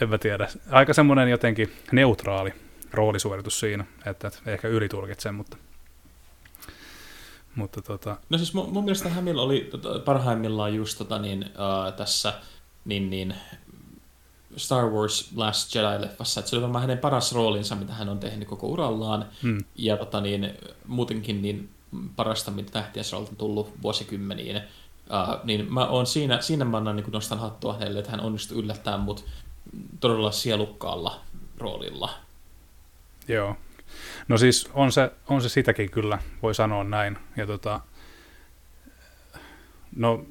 en mä tiedä. Aika semmoinen jotenkin neutraali roolisuoritus siinä, että, että ehkä ylitulkitsen, mutta mutta tota... No siis mun, mun mielestä Hämillä oli tota, parhaimmillaan just tota, niin, uh, tässä niin, niin, Star Wars Last Jedi-leffassa, että se oli varmaan hänen paras roolinsa, mitä hän on tehnyt koko urallaan, Hmm. ja tota, niin, muutenkin niin parasta, mitä tähtiä on tullut vuosikymmeniin. Uh, niin mä oon siinä, siinä mä annan, niin nostan hattua hänelle, että hän onnistui yllättämään mut todella sielukkaalla roolilla. Joo. No siis on se, on se sitäkin kyllä, voi sanoa näin. Ja tota, no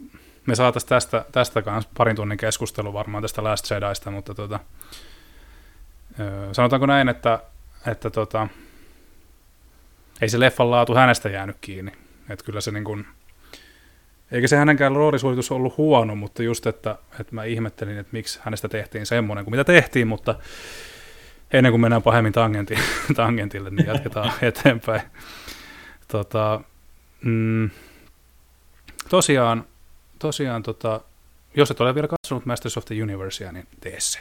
me saataisiin tästä, tästä kanssa parin tunnin keskustelu varmaan tästä Last Jediista, mutta tota, sanotaanko näin, että, että tota, ei se leffan laatu hänestä jäänyt kiinni. Että kyllä se niin kuin, eikä se hänenkään roolisuoritus ollut huono, mutta just, että, että mä ihmettelin, että miksi hänestä tehtiin semmoinen kuin mitä tehtiin, mutta ennen kuin mennään pahemmin tangenti, [laughs] tangentille, niin jatketaan [laughs] eteenpäin. Tota, mm, tosiaan, tosiaan tota, jos et ole vielä katsonut Masters of the Universea, niin tee se.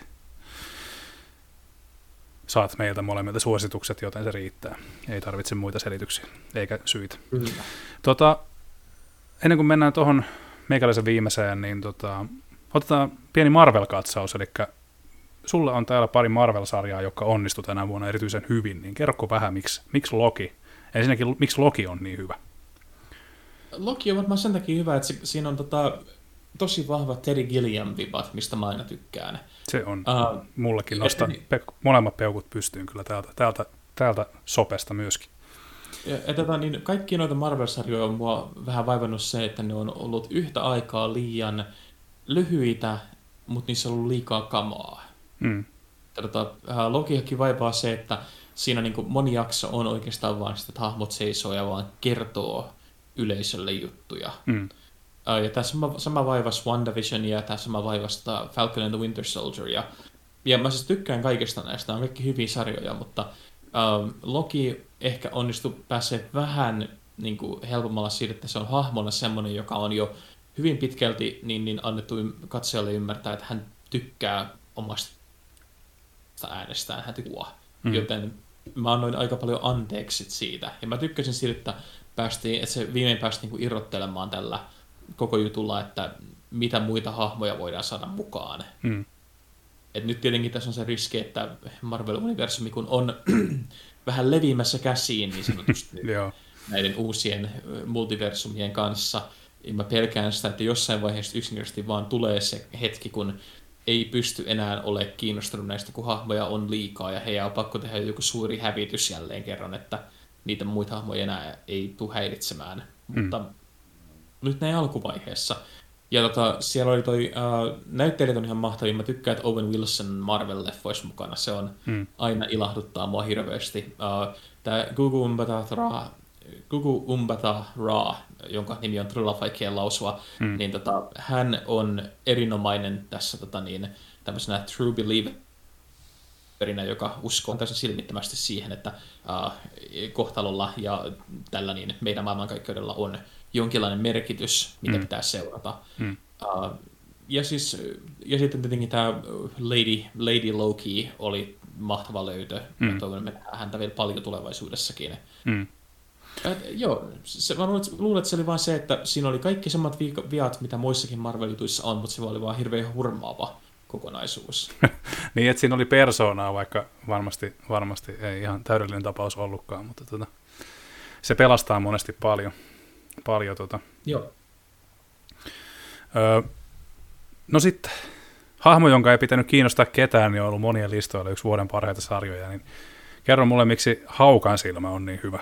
Saat meiltä molemmilta suositukset, joten se riittää. Ei tarvitse muita selityksiä, eikä syitä. Kyllä. Tota, ennen kuin mennään tuohon meikäläisen viimeiseen, niin tota, otetaan pieni Marvel-katsaus, eli sulla on täällä pari Marvel-sarjaa, jotka onnistu tänä vuonna erityisen hyvin, niin kerro vähän, miksi, miksi Loki, ensinnäkin miksi Loki on niin hyvä? Loki on varmaan sen takia hyvä, että siinä on tota, tosi vahva Terry Gilliam-vibat, mistä mä aina tykkään. Se on, Uh, mullekin nostan niin. pe- molemmat peukut pystyyn kyllä täältä, täältä, täältä sopesta myöskin. Ja, tota, niin kaikki noita Marvel-sarjoja on mua vähän vaivannut se, että ne on ollut yhtä aikaa liian lyhyitä, mutta niissä on ollut liikaa kamaa. Mm, Tota, äh, Lokiakin vaivaa se, että siinä niin moni jakso on oikeastaan vaan sitä, että hahmot seisoo ja vaan kertoo yleisölle juttuja. mm, Uh, ja tämä sama, sama vaivas WandaVision ja tämä sama vaivas tää Falcon and the Winter Soldier. Ja, ja mä siis tykkään kaikista näistä, nämä on kaikki hyviä sarjoja, mutta uh, Loki ehkä onnistui pääsee vähän niin kuin, helpommalla siitä, että se on hahmona semmoinen, joka on jo hyvin pitkälti niin, niin annettu katsojalle ymmärtää, että hän tykkää omasta äänestään, hän tykkää. Mm. Mm. Joten mä annoin aika paljon anteeksi siitä. Ja mä tykkäsin siitä, että, päästiin, että se viimein pääsi niin kuin irrottelemaan tällä koko jutulla, että mitä muita hahmoja voidaan saada mukaan. mm, Et nyt tietenkin tässä on se riski, että Marvel-universumi kun on [clears throat] vähän levimässä käsiin niin sanotusti [laughs] näiden uusien multiversumien kanssa, niin mä pelkään sitä, että jossain vaiheessa yksinkertaisesti vaan tulee se hetki, kun ei pysty enää ole kiinnostunut näistä, kun hahmoja on liikaa ja heidän on pakko tehdä joku suuri hävitys jälleen kerran, että niitä muita hahmoja enää ei tule häiritsemään. Mm. Mutta nyt näin alkuvaiheessa. Ja tota, siellä oli toi, uh, näyttelijät on ihan mahtavia. Mä tykkään, että Owen Wilson Marvel-leffoissa mukana. Se on mm, aina ilahduttaa mua hirveästi. Uh, Tämä Gugu Umbata Ra, Gugu Umbata Ra, jonka nimi on todella vaikea lausua, Mm. mm. niin tota, hän on erinomainen tässä tota, niin, tämmöisenä true believerina, joka uskoo täysin silmittömästi siihen, että uh, kohtalolla ja tällä niin meidän maailmankaikkeudella on jonkinlainen merkitys, mitä Mm. pitää seurata. mm, Uh, ja, siis, ja sitten tietenkin tämä Lady, Lady Loki oli mahtava löytö. Mm. Mä toivon, että häntä vielä paljon tulevaisuudessakin. mm, Et, joo, se, mä luulen, että- luulen, että se oli vaan se, että siinä oli kaikki samat vi- viat, mitä muissakin Marvel-jutuissa on, mutta se oli vaan hirveän hurmaava kokonaisuus. [laughs] Niin, että siinä oli persoonaa, vaikka varmasti, varmasti ei ihan täydellinen tapaus ollutkaan, mutta tota, se pelastaa monesti paljon. Paljon tota. joo. öö, no sitten, hahmo, jonka ei pitänyt kiinnostaa ketään, niin on ollut monien listoilla yksi vuoden parhaita sarjoja, niin kerro mulle, miksi Haukan silmä on niin hyvä.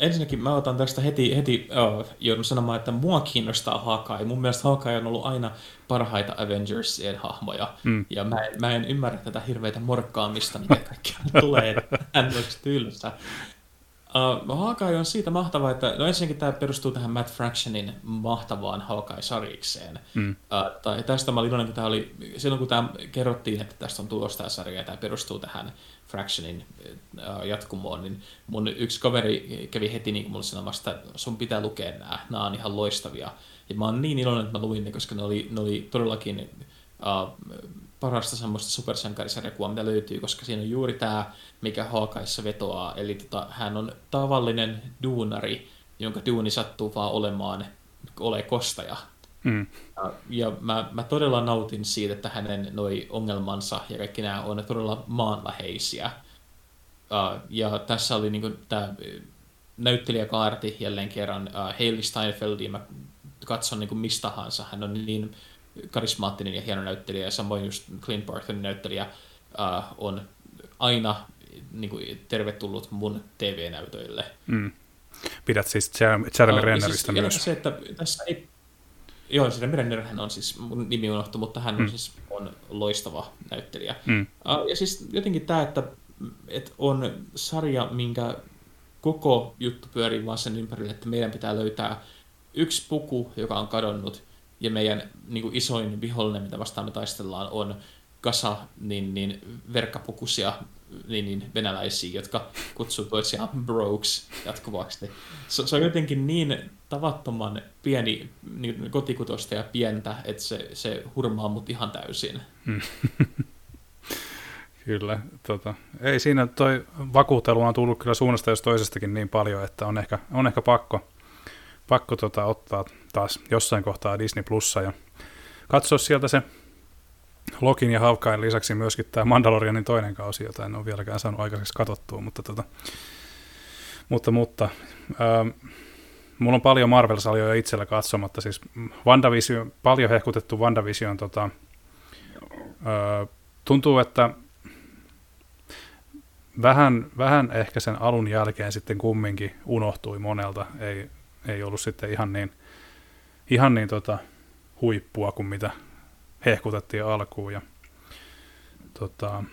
Ensinnäkin mä otan tästä heti, heti oh, joudun sanomaan, että mua kiinnostaa Hawkeye. Mun mielestä Hawkeye on ollut aina parhaita Avengersien hahmoja. Mm. Ja mä en, mä en ymmärrä tätä hirveitä morkkaamista, mitä kaikkea [laughs] tulee, hän olisi tylsä. Uh, Hawkeye on siitä mahtava, että no ensinnäkin tämä perustuu tähän Matt Fractionin mahtavaan Hawkeye-sarikseen. Mm. Uh, tai tästä mä olin iloinen, kun tämä oli, silloin kun tämä kerrottiin, että tästä on tulossa tämä sarja ja tämä perustuu tähän Fractionin uh, jatkumoon, niin mun yksi kaveri kävi heti niin mulle sanomassa, että sun pitää lukea nämä, nämä on ihan loistavia. Ja mä oon niin iloinen, että mä luin ne, koska ne oli, ne oli todellakin uh, parasta semmoista supersankarisarjakuvaa, mitä löytyy, koska siinä on juuri tämä, mikä Hawkeissa vetoaa. Eli tota, hän on tavallinen duunari, jonka duuni sattuu vaan olemaan ole kostaja. Mm. Ja, ja mä, mä todella nautin siitä, että hänen noi ongelmansa ja kaikki nämä on todella maanläheisiä. Uh, ja tässä oli niinku tämä näyttelijäkaarti jälleen kerran uh, Hailey Steinfeldia. Mä katson niinku mistä tahansa. Hän on niin karismaattinen ja hieno näyttelijä, ja samoin just Clint Bartonin näyttelijä uh, on aina niin kuin, tervetullut mun TV-näytöille. Mm. Pidät siis Jeremy, Jeremy uh, Renneristä siis, myös. Se, että tässä ei... Joo, Jeremy Renner hän on siis, mun nimi unohtu, mutta hän mm. on siis on loistava näyttelijä. Mm. Uh, ja siis jotenkin tämä, että, että on sarja, minkä koko juttu pyörii vaan sen ympärille, että meidän pitää löytää yksi puku, joka on kadonnut, ja meidän niin kuin isoin vihollinen, mitä vastaan me taistellaan, on kasa niin, niin verkkapukuisia niin, niin, venäläisiä, jotka kutsuu toisiaan brokes jatkuvasti. Se, se on jotenkin niin tavattoman pieni niin, kotikutosta ja pientä, että se, se hurmaa mut ihan täysin. Mm. kyllä. Tota, ei siinä toi vakuutelu on tullut kyllä suunnasta jos toisestakin niin paljon, että on ehkä, on ehkä pakko, pakko tota, ottaa taas jossain kohtaa Disney Plussa ja katsoa sieltä se Lokin ja Hawkeyen lisäksi myöskin tämä Mandalorianin toinen kausi, jota en ole vieläkään saanut aikaiseksi katsottua, mutta, tota, mutta, mutta ähm, mulla on paljon Marvel-saljoja itsellä katsomatta, siis WandaVision, paljon hehkutettu WandaVision, tota, äh, tuntuu, että vähän, vähän ehkä sen alun jälkeen sitten kumminkin unohtui monelta, ei, ei ollut sitten ihan niin, ihan niin tota, huippua kuin mitä hehkutettiin alkuun. Ja, tota,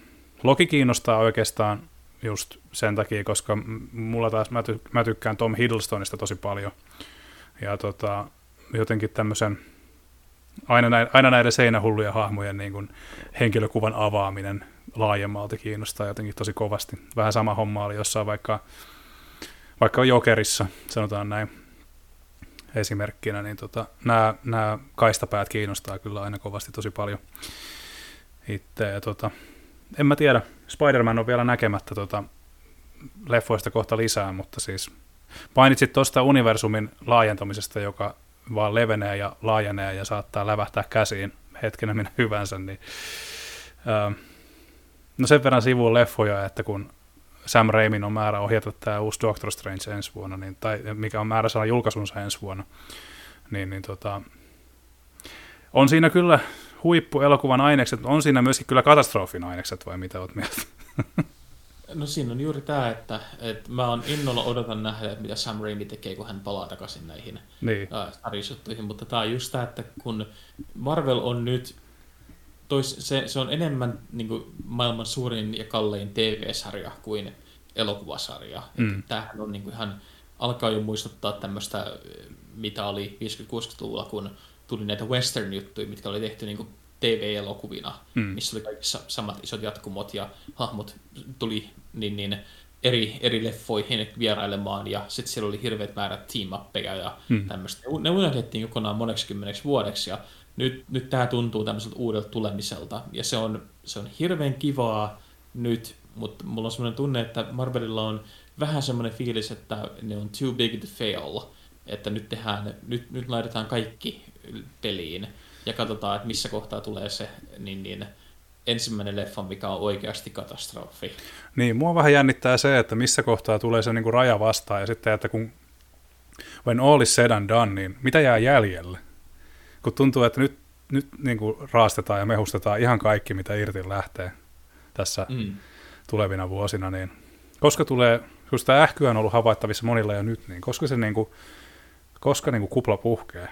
Loki kiinnostaa oikeastaan just sen takia, koska mulla taas, mä, ty, mä tykkään Tom Hiddlestonista tosi paljon. Ja tota, jotenkin tämmöisen, aina, näin, aina näiden seinähulluja hahmojen niin kuin henkilökuvan avaaminen laajemmalti kiinnostaa jotenkin tosi kovasti. Vähän sama homma oli jossain vaikka, vaikka Jokerissa, sanotaan näin esimerkkinä, niin tota, nämä, nämä kaistapäät kiinnostaa kyllä aina kovasti tosi paljon itse. Ja tota, en mä tiedä, Spider-Man on vielä näkemättä tota, leffoista kohta lisää, mutta siis painitsit tuosta universumin laajentamisesta, joka vaan levenee ja laajenee ja saattaa lävähtää käsiin hetkenä minä hyvänsä, niin ää, no sen verran sivuun leffoja, että kun Sam Raimin on määrä ohjata tämä uusi Doctor Strange ensi vuonna, niin, tai mikä on määrä saada julkaisunsa ensi vuonna, niin, niin tota, on siinä kyllä huippuelokuvan ainekset, on siinä myöskin kyllä katastrofin ainekset, vai mitä olet mieltä? [laughs] No siinä on juuri tämä, että, että mä oon innolla odotan nähdä, että mitä Sam Raimi tekee, kun hän palaa takaisin näihin niin. äh, mutta tämä on just tämä, että kun Marvel on nyt tois, se, se on enemmän niin kuin, maailman suurin ja kallein TV-sarja kuin elokuvasarja. Mm. Tämähän on niin kuin, ihan, alkaa jo muistuttaa tämmöistä, mitä oli 50-60-luvulla, kun tuli näitä western-juttuja, mitkä oli tehty niin kuin TV-elokuvina, mm. missä oli kaikissa samat isot jatkumot ja hahmot tuli niin, niin eri, eri leffoihin vierailemaan ja sitten siellä oli hirveät määrät team ja mm. tämmöistä. Ne unohdettiin kokonaan moneksi kymmeneksi vuodeksi ja nyt, nyt tämä tuntuu tämmöiseltä uudelta tulemiselta, ja se on, se on hirveän kivaa nyt, mutta mulla on semmoinen tunne, että Marvelilla on vähän semmoinen fiilis, että ne on too big to fail, että nyt tehdään, nyt, nyt laitetaan kaikki peliin, ja katsotaan, että missä kohtaa tulee se niin, niin, ensimmäinen leffa, mikä on oikeasti katastrofi. Niin, mua vähän jännittää se, että missä kohtaa tulee se niin kuin raja vastaan, ja sitten, että kun when all is said and done, niin mitä jää jäljelle? Kun tuntuu, että nyt, nyt niin kuin raastetaan ja mehustetaan ihan kaikki, mitä irti lähtee tässä mm. tulevina vuosina, niin koska tulee, kun sitä ähkyä on ollut havaittavissa monilla jo nyt, niin koska se niin kuin, koska niin kuin kupla puhkee,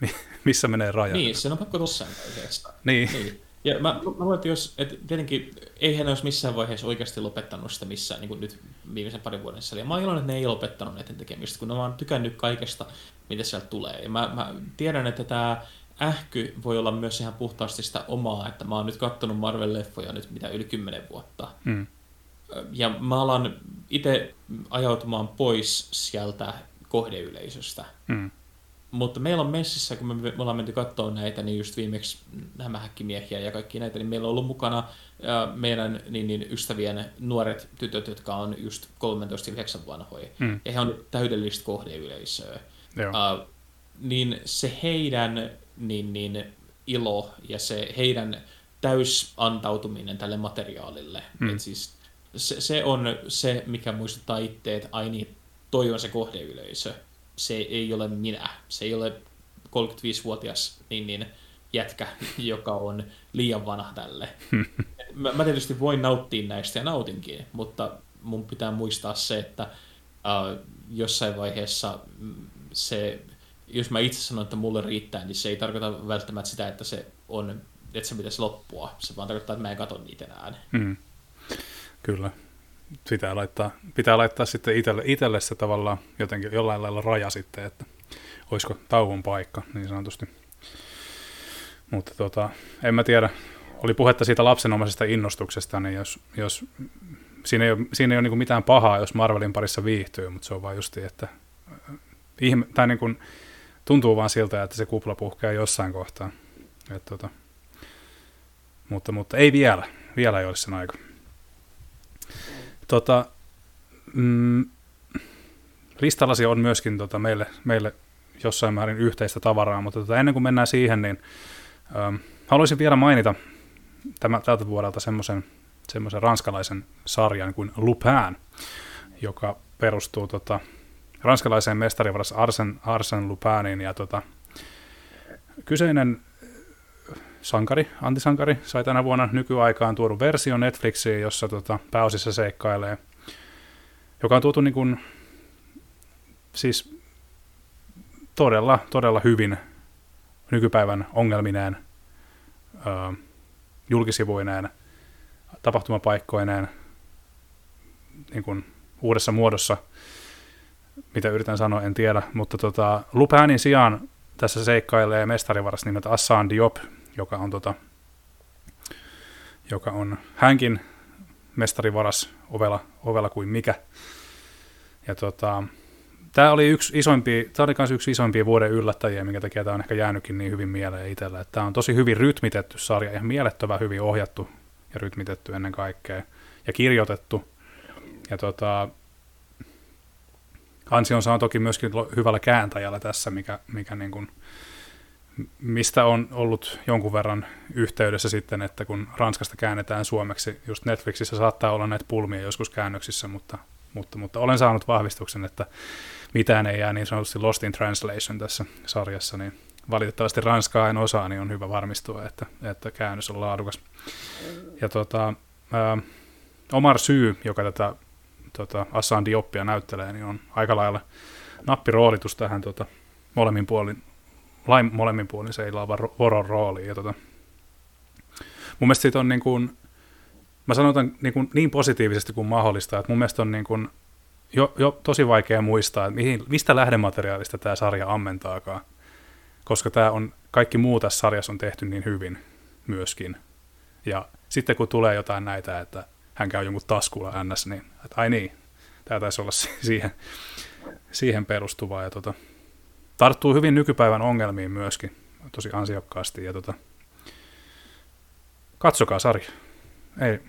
[laughs] missä menee raja? Niin, se on pakko vaiheessa. Niin. niin. Ja mä, mä luulen, että jos, että tietenkin eihän ne olisi missään vaiheessa oikeasti lopettanut sitä missään niin kuin nyt viimeisen parin vuoden sisällä. Ja mä oon iloinen, että ne ei lopettanut näiden tekemistä, kun ne vaan tykännyt kaikesta, mitä sieltä tulee. Ja mä, mä tiedän, että tämä ähky voi olla myös ihan puhtaasti sitä omaa, että mä oon nyt katsonut Marvel-leffoja nyt mitä yli kymmenen vuotta. Mm. Ja mä alan itse ajautumaan pois sieltä kohdeyleisöstä. Mm. Mutta meillä on messissä, kun me, me ollaan menty katsoa näitä, niin just viimeksi nämä häkkimiehiä ja kaikki näitä, niin meillä on ollut mukana ja meidän niin, niin, ystävien nuoret tytöt, jotka on just 13-9 vanhoja. Mm. Ja he on täydellistä kohdeyleisöä. Uh, niin se heidän niin, niin, ilo ja se heidän täysantautuminen tälle materiaalille, mm. että siis se, se on se, mikä muistuttaa itse, että ai niin, toi on se kohdeyleisö. Se ei ole minä. Se ei ole 35-vuotias niin, niin, jätkä, [laughs] joka on liian vanha tälle. [laughs] mä, mä tietysti voin nauttia näistä ja nautinkin, mutta mun pitää muistaa se, että uh, jossain vaiheessa se, jos mä itse sanon, että mulle riittää, niin se ei tarkoita välttämättä sitä, että se on, että se pitäisi loppua. Se vaan tarkoittaa, että mä en katso niitä enää. Mm. Kyllä. Pitää laittaa, pitää laittaa sitten itselle, itselle se tavallaan jotenkin jollain lailla raja sitten, että olisiko tauon paikka niin sanotusti. Mutta tota, en mä tiedä, oli puhetta siitä lapsenomaisesta innostuksesta, niin jos, jos siinä ei ole, siinä ei ole niin mitään pahaa, jos Marvelin parissa viihtyy, mutta se on vaan justi, että ihme, tai niin kuin, tuntuu vaan siltä, että se kupla puhkeaa jossain kohtaa. Et tota, mutta, mutta ei vielä, vielä ei ole sen aika. Tota, mm, listallasi on myöskin tota, meille, meille jossain määrin yhteistä tavaraa, mutta tota, ennen kuin mennään siihen, niin ähm, haluaisin vielä mainita tämä, tältä vuodelta semmoisen semmoisen ranskalaisen sarjan kuin Lupin, joka perustuu tota, ranskalaiseen mestarivaras Arsen, Arsen Lupiniin, ja tota, kyseinen sankari, antisankari, sai tänä vuonna nykyaikaan tuodun versio Netflixiin, jossa tota, pääosissa seikkailee, joka on tuotu niin kuin, siis todella, todella hyvin nykypäivän ongelmineen, ö, julkisivuineen, tapahtumapaikkoineen niin kuin uudessa muodossa, mitä yritän sanoa, en tiedä, mutta tota, Lupäänin sijaan tässä seikkailee mestarivaras nimeltä Assaan Diop, joka on, tota, joka on hänkin mestarivaras ovella, ovella kuin mikä. Ja tota, tämä oli yksi isompi, tämä oli myös yksi isompia vuoden yllättäjiä, minkä takia tämä on ehkä jäänytkin niin hyvin mieleen itsellä. Tämä on tosi hyvin rytmitetty sarja, ihan mielettömän hyvin ohjattu ja rytmitetty ennen kaikkea ja kirjoitettu. Ja tota, Ansion saa toki myöskin hyvällä kääntäjällä tässä, mikä, mikä niin kuin, mistä on ollut jonkun verran yhteydessä sitten, että kun Ranskasta käännetään suomeksi, just Netflixissä saattaa olla näitä pulmia joskus käännöksissä, mutta, mutta, mutta olen saanut vahvistuksen, että mitään ei jää niin sanotusti lost in translation tässä sarjassa, niin valitettavasti Ranskaa en osaa, niin on hyvä varmistua, että, että käännös on laadukas. Ja tota, ää, Omar Syy, joka tätä tota, Assan Dioppia näyttelee, niin on aika lailla nappiroolitus tähän tota, molemmin puolin, lain molemmin puolin seilaava voron rooliin. Ja tota, mun mielestä siitä on niin kuin, mä sanotan niin, kuin niin positiivisesti kuin mahdollista, että mun mielestä on niin kuin jo, jo tosi vaikea muistaa, että mihin, mistä lähdemateriaalista tämä sarja ammentaakaan koska tämä on, kaikki muu tässä sarjassa on tehty niin hyvin myöskin. Ja sitten kun tulee jotain näitä, että hän käy jonkun taskulla ns, niin että ai niin, tämä taisi olla [laughs] siihen, siihen perustuvaa. Ja tota, tarttuu hyvin nykypäivän ongelmiin myöskin, tosi ansiokkaasti. Ja tota, katsokaa sarja. Ei,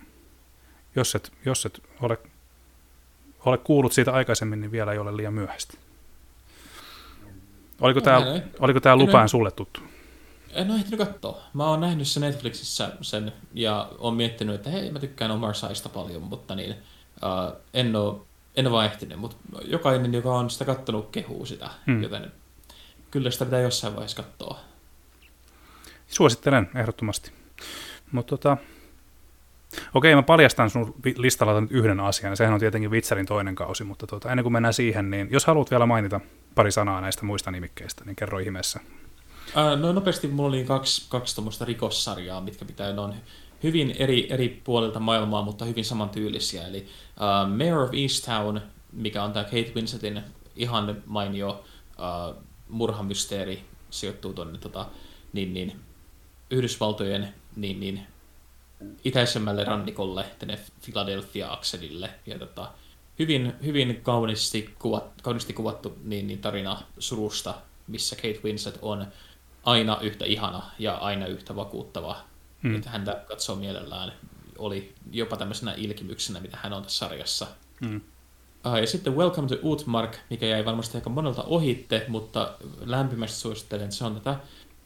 jos et, jos et ole, ole kuullut siitä aikaisemmin, niin vielä ei ole liian myöhäistä. Oliko tämä, oliko tämä lupaan en, sulle tuttu? En ole ehtinyt katsoa. Mä oon nähnyt sen Netflixissä sen ja oon miettinyt, että hei, mä tykkään Omar Saista paljon, mutta niin, uh, en, ole, en ole vaan ehtinyt. Mutta jokainen, joka on sitä kattonut, kehuu sitä, hmm. joten kyllä sitä pitää jossain vaiheessa katsoa. Suosittelen ehdottomasti. Mutta tota, Okei, mä paljastan sun listalla nyt yhden asian, ja sehän on tietenkin Witcherin toinen kausi, mutta tota, ennen kuin mennään siihen, niin jos haluat vielä mainita pari sanaa näistä muista nimikkeistä, niin kerro ihmeessä. Ää, no nopeasti mulla oli kaksi, kaksi tuommoista rikossarjaa, mitkä pitää, ne on hyvin eri, eri puolilta maailmaa, mutta hyvin samantyylisiä. Eli uh, Mayor of Easttown, mikä on tämä Kate Winsletin ihan mainio uh, murhamysteeri, sijoittuu tuonne tota, niin, niin, Yhdysvaltojen niin, niin, itäisemmälle rannikolle, tänne Philadelphia-akselille. Ja tota, hyvin, hyvin kauniisti, kuvat, kauniisti kuvattu niin, niin tarina surusta, missä Kate Winslet on aina yhtä ihana ja aina yhtä vakuuttava. Hmm. Että häntä katsoo mielellään. Oli jopa tämmöisenä ilkimyksenä, mitä hän on tässä sarjassa. Hmm. Ja sitten Welcome to Utmark, mikä jäi varmasti aika monelta ohitte, mutta lämpimästi suosittelen, se on tätä.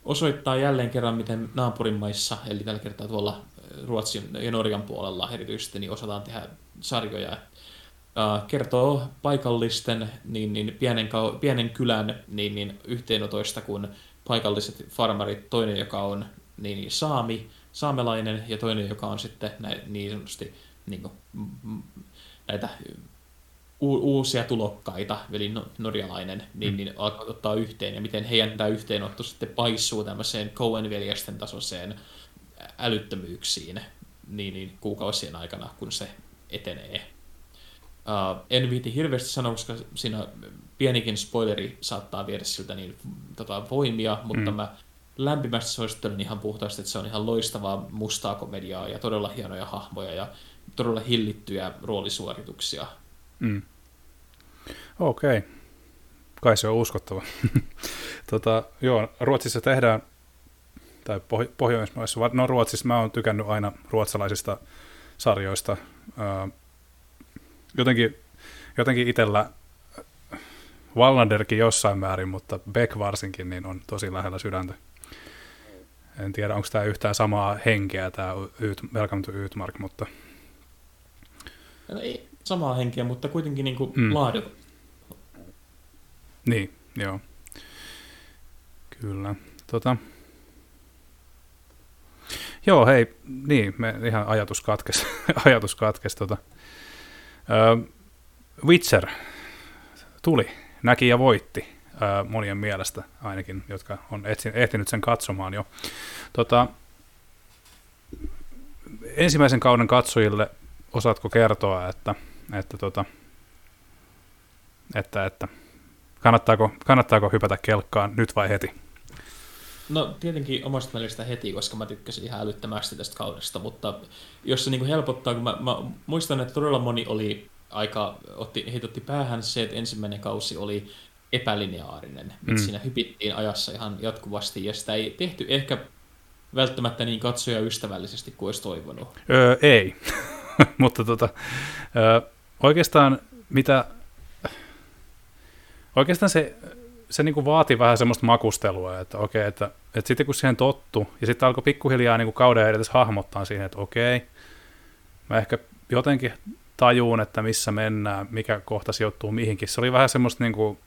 Osoittaa jälleen kerran, miten naapurimaissa, eli tällä kertaa tuolla Ruotsin ja Norjan puolella erityisesti, niin osataan tehdä sarjoja. Uh, kertoo paikallisten niin, niin pienen, pienen kylän niin, niin yhteenotoista, kun paikalliset farmarit, toinen joka on niin, niin saami, saamelainen ja toinen joka on sitten näin, niin sanotusti niin kuin, näitä uusia tulokkaita, eli norjalainen, niin, mm. niin alkaa ottaa yhteen, ja miten heidän tämä yhteenotto sitten paissuu tämmöiseen Cohen-veljesten tasoiseen älyttömyyksiin niin, niin kuukausien aikana, kun se etenee. Uh, en viiti hirveästi sanoa, koska siinä pienikin spoileri saattaa viedä siltä niin tota, voimia, mutta mm. mä lämpimästi suosittelen ihan puhtaasti, että se on ihan loistavaa mustaa komediaa ja todella hienoja hahmoja ja todella hillittyjä roolisuorituksia. Mm. Okei. Okay. Kai se on uskottava. [laughs] tota, joo, Ruotsissa tehdään, tai Poh- Pohjoismaissa, no Ruotsissa mä oon tykännyt aina ruotsalaisista sarjoista. jotenkin, jotenkin itsellä Wallanderkin jossain määrin, mutta Beck varsinkin niin on tosi lähellä sydäntä. En tiedä, onko tämä yhtään samaa henkeä, tämä Welcome to Ytmark, mutta... Ei samaa henkeä, mutta kuitenkin niin kuin mm. laadukasta. Niin, joo. Kyllä. Tota. Joo, hei, niin, me ihan ajatus katkes, [laughs] ajatus katkes tota. Ö, Witcher tuli, näki ja voitti ö, monien mielestä ainakin, jotka on etsin, ehtinyt sen katsomaan jo. Tota, ensimmäisen kauden katsojille osaatko kertoa, että, että, tota, että, että Kannattaako, kannattaako hypätä kelkkaan nyt vai heti? No tietenkin omasta mielestä heti, koska mä tykkäsin ihan älyttömästi tästä kaudesta, mutta jos se niin kuin helpottaa, kun mä, mä muistan, että todella moni oli aika, otti, heitä otti päähän se, että ensimmäinen kausi oli epälineaarinen, mm. siinä hypittiin ajassa ihan jatkuvasti, ja sitä ei tehty ehkä välttämättä niin katsoja ystävällisesti kuin olisi toivonut. Öö, ei, [laughs] mutta tota, öö, oikeastaan mitä oikeastaan se, se niin kuin vaati vähän semmoista makustelua, että okei, että, että sitten kun siihen tottu, ja sitten alkoi pikkuhiljaa niin kuin kauden edessä hahmottaa siihen, että okei, mä ehkä jotenkin tajuun, että missä mennään, mikä kohta sijoittuu mihinkin. Se oli vähän semmoista niin kuin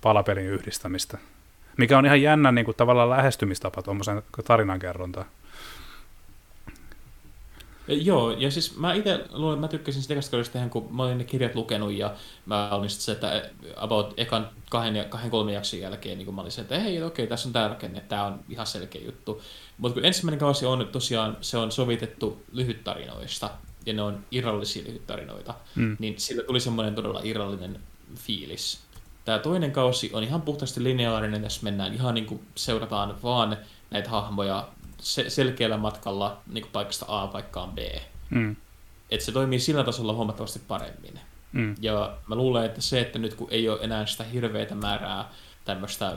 palapelin yhdistämistä, mikä on ihan jännä niin kuin tavallaan lähestymistapa tuommoisen tarinankerrontaan. Joo, ja siis mä itse luulen, mä tykkäsin sitä ekasta kaudesta kun mä olin ne kirjat lukenut ja mä olin sitten se, että about ekan kahden, ja, kahden kolmen jakson jälkeen niin kun mä olin se, että hei, okei, tässä on tämä rakenne, tämä on ihan selkeä juttu. Mutta kun ensimmäinen kausi on tosiaan, se on sovitettu lyhyttarinoista, ja ne on irrallisia lyhyttarinoita, mm. niin sillä tuli semmoinen todella irrallinen fiilis. Tämä toinen kausi on ihan puhtaasti lineaarinen, tässä mennään ihan niin kuin seurataan vaan näitä hahmoja se, selkeällä matkalla niin kuin paikasta A paikkaan B. Mm. Että se toimii sillä tasolla huomattavasti paremmin. Mm. Ja mä luulen, että se, että nyt kun ei ole enää sitä hirveätä määrää tämmöistä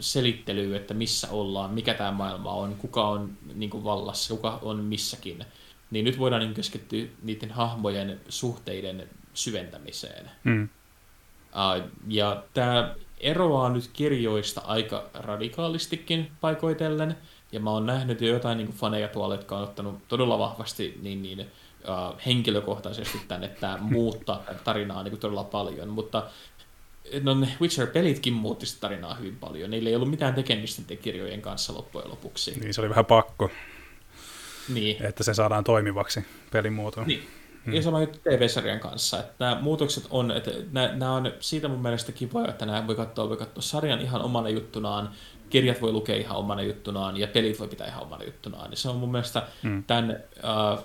selittelyä, että missä ollaan, mikä tämä maailma on, kuka on niin kuin vallassa, kuka on missäkin, niin nyt voidaan niin keskittyä niiden hahmojen suhteiden syventämiseen. Mm. Uh, ja tämä eroaa nyt kirjoista aika radikaalistikin paikoitellen, ja mä oon nähnyt jo jotain niin faneja tuolla, jotka on ottanut todella vahvasti niin, niin, uh, henkilökohtaisesti tänne, että tämä muuttaa tarinaa niin kuin todella paljon, mutta no ne Witcher-pelitkin muutti sitä tarinaa hyvin paljon. Niillä ei ollut mitään tekemistä niiden kirjojen kanssa loppujen lopuksi. Niin, se oli vähän pakko. Niin. Että se saadaan toimivaksi pelimuotoon. Niin. Hmm. Ja sama juttu TV-sarjan kanssa, että nämä muutokset on, että nämä, nämä on siitä mun mielestä kivoja, että nämä voi katsoa, voi katsoa sarjan ihan omana juttunaan, kirjat voi lukea ihan omana juttunaan ja pelit voi pitää ihan omana juttunaan. Niin se on mun mielestä mm. tämän uh,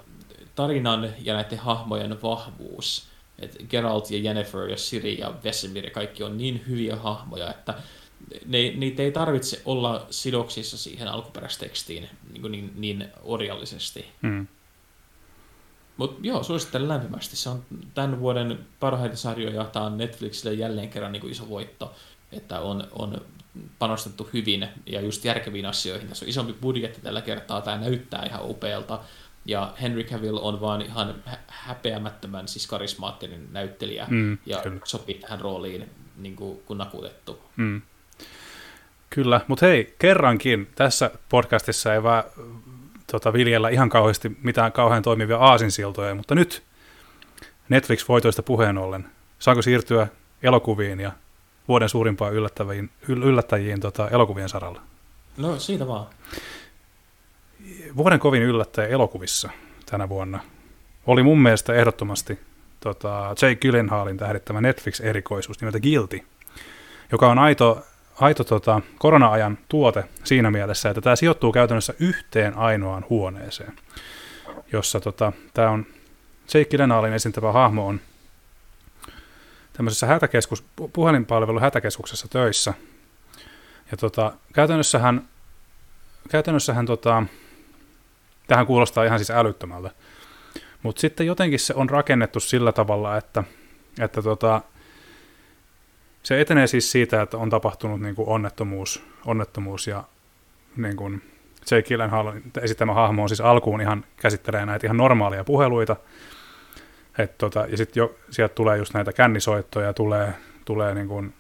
tarinan ja näiden hahmojen vahvuus. että Geralt ja Jennifer ja Siri ja Vesemir ja kaikki on niin hyviä hahmoja, että ne, niitä ei tarvitse olla sidoksissa siihen alkuperäistekstiin niin, niin, niin orjallisesti. Mm. Mutta joo, suosittelen lämpimästi. Se on tämän vuoden parhaita sarjoja. Tämä on Netflixille jälleen kerran niin iso voitto, että on, on panostettu hyvin ja just järkeviin asioihin. Tässä on isompi budjetti tällä kertaa, tämä näyttää ihan upealta. ja Henry Cavill on vaan ihan häpeämättömän siis karismaattinen näyttelijä, Mm, ja kyllä. sopii tähän rooliin niin kuin, kun nakutettu. Mm. Kyllä, mutta hei, kerrankin tässä podcastissa ei vaan tota, viljellä ihan kauheasti mitään kauhean toimivia aasinsiltoja, mutta nyt Netflix-voitoista puheen ollen, saanko siirtyä elokuviin ja vuoden suurimpaan yllättäviin, yl- yllättäjiin tota, elokuvien saralla? No siitä vaan. Vuoden kovin yllättäjä elokuvissa tänä vuonna oli mun mielestä ehdottomasti tota, Jake Gyllenhaalin tähdittämä Netflix-erikoisuus nimeltä Guilty, joka on aito, aito tota, korona-ajan tuote siinä mielessä, että tämä sijoittuu käytännössä yhteen ainoaan huoneeseen, jossa tota, tämä on Jake Gyllenhaalin esiintyvä hahmo on tämmöisessä hätäkeskus, pu- puhelinpalvelun hätäkeskuksessa töissä. Ja tota, käytännössähän, käytännössähän tota, tähän kuulostaa ihan siis älyttömältä. Mutta sitten jotenkin se on rakennettu sillä tavalla, että, että tota, se etenee siis siitä, että on tapahtunut niin kuin onnettomuus, onnettomuus ja niin kuin Jake Gyllenhaalin esittämä hahmo on siis alkuun ihan käsittelee näitä ihan normaaleja puheluita, et tota, ja sitten jo sieltä tulee just näitä kännisoittoja, tulee, tulee niin kuin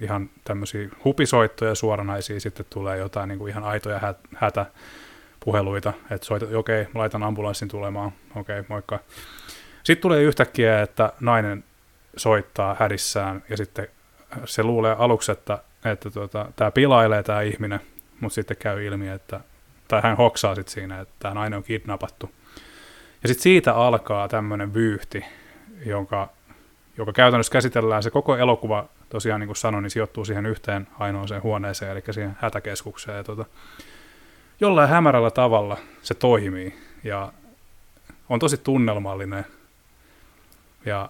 ihan tämmöisiä hupisoittoja suoranaisia, sitten tulee jotain niin kuin ihan aitoja hä- hätäpuheluita, että soita, okei, mä laitan ambulanssin tulemaan, okei, moikka. Sitten tulee yhtäkkiä, että nainen soittaa hädissään ja sitten se luulee aluksi, että, että tota, tämä pilailee tämä ihminen, mutta sitten käy ilmi, että, tai hän hoksaa sitten siinä, että tämä nainen on kidnappattu. Ja sitten siitä alkaa tämmöinen vyyhti, jonka, joka käytännössä käsitellään, se koko elokuva tosiaan niin kuin sanoin, niin sijoittuu siihen yhteen ainoaseen huoneeseen, eli siihen hätäkeskukseen. Ja tota, jollain hämärällä tavalla se toimii ja on tosi tunnelmallinen. Ja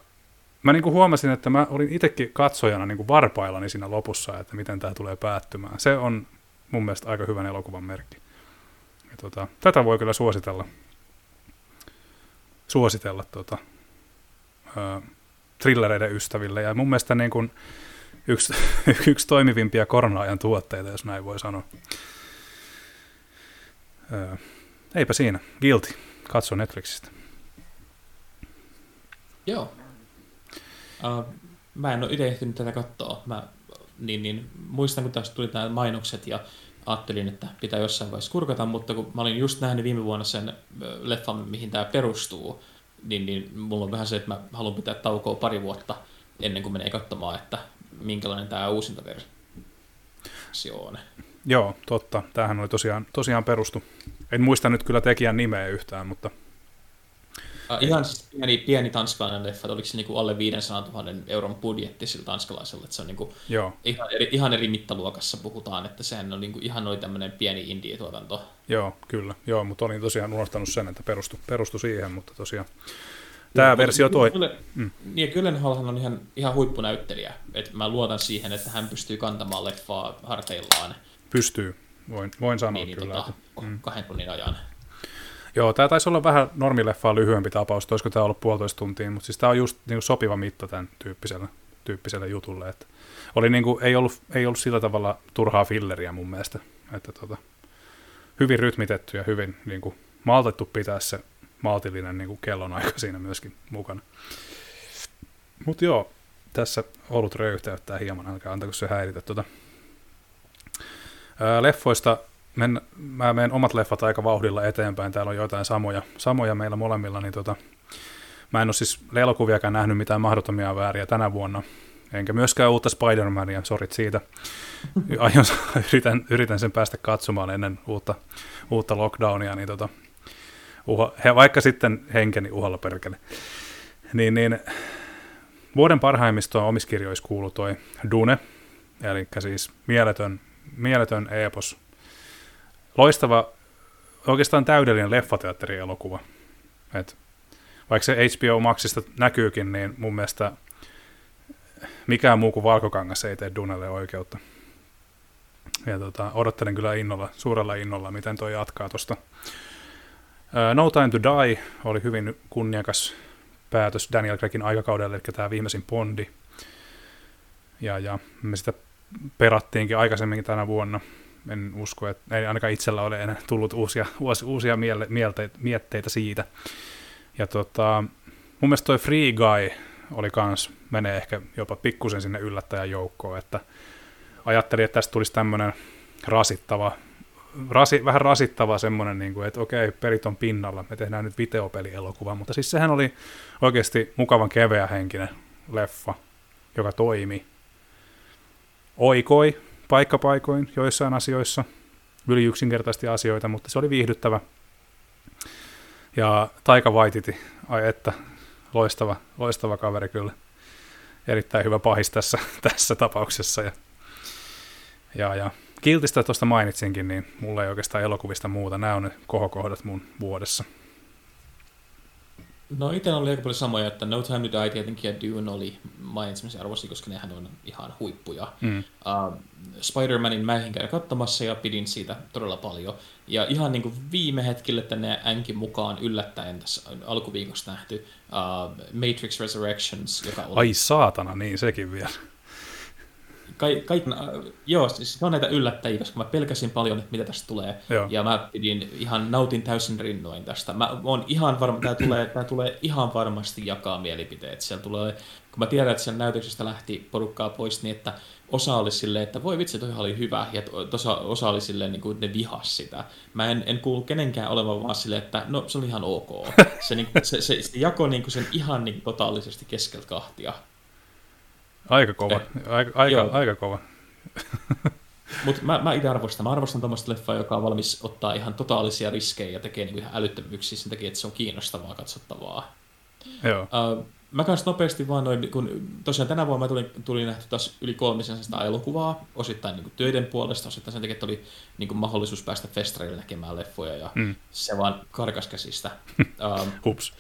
mä niin kuin huomasin, että mä olin itsekin katsojana niin kuin varpaillani siinä lopussa, että miten tämä tulee päättymään. Se on mun mielestä aika hyvän elokuvan merkki. Ja tota, tätä voi kyllä suositella, suositella tota, ö, thrillereiden ystäville. Ja mun mielestä niin kuin yksi, [laughs] yksi toimivimpia korona-ajan tuotteita, jos näin voi sanoa. Ö, eipä siinä. Guilty. Katso Netflixistä. Joo. Uh, mä en ole itse ehtinyt tätä katsoa. Mä, niin, niin, muistan, kun tästä tuli nämä mainokset ja ajattelin, että pitää jossain vaiheessa kurkata, mutta kun mä olin just nähnyt viime vuonna sen leffan, mihin tämä perustuu, niin, niin mulla on vähän se, että mä haluan pitää taukoa pari vuotta ennen kuin menee katsomaan, että minkälainen tämä uusinta versio on. Joo, totta. Tämähän oli tosiaan, tosiaan perustu. En muista nyt kyllä tekijän nimeä yhtään, mutta ihan siis pieni, pieni tanskalainen leffa, että oliko se niinku alle 500 000 euron budjetti sillä tanskalaisella, että se on niinku joo, ihan eri, ihan eri mittaluokassa puhutaan, että sehän on niinku, ihan oli tämmöinen pieni indie-tuotanto. joo, kyllä. Joo, mutta olin tosiaan unohtanut sen, että perustu, perustu siihen, mutta tosiaan tämä versio toi. Kyllä, Mm. Niin, ja Gyllenhaalhan on ihan, ihan huippunäyttelijä. että mä luotan siihen, että hän pystyy kantamaan leffaa harteillaan Pystyy, voin, voin sanoa niin, niin, kyllä. tota, Mm. kahden tunnin ajan. Joo, tämä taisi olla vähän normileffaa lyhyempi tapaus, olisiko tämä ollut puolitoista tuntia, mutta siis tämä on just niin kuin sopiva mitta tämän tyyppiselle, tyyppiselle jutulle. Että oli niin kuin, ei, ollut, ei ollut sillä tavalla turhaa filleriä mun mielestä, että tota, hyvin rytmitetty ja hyvin niin kuin, maltettu pitää se maltillinen niin kuin kellonaika siinä myöskin mukana. Mutta joo, tässä ollut röyhtäyttää hieman, älkää antako se häiritä. Ää, leffoista men, mä menen omat leffat aika vauhdilla eteenpäin, täällä on joitain samoja, samoja meillä molemmilla, niin tota, mä en ole siis elokuviakaan nähnyt mitään mahdottomia vääriä tänä vuonna, enkä myöskään uutta Spider-Mania, sorit siitä. [laughs] Aion, yritän, yritän sen päästä katsomaan ennen uutta, uutta lockdownia, niin tota, uha, he, vaikka sitten henkeni uhalla perkele. Niin, niin, vuoden parhaimmistoon omissa kirjoissa kuuluu toi Dune, eli siis mieletön, mieletön epos loistava, oikeastaan täydellinen leffateatterielokuva. Et vaikka se HBO Maxista näkyykin, niin mun mielestä mikään muu kuin Valkokangas ei tee Dunelle oikeutta. Ja tota, odottelen kyllä innolla, suurella innolla, miten toi jatkaa tosta. No Time to Die oli hyvin kunniakas päätös Daniel Craigin aikakaudelle, eli tämä viimeisin Bondi. Ja, ja me sitä perattiinkin aikaisemminkin tänä vuonna. En usko, että ei ainakaan itsellä ole enää tullut uusia, uusia miele, mielte, mietteitä siitä. Ja tota, mun mielestä toi Free Guy oli kans, menee ehkä jopa pikkusen sinne yllättäjän joukkoon, että ajattelin, että tästä tulisi tämmöinen rasittava, rasi, vähän rasittava semmoinen, niin kuin, että okei, perit on pinnalla, me tehdään nyt videopelielokuva, mutta siis sehän oli oikeasti mukavan keveä henkinen leffa, joka toimi. Oikoi paikkapaikoin joissain asioissa, yli yksinkertaisesti asioita, mutta se oli viihdyttävä. Ja Taika Waititi, ai että, loistava, loistava kaveri kyllä. Erittäin hyvä pahis tässä, [laughs] tässä tapauksessa. Ja, ja, ja Kiltistä tuosta mainitsinkin, niin mulla ei oikeastaan elokuvista muuta. Nämä on ne kohokohdat mun vuodessa. No itse oli aika paljon samoja, että No Time to Die tietenkin ja Dune oli mainitsemisen arvosi, koska nehän on ihan huippuja. Mm. Uh, Spider-Manin mä käydä katsomassa ja pidin siitä todella paljon. Ja ihan niin kuin viime hetkille tänne Änkin mukaan yllättäen tässä alkuviikosta nähty uh, Matrix Resurrections, joka oli... Ai saatana, niin sekin vielä kaik, kaik, äh, joo, siis se on näitä yllättäjiä, koska mä pelkäsin paljon, että mitä tästä tulee. Joo. Ja mä pidin ihan, nautin täysin rinnoin tästä. Mä oon ihan varma, tämä tulee, tämä tulee ihan varmasti jakaa mielipiteet. Siellä tulee, kun mä tiedän, että sen näytöksestä lähti porukkaa pois, niin että osa oli silleen, että voi vitsi, toi oli hyvä, ja osa, osa oli silleen, niin kuin ne vihas sitä. Mä en, en kuulu kenenkään olevan vaan silleen, että no se oli ihan ok. Se, niin, se, se, se jakoi niin kuin sen ihan niin totaalisesti keskeltä kahtia. Aika kova, eh, aika, aika, aika kova. [laughs] Mutta mä, mä itse arvostan. Mä arvostan tuommoista leffaa, joka on valmis ottaa ihan totaalisia riskejä ja tekee niinku ihan älyttömyyksiä sen takia, että se on kiinnostavaa katsottavaa. Joo. Uh, mä kanssa nopeasti vaan noin, kun tosiaan tänä vuonna mä tulin, tulin nähty taas yli kolmisen elokuvaa, osittain niin töiden puolesta, osittain sen takia, että oli niin kuin mahdollisuus päästä festareille näkemään leffoja ja mm. se vaan karkas käsistä. [laughs] um, Hups.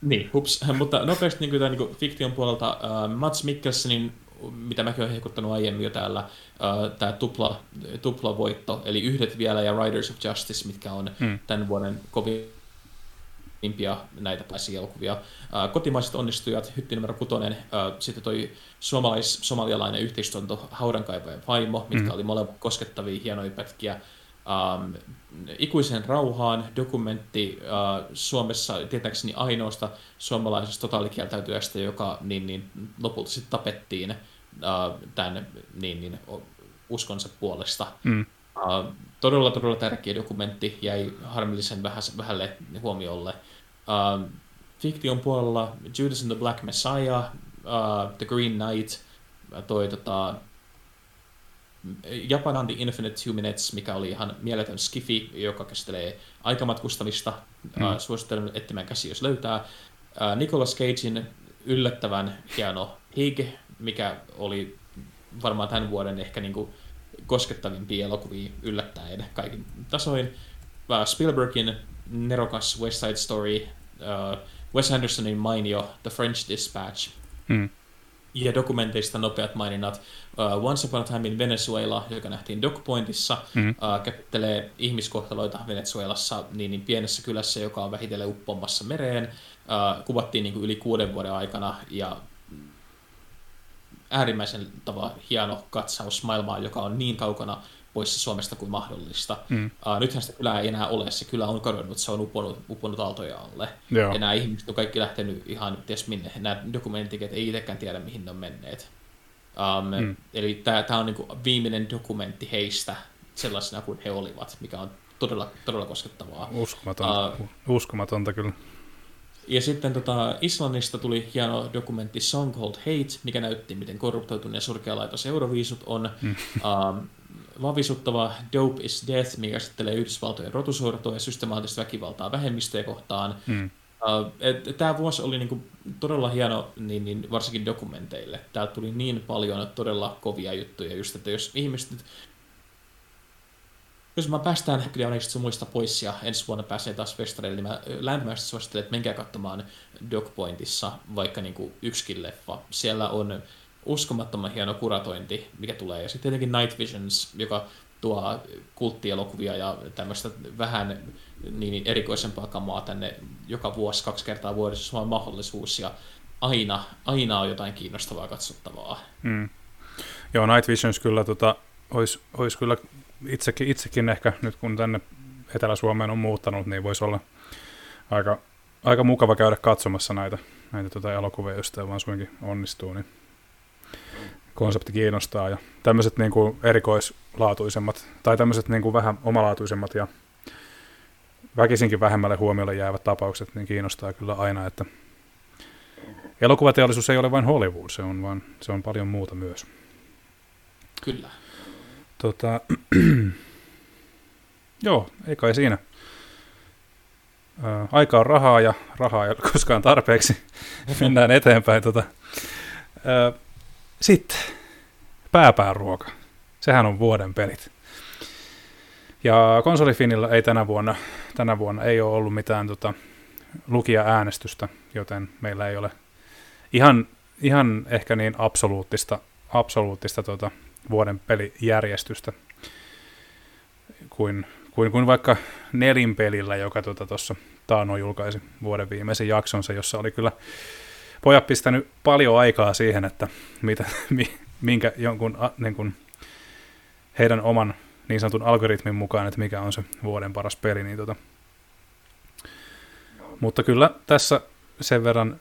Niin, hups. Mutta nopeasti niin kuin, tämän, niin kuin fiktion puolelta uh, Mats Mikkelsenin, mitä mäkin olen hehkuttanut aiemmin jo täällä, uh, tämä tupla, tupla voitto, eli Yhdet vielä ja Riders of Justice, mitkä on hmm. tämän vuoden kovin näitä elokuvia. Uh, kotimaiset onnistujat, hytti numero kutonen, uh, sitten toi suomalais-somalialainen yhteistunto Haudankaivojen vaimo, mitkä mm. oli molemmat koskettavia, hienoja pätkiä um, ikuisen rauhaan dokumentti uh, Suomessa tietääkseni ainoasta suomalaisesta totaalikieltäytyjästä, joka niin, niin, lopulta sitten tapettiin uh, tämän niin, niin, uskonsa puolesta. Mm. Uh, todella, todella tärkeä dokumentti, jäi harmillisen vähän, vähälle huomiolle. Uh, fiktion puolella Judas and the Black Messiah, uh, The Green Knight, toi tota, Japan on the Infinite Two Minutes, mikä oli ihan mieletön skifi, joka käsittelee aikamatkustamista. Mm. Uh, suosittelen etsimään käsi, jos löytää. Uh, Nicolas Cagein yllättävän hieno Hig, mikä oli varmaan tämän vuoden ehkä niinku koskettavimpia elokuvia yllättäen kaikin tasoin. Uh, Spielbergin nerokas West Side Story, uh, Wes Andersonin mainio The French Dispatch, mm ja dokumenteista nopeat maininnat. Uh, Once Upon a Time in Venezuela, joka nähtiin DocPointissa, mm-hmm. uh, käsittelee ihmiskohtaloita Venezuelassa niin, niin pienessä kylässä, joka on vähitellen uppoamassa mereen. Uh, kuvattiin niin kuin yli kuuden vuoden aikana ja äärimmäisen tava hieno katsaus maailmaan, joka on niin kaukana poissa Suomesta kuin mahdollista. Mm. Uh, nythän sitä kylää ei enää ole, se kyllä on kadonnut, se on uponut, uponut aaltoja alle. Joo. Ja nämä ihmiset on kaikki lähtenyt ihan ties minne. Nämä dokumenttikit ei itsekään tiedä, mihin ne on menneet. Um, mm. Eli tämä on niinku viimeinen dokumentti heistä sellaisena kuin he olivat, mikä on todella, todella koskettavaa. Uskomatonta, uh, uskomatonta kyllä. Ja sitten tota, Islannista tuli hieno dokumentti Song Called Hate, mikä näytti, miten korruptoitunut ja surkealaitos euroviisut on. Mm. Um, vavisuttava Dope is Death, mikä käsittelee Yhdysvaltojen rotusortoa ja systemaattista väkivaltaa vähemmistöjä kohtaan. Mm. Uh, Tämä vuosi oli niinku todella hieno, niin, niin varsinkin dokumenteille. Täältä tuli niin paljon todella kovia juttuja, just että jos ihmiset nyt jos mä päästään Guardianista muista pois ja ensi vuonna pääsee taas festareille, niin mä lämpimästi suosittelen, että menkää katsomaan Dogpointissa vaikka niinku yksikin leffa. Siellä on uskomattoman hieno kuratointi, mikä tulee. Ja sitten tietenkin Night Visions, joka tuo kulttielokuvia ja tämmöistä vähän niin erikoisempaa kamaa tänne joka vuosi, kaksi kertaa vuodessa, se on mahdollisuus ja aina, aina on jotain kiinnostavaa katsottavaa. Mm. Joo, Night Visions kyllä tota, olisi, olisi kyllä itsekin, itsekin ehkä nyt kun tänne Etelä-Suomeen on muuttanut, niin voisi olla aika, aika mukava käydä katsomassa näitä, näitä tota elokuvia, jos tämä vaan suinkin onnistuu, niin konsepti kiinnostaa. Ja tämmöiset niin kuin erikoislaatuisemmat, tai tämmöiset niin kuin vähän omalaatuisemmat ja väkisinkin vähemmälle huomiolle jäävät tapaukset, niin kiinnostaa kyllä aina, että elokuvateollisuus ei ole vain Hollywood, se on, vaan, se on paljon muuta myös. Kyllä. Tota, [clears throat] joo, ei kai siinä. Ää, aika on rahaa ja rahaa ei ole koskaan tarpeeksi. [laughs] Mennään eteenpäin. Tota. Ää, sitten pääpääruoka. Sehän on vuoden pelit. Ja konsolifinilla ei tänä vuonna, tänä vuonna ei ole ollut mitään tota, lukija-äänestystä, joten meillä ei ole ihan, ihan ehkä niin absoluuttista, absoluuttista tota, vuoden pelijärjestystä kuin, kuin, kuin vaikka Nelin pelillä, joka tuossa tota, Taano julkaisi vuoden viimeisen jaksonsa, jossa oli kyllä pojat pistänyt paljon aikaa siihen, että mitä, minkä jonkun niin kuin, heidän oman niin sanotun algoritmin mukaan, että mikä on se vuoden paras peli. Niin tota. Mutta kyllä tässä sen verran,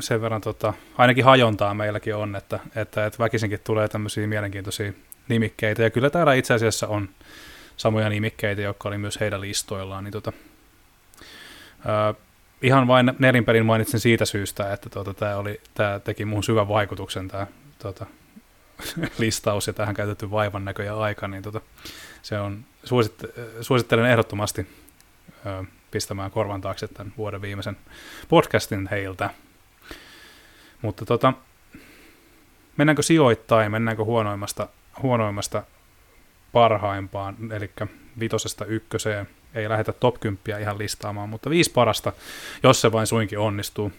sen verran tota, ainakin hajontaa meilläkin on, että, että, että väkisinkin tulee tämmöisiä mielenkiintoisia nimikkeitä. Ja kyllä täällä itse asiassa on samoja nimikkeitä, jotka oli myös heidän listoillaan. Niin tota, ää, ihan vain nelinperin mainitsin siitä syystä, että tota, tämä, oli, tämä teki muun syvän vaikutuksen tämä tota, [laughs] listaus ja tähän käytetty vaivan näkö ja aika, niin tota, se on, suositt, suosittelen ehdottomasti ö, pistämään korvan taakse tämän vuoden viimeisen podcastin heiltä. Mutta tota, mennäänkö sijoittain, mennäänkö huonoimmasta, huonoimmasta parhaimpaan, eli vitosesta ykköseen, ei lähdetä top 10 ihan listaamaan, mutta viisi parasta, jos se vain suinkin onnistuu.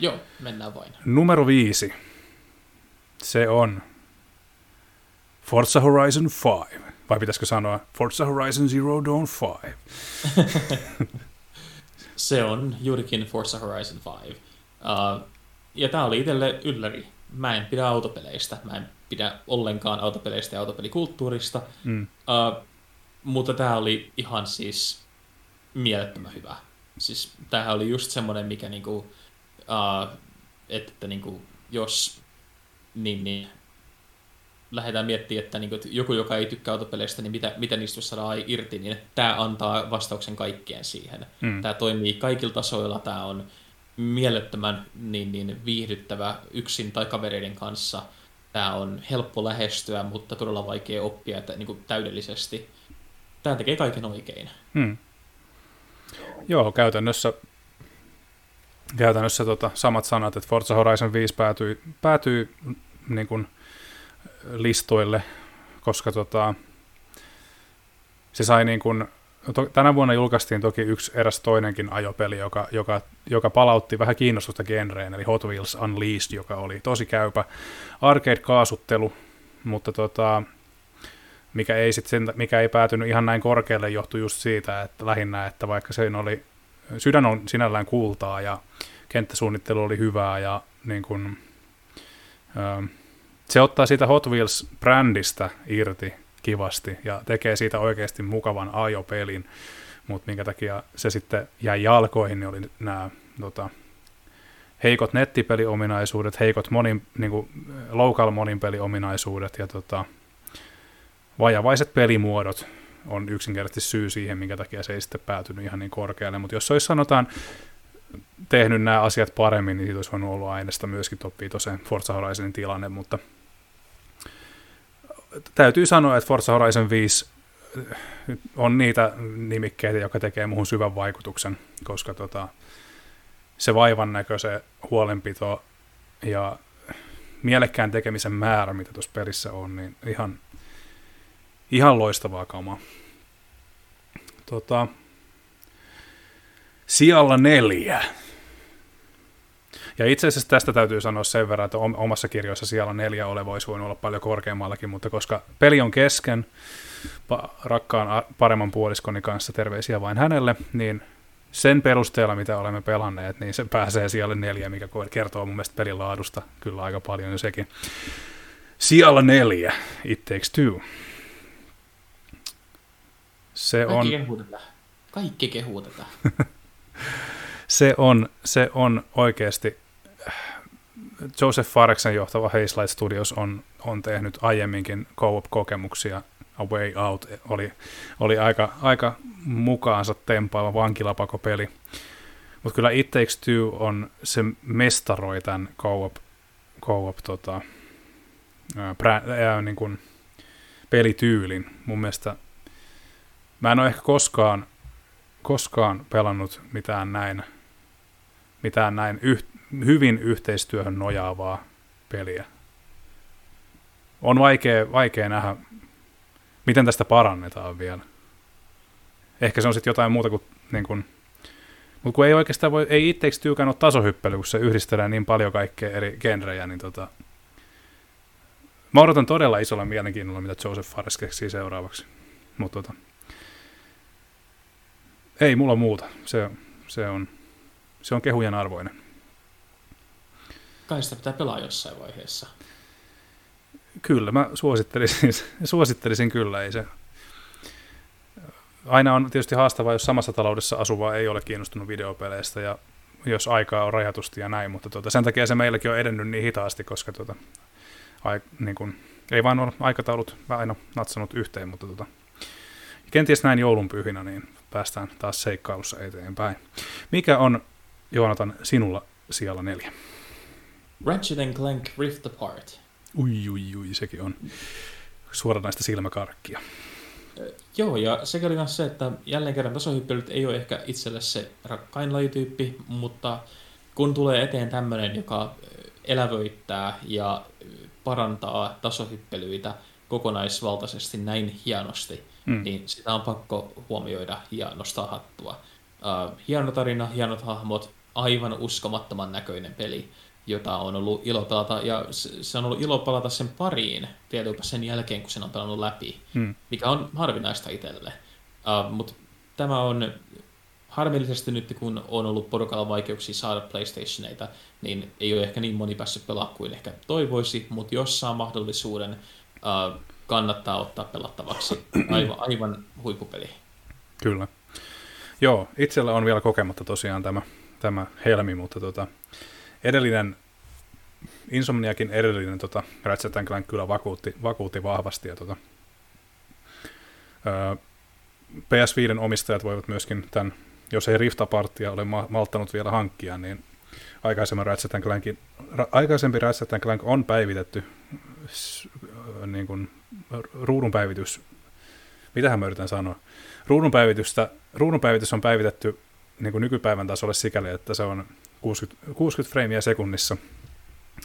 Joo, mennään vain. Numero viisi se on Forza Horizon 5. Vai pitäisikö sanoa Forza Horizon Zero Dawn 5? [laughs] se on juurikin Forza Horizon 5. Uh, ja tämä oli itselle ylläri. Mä en pidä autopeleistä. Mä en pidä ollenkaan autopeleistä ja autopelikulttuurista. Mm. Uh, mutta tämä oli ihan siis mielettömän hyvä. Siis tämähän oli just semmoinen, mikä niinku, uh, että niinku, jos niin, niin lähdetään miettimään, että, niin kuin, että joku, joka ei tykkää autopeleistä, niin mitä, mitä niistä saadaan irti, niin tämä antaa vastauksen kaikkeen siihen. Mm. Tämä toimii kaikilla tasoilla, tämä on mielettömän niin, niin viihdyttävä yksin tai kavereiden kanssa. Tämä on helppo lähestyä, mutta todella vaikea oppia että, niin kuin täydellisesti. Tämä tekee kaiken oikein. Mm. Joo, käytännössä käytännössä tota, samat sanat, että Forza Horizon 5 päätyy, päätyy niin kuin listoille, koska tota, se sai niin kuin, to, tänä vuonna julkaistiin toki yksi eräs toinenkin ajopeli, joka, joka, joka palautti vähän kiinnostusta genreen, eli Hot Wheels Unleashed, joka oli tosi käypä arcade-kaasuttelu, mutta tota, mikä ei, sit sen, mikä ei päätynyt ihan näin korkealle, johtui just siitä, että lähinnä, että vaikka se oli, sydän on sinällään kultaa ja kenttäsuunnittelu oli hyvää ja niin kuin, se ottaa siitä Hot Wheels-brändistä irti kivasti ja tekee siitä oikeasti mukavan ajopelin, mutta minkä takia se sitten jäi jalkoihin, niin oli nämä tota, heikot nettipeliominaisuudet, heikot monin, niin kuin local moninpeliominaisuudet ja tota, vajavaiset pelimuodot on yksinkertaisesti syy siihen, minkä takia se ei sitten päätynyt ihan niin korkealle. Mutta jos olisi sanotaan tehnyt nämä asiat paremmin, niin siitä olisi voinut olla aineesta myöskin top 5 Forza Horizonin tilanne, mutta täytyy sanoa, että Forza Horizon 5 on niitä nimikkeitä, joka tekee muuhun syvän vaikutuksen, koska tota, se vaivan näkö, se huolenpito ja mielekkään tekemisen määrä, mitä tuossa pelissä on, niin ihan, ihan loistavaa kamaa. Tota, Sijalla neljä. Ja itse asiassa tästä täytyy sanoa sen verran, että omassa kirjoissa siellä neljä ole voisi voinut olla paljon korkeammallakin, mutta koska peli on kesken, rakkaan paremman puoliskoni kanssa terveisiä vain hänelle, niin sen perusteella, mitä olemme pelanneet, niin se pääsee siellä neljä, mikä kertoo mun mielestä pelin laadusta kyllä aika paljon jo sekin. Siellä neljä, It Takes Two. Se Kaikki on, kehuu tätä. Kaikki kehuu tätä. [laughs] se on, se on oikeasti, Joseph Fareksen johtava Hazelight Studios on, on tehnyt aiemminkin co-op-kokemuksia. A Way Out oli, oli aika, aika mukaansa tempaava vankilapakopeli. Mutta kyllä It Takes Two on, se mestaroi tämän co-op, co-op tota, ää, ää, niin kuin pelityylin. Mun mielestä mä en ole ehkä koskaan, koskaan pelannut mitään näin, mitään näin yh, hyvin yhteistyöhön nojaavaa peliä. On vaikea, vaikea nähdä, miten tästä parannetaan vielä. Ehkä se on sitten jotain muuta kuin, niin kuin mutta kun ei oikeastaan voi, ei itseksi tyykään ole tasohyppely, kun se yhdistelee niin paljon kaikkea eri genrejä, niin tota, mä odotan todella isolla mielenkiinnolla, mitä Joseph Fares keksii seuraavaksi. Mutta tota, ei mulla muuta. Se, se, on, se on kehujen arvoinen. Kai sitä pitää pelaa jossain vaiheessa. Kyllä, mä suosittelisin, suosittelisin kyllä, ei se. Aina on tietysti haastavaa, jos samassa taloudessa asuva ei ole kiinnostunut videopeleistä ja jos aikaa on rajatusti ja näin, mutta tuota, sen takia se meilläkin on edennyt niin hitaasti, koska tuota, ai, niin kun, ei vaan ole aikataulut aina natsannut yhteen, mutta tuota, kenties näin joulunpyhinä, niin päästään taas seikkailussa eteenpäin. Mikä on, Joonatan, sinulla siellä neljä? Ratchet Clank Rift Apart. Ui, ui, ui, sekin on suoranaista silmäkarkkia. Joo, ja sekä oli myös se, että jälleen kerran tasohyppelyt ei ole ehkä itselle se rakkain lajityyppi, mutta kun tulee eteen tämmöinen, joka elävöittää ja parantaa tasohyppelyitä kokonaisvaltaisesti näin hienosti, mm. niin sitä on pakko huomioida ja nostaa hattua. Uh, hieno tarina, hienot hahmot, aivan uskomattoman näköinen peli jota on ollut ilo pelata, ja se on ollut ilo pelata sen pariin tietysti sen jälkeen, kun sen on pelannut läpi, hmm. mikä on harvinaista itselle. Uh, Mutta tämä on harmillisesti nyt, kun on ollut porukalla vaikeuksia saada PlayStationeita, niin ei ole ehkä niin moni päässyt pelaamaan kuin ehkä toivoisi, mutta jos saa mahdollisuuden, uh, kannattaa ottaa pelattavaksi. [clears throat] Aivan, aivan huippupeli. Kyllä. Joo, itsellä on vielä kokematta tosiaan tämä, tämä helmi, mutta tota, edellinen, Insomniakin edellinen tota, Ratchet Clank kyllä vakuutti, vakuutti vahvasti. Ja, tota, öö, PS5 omistajat voivat myöskin tämän, jos ei Rift Apartia ole ma- malttanut vielä hankkia, niin aikaisemmin Ratchet Clankin, ra- aikaisempi Ratchet Clank on päivitetty s- niin kuin, ruudun päivitys, mitähän mä yritän sanoa, ruudun, päivitystä, ruudun päivitys on päivitetty niin kuin nykypäivän tasolle sikäli, että se on 60, 60 freimiä sekunnissa,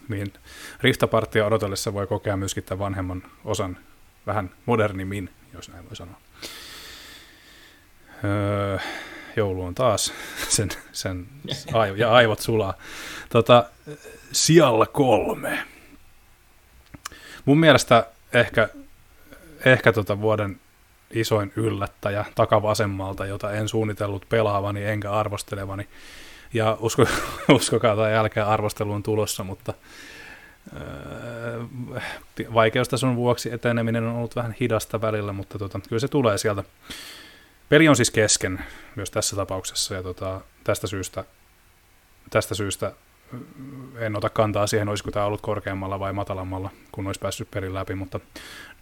niin Riftapartia odotellessa voi kokea myöskin tämän vanhemman osan vähän modernimmin, jos näin voi sanoa. Öö, joulu on taas, [laughs] sen, sen aivo, ja aivot sulaa. Tota, sijalla kolme. Mun mielestä ehkä, ehkä tota vuoden isoin yllättäjä takavasemmalta, jota en suunnitellut pelaavani enkä arvostelevani, ja usko, [laughs] uskokaa tai jälkeen arvostelu on tulossa, mutta äh, vaikeustason vuoksi eteneminen on ollut vähän hidasta välillä, mutta tota, kyllä se tulee sieltä. Peli on siis kesken myös tässä tapauksessa ja tota, tästä, syystä, tästä syystä en ota kantaa siihen, olisiko tämä ollut korkeammalla vai matalammalla, kun olisi päässyt pelin läpi, mutta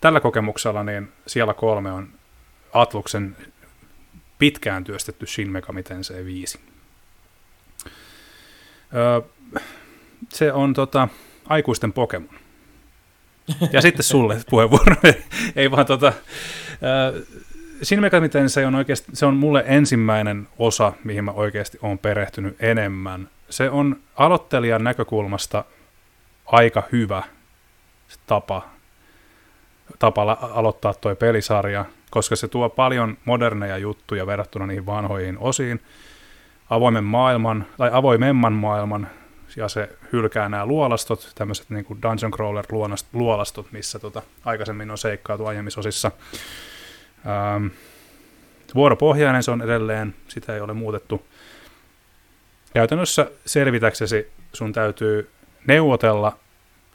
tällä kokemuksella niin siellä kolme on Atluksen pitkään työstetty Shin Megami Tensei 5 se on tota, aikuisten Pokemon. Ja sitten sulle [laughs] puheenvuoro. Ei vaan tota... Siinä miten se on oikeasti, se on mulle ensimmäinen osa, mihin mä oikeasti olen perehtynyt enemmän. Se on aloittelijan näkökulmasta aika hyvä tapa, tapa aloittaa tuo pelisarja, koska se tuo paljon moderneja juttuja verrattuna niihin vanhoihin osiin avoimen maailman, tai avoimemman maailman, ja se hylkää nämä luolastot, tämmöiset niin kuin Dungeon Crawler luolastot, missä tota, aikaisemmin on seikkailtu aiemmissa osissa. Ähm, vuoropohjainen se on edelleen, sitä ei ole muutettu. Käytännössä selvitäksesi sun täytyy neuvotella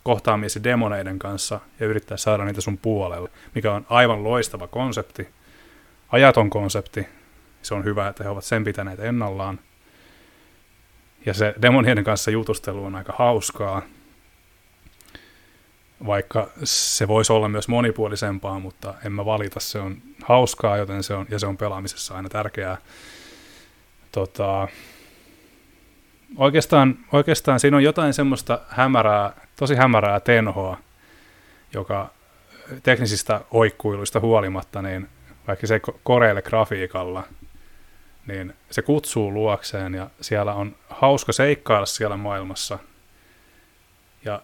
kohtaamisi demoneiden kanssa ja yrittää saada niitä sun puolelle, mikä on aivan loistava konsepti, ajaton konsepti. Se on hyvä, että he ovat sen pitäneet ennallaan. Ja se demonien kanssa jutustelu on aika hauskaa, vaikka se voisi olla myös monipuolisempaa, mutta en mä valita, se on hauskaa, joten se on, ja se on pelaamisessa aina tärkeää. Tota, oikeastaan, oikeastaan siinä on jotain semmoista hämärää, tosi hämärää tenhoa, joka teknisistä oikkuiluista huolimatta, niin vaikka se koreille grafiikalla, niin se kutsuu luokseen ja siellä on hauska seikkailla siellä maailmassa. Ja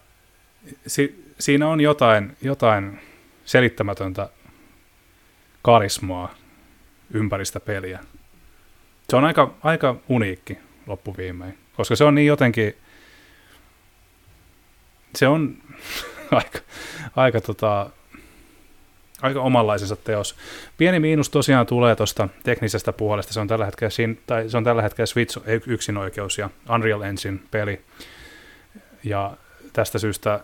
si- siinä on jotain, jotain selittämätöntä karismaa ympäristä peliä. Se on aika, aika uniikki loppuviimein, koska se on niin jotenkin, se on [laughs] aika, aika, tota, aika omanlaisensa teos. Pieni miinus tosiaan tulee tuosta teknisestä puolesta, se on tällä hetkellä, tai se on tällä hetkellä Switch yksinoikeus ja Unreal Engine peli, ja tästä syystä,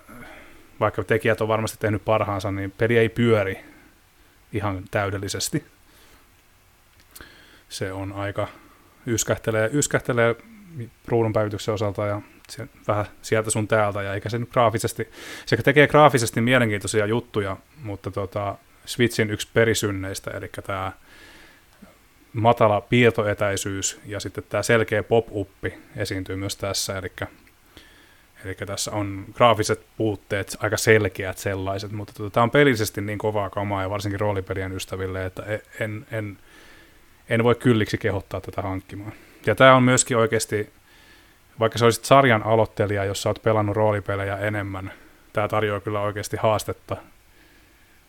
vaikka tekijät on varmasti tehnyt parhaansa, niin peli ei pyöri ihan täydellisesti. Se on aika, yskähtelee, yskähtelee ruudun päivityksen osalta ja se, vähän sieltä sun täältä, ja eikä se graafisesti, se tekee graafisesti mielenkiintoisia juttuja, mutta tota, Switchin yksi perisynneistä, eli tämä matala piirtoetäisyys ja sitten tämä selkeä pop-uppi esiintyy myös tässä, eli, eli tässä on graafiset puutteet, aika selkeät sellaiset, mutta tota, tämä on pelillisesti niin kovaa kamaa ja varsinkin roolipelien ystäville, että e, en, en, en voi kylliksi kehottaa tätä hankkimaan. Ja tämä on myöskin oikeasti, vaikka sä olisit sarjan aloittelija, jos sä oot pelannut roolipelejä enemmän, tämä tarjoaa kyllä oikeasti haastetta.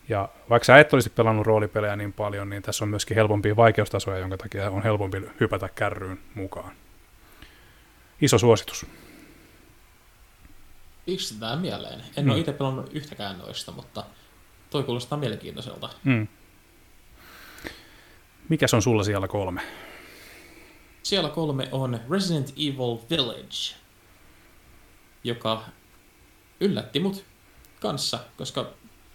Ja vaikka sä et olisi pelannut roolipelejä niin paljon, niin tässä on myöskin helpompia vaikeustasoja, jonka takia on helpompi hypätä kärryyn mukaan. Iso suositus. Pistetään mieleen. En mm. ole itse pelannut yhtäkään noista, mutta toi kuulostaa mielenkiintoiselta. Mm. Mikäs on sulla siellä kolme? Siellä kolme on Resident Evil Village, joka yllätti mut kanssa, koska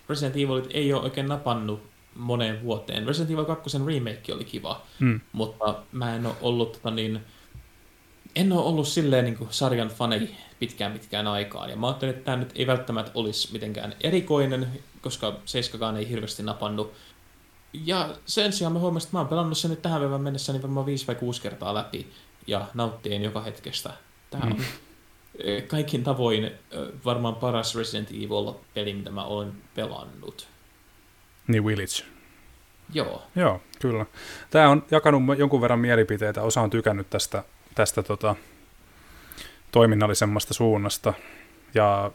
Resident Evil ei ole oikein napannut moneen vuoteen. Resident Evil 2 remake oli kiva, mm. mutta mä en ole ollut tota niin, en ole ollut silleen niin kuin sarjan fani pitkään pitkään aikaan. Ja mä ajattelin, että tämä nyt ei välttämättä olisi mitenkään erikoinen, koska Seiskakaan ei hirveästi napannut ja sen sijaan mä huomasin, että mä oon pelannut sen nyt tähän päivän mennessä niin varmaan viisi vai kuusi kertaa läpi ja nauttien joka hetkestä. Tämä on mm. kaikin tavoin varmaan paras Resident Evil-peli, mitä mä olen pelannut. Niin Village. Joo. Joo, kyllä. Tämä on jakanut jonkun verran mielipiteitä. Osa on tykännyt tästä, tästä tota, toiminnallisemmasta suunnasta. Ja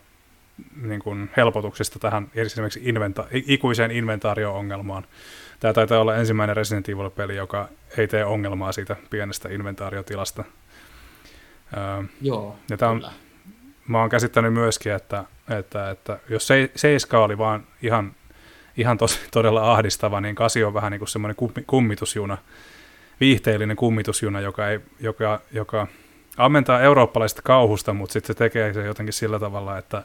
niin kuin helpotuksista tähän esimerkiksi inventa- ikuiseen inventaario-ongelmaan. Tämä taitaa olla ensimmäinen Resident Evil-peli, joka ei tee ongelmaa siitä pienestä inventaariotilasta. Joo, ja tämä on, Mä oon käsittänyt myöskin, että, että, että jos se, seiska oli vaan ihan, ihan tos, todella ahdistava, niin kasi on vähän niin kuin semmoinen kummitusjuna, viihteellinen kummitusjuna, joka, ei, joka, joka ammentaa eurooppalaisesta kauhusta, mutta sitten se tekee se jotenkin sillä tavalla, että,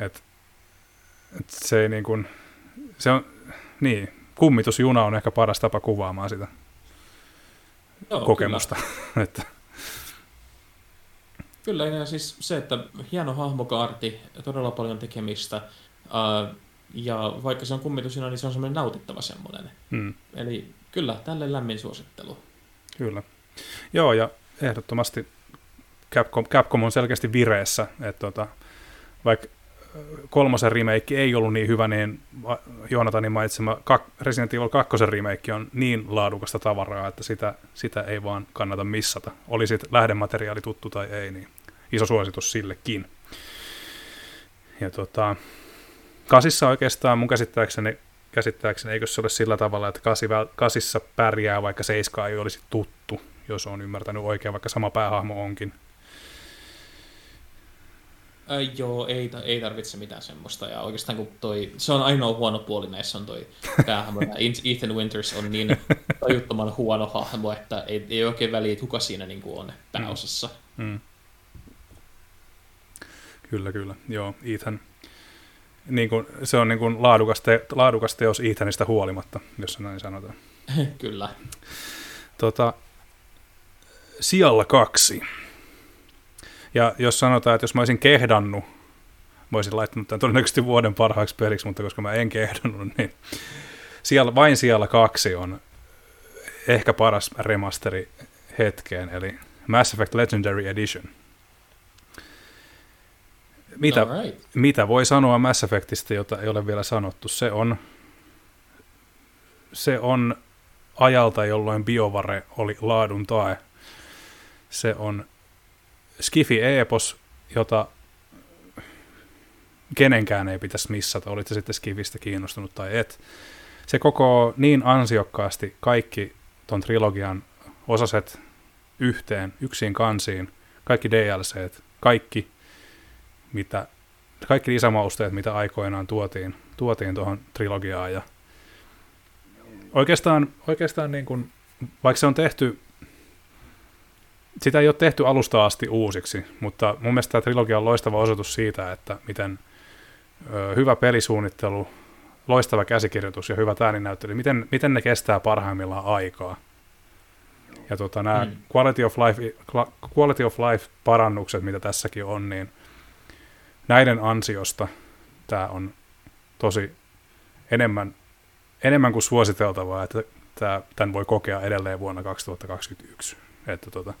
että, että se ei niin kuin, se on, niin, kummitusjuna on ehkä paras tapa kuvaamaan sitä Joo, kokemusta. Kyllä. [laughs] että. kyllä, ja siis se, että hieno hahmokaarti, todella paljon tekemistä, ja vaikka se on kummitusjuna, niin se on semmoinen nautittava semmoinen. Hmm. Eli kyllä, tälle lämmin suosittelu. Kyllä. Joo, ja ehdottomasti Capcom, Capcom on selkeästi vireessä, että tota, vaikka kolmosen remake ei ollut niin hyvä, niin Joonatanin mainitsema Resident Evil 2 remake on niin laadukasta tavaraa, että sitä, sitä ei vaan kannata missata. Oli sitten lähdemateriaali tuttu tai ei, niin iso suositus sillekin. Ja tota, kasissa oikeastaan mun käsittääkseni, käsittääkseni eikö se ole sillä tavalla, että kasi, kasissa pärjää, vaikka seiska ei olisi tuttu, jos on ymmärtänyt oikein, vaikka sama päähahmo onkin. Äh, joo, ei, ei tarvitse mitään semmoista. Ja oikeastaan kun toi, se on ainoa huono puoli näissä on toi päähahmo. Ethan Winters on niin tajuttoman huono hahmo, että ei, ei oikein väliä, että kuka siinä niin on pääosassa. Mm. Mm. Kyllä, kyllä. Joo, Ethan, niin kuin, se on niin kuin laadukas, te, laadukas teos Ethanista huolimatta, jos näin sanotaan. [laughs] Kyllä. Tota, sijalla kaksi. Ja jos sanotaan, että jos mä olisin kehdannut, mä olisin laittanut tämän todennäköisesti vuoden parhaaksi peliksi, mutta koska mä en kehdannut, niin siellä, vain siellä kaksi on ehkä paras remasteri hetkeen, eli Mass Effect Legendary Edition. Mitä, right. mitä voi sanoa Mass Effectistä, jota ei ole vielä sanottu? Se on, se on ajalta, jolloin BioVare oli laadun tae. Se on Skifi Epos, jota kenenkään ei pitäisi missata, olit sitten Skifistä kiinnostunut tai et. Se koko niin ansiokkaasti kaikki ton trilogian osaset yhteen, yksin kansiin, kaikki DLCt, kaikki, mitä, kaikki lisämausteet, mitä aikoinaan tuotiin, tuotiin tuohon trilogiaan. Ja oikeastaan, oikeastaan niin kuin, vaikka se on tehty, sitä ei ole tehty alusta asti uusiksi, mutta mun mielestä tämä trilogia on loistava osoitus siitä, että miten ö, hyvä pelisuunnittelu, loistava käsikirjoitus ja hyvä ääninäyttely, miten, miten ne kestää parhaimmillaan aikaa. Ja tota, nämä mm. quality, of life, quality of life parannukset, mitä tässäkin on, niin näiden ansiosta tämä on tosi enemmän, enemmän kuin suositeltavaa, että tämä, tämän voi kokea edelleen vuonna 2021. Että tota,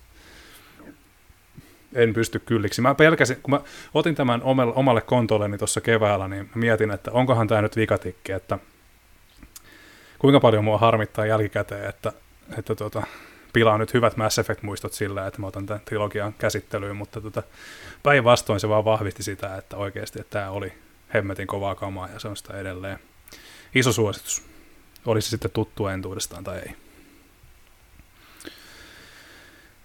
en pysty kylliksi. Mä pelkäsin, kun mä otin tämän omalle, omalle kontolleni tuossa keväällä, niin mietin, että onkohan tämä nyt vikatikki, että kuinka paljon mua harmittaa jälkikäteen, että, että tota, pilaa nyt hyvät Mass Effect-muistot sillä, että mä otan tämän trilogian käsittelyyn, mutta tota, päinvastoin se vaan vahvisti sitä, että oikeasti että tämä oli hemmetin kovaa kamaa ja se on sitä edelleen. Iso suositus. Olisi sitten tuttu entuudestaan tai ei.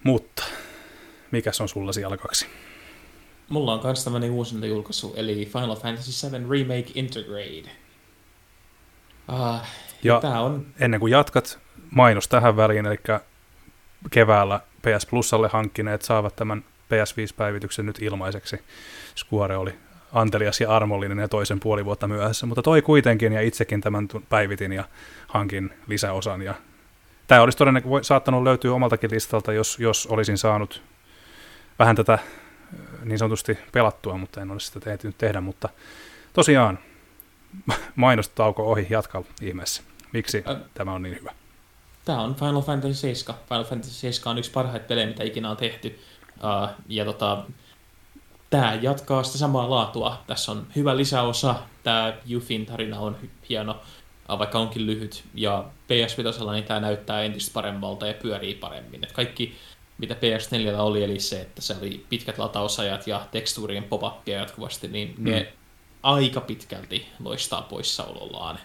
Mutta, mikäs on sulla siellä kaksi? Mulla on kans tämmönen uusinta julkaisu, eli Final Fantasy VII Remake Intergrade. Uh, ja tää on... ennen kuin jatkat, mainos tähän väliin, eli keväällä PS Plusalle hankkineet saavat tämän PS5-päivityksen nyt ilmaiseksi. Square oli antelias ja armollinen ja toisen puoli vuotta myöhässä, mutta toi kuitenkin ja itsekin tämän päivitin ja hankin lisäosan. Ja tämä olisi todennäköisesti saattanut löytyä omaltakin listalta, jos, jos olisin saanut vähän tätä niin sanotusti pelattua, mutta en ole sitä tehty tehdä, mutta tosiaan [laughs] mainostauko ohi, jatka ihmeessä. Miksi Ä- tämä on niin hyvä? Tämä on Final Fantasy 7. Final Fantasy 7 on yksi parhaita pelejä, mitä ikinä on tehty. Uh, ja tota, tämä jatkaa sitä samaa laatua. Tässä on hyvä lisäosa. Tämä Jufin tarina on hieno, vaikka onkin lyhyt. Ja ps niin tämä näyttää entistä paremmalta ja pyörii paremmin. Et kaikki, mitä PS4 oli, eli se, että se oli pitkät latausajat ja tekstuurien pop jatkuvasti, niin mm. ne aika pitkälti loistaa poissaolollaan.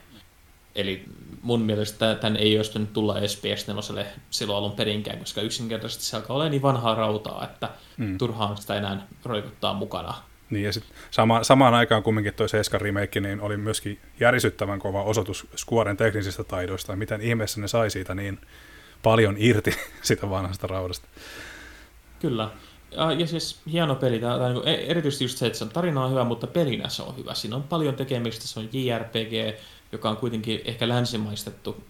Eli mun mielestä tämän ei olisi nyt tulla edes PS4 silloin alun perinkään, koska yksinkertaisesti se alkaa olla niin vanhaa rautaa, että mm. turhaan sitä enää roikuttaa mukana. Niin ja sitten sama, samaan aikaan kumminkin toi Seskan remake niin oli myöskin järisyttävän kova osoitus Squaren teknisistä taidoista, ja miten ihmeessä ne sai siitä niin paljon irti [laughs] sitä vanhasta raudasta. Kyllä. Ja siis hieno peli, tämä, tämä, niin erityisesti just se, että se on tarina on hyvä, mutta pelinä se on hyvä. Siinä on paljon tekemistä, se on JRPG, joka on kuitenkin ehkä länsimaistettu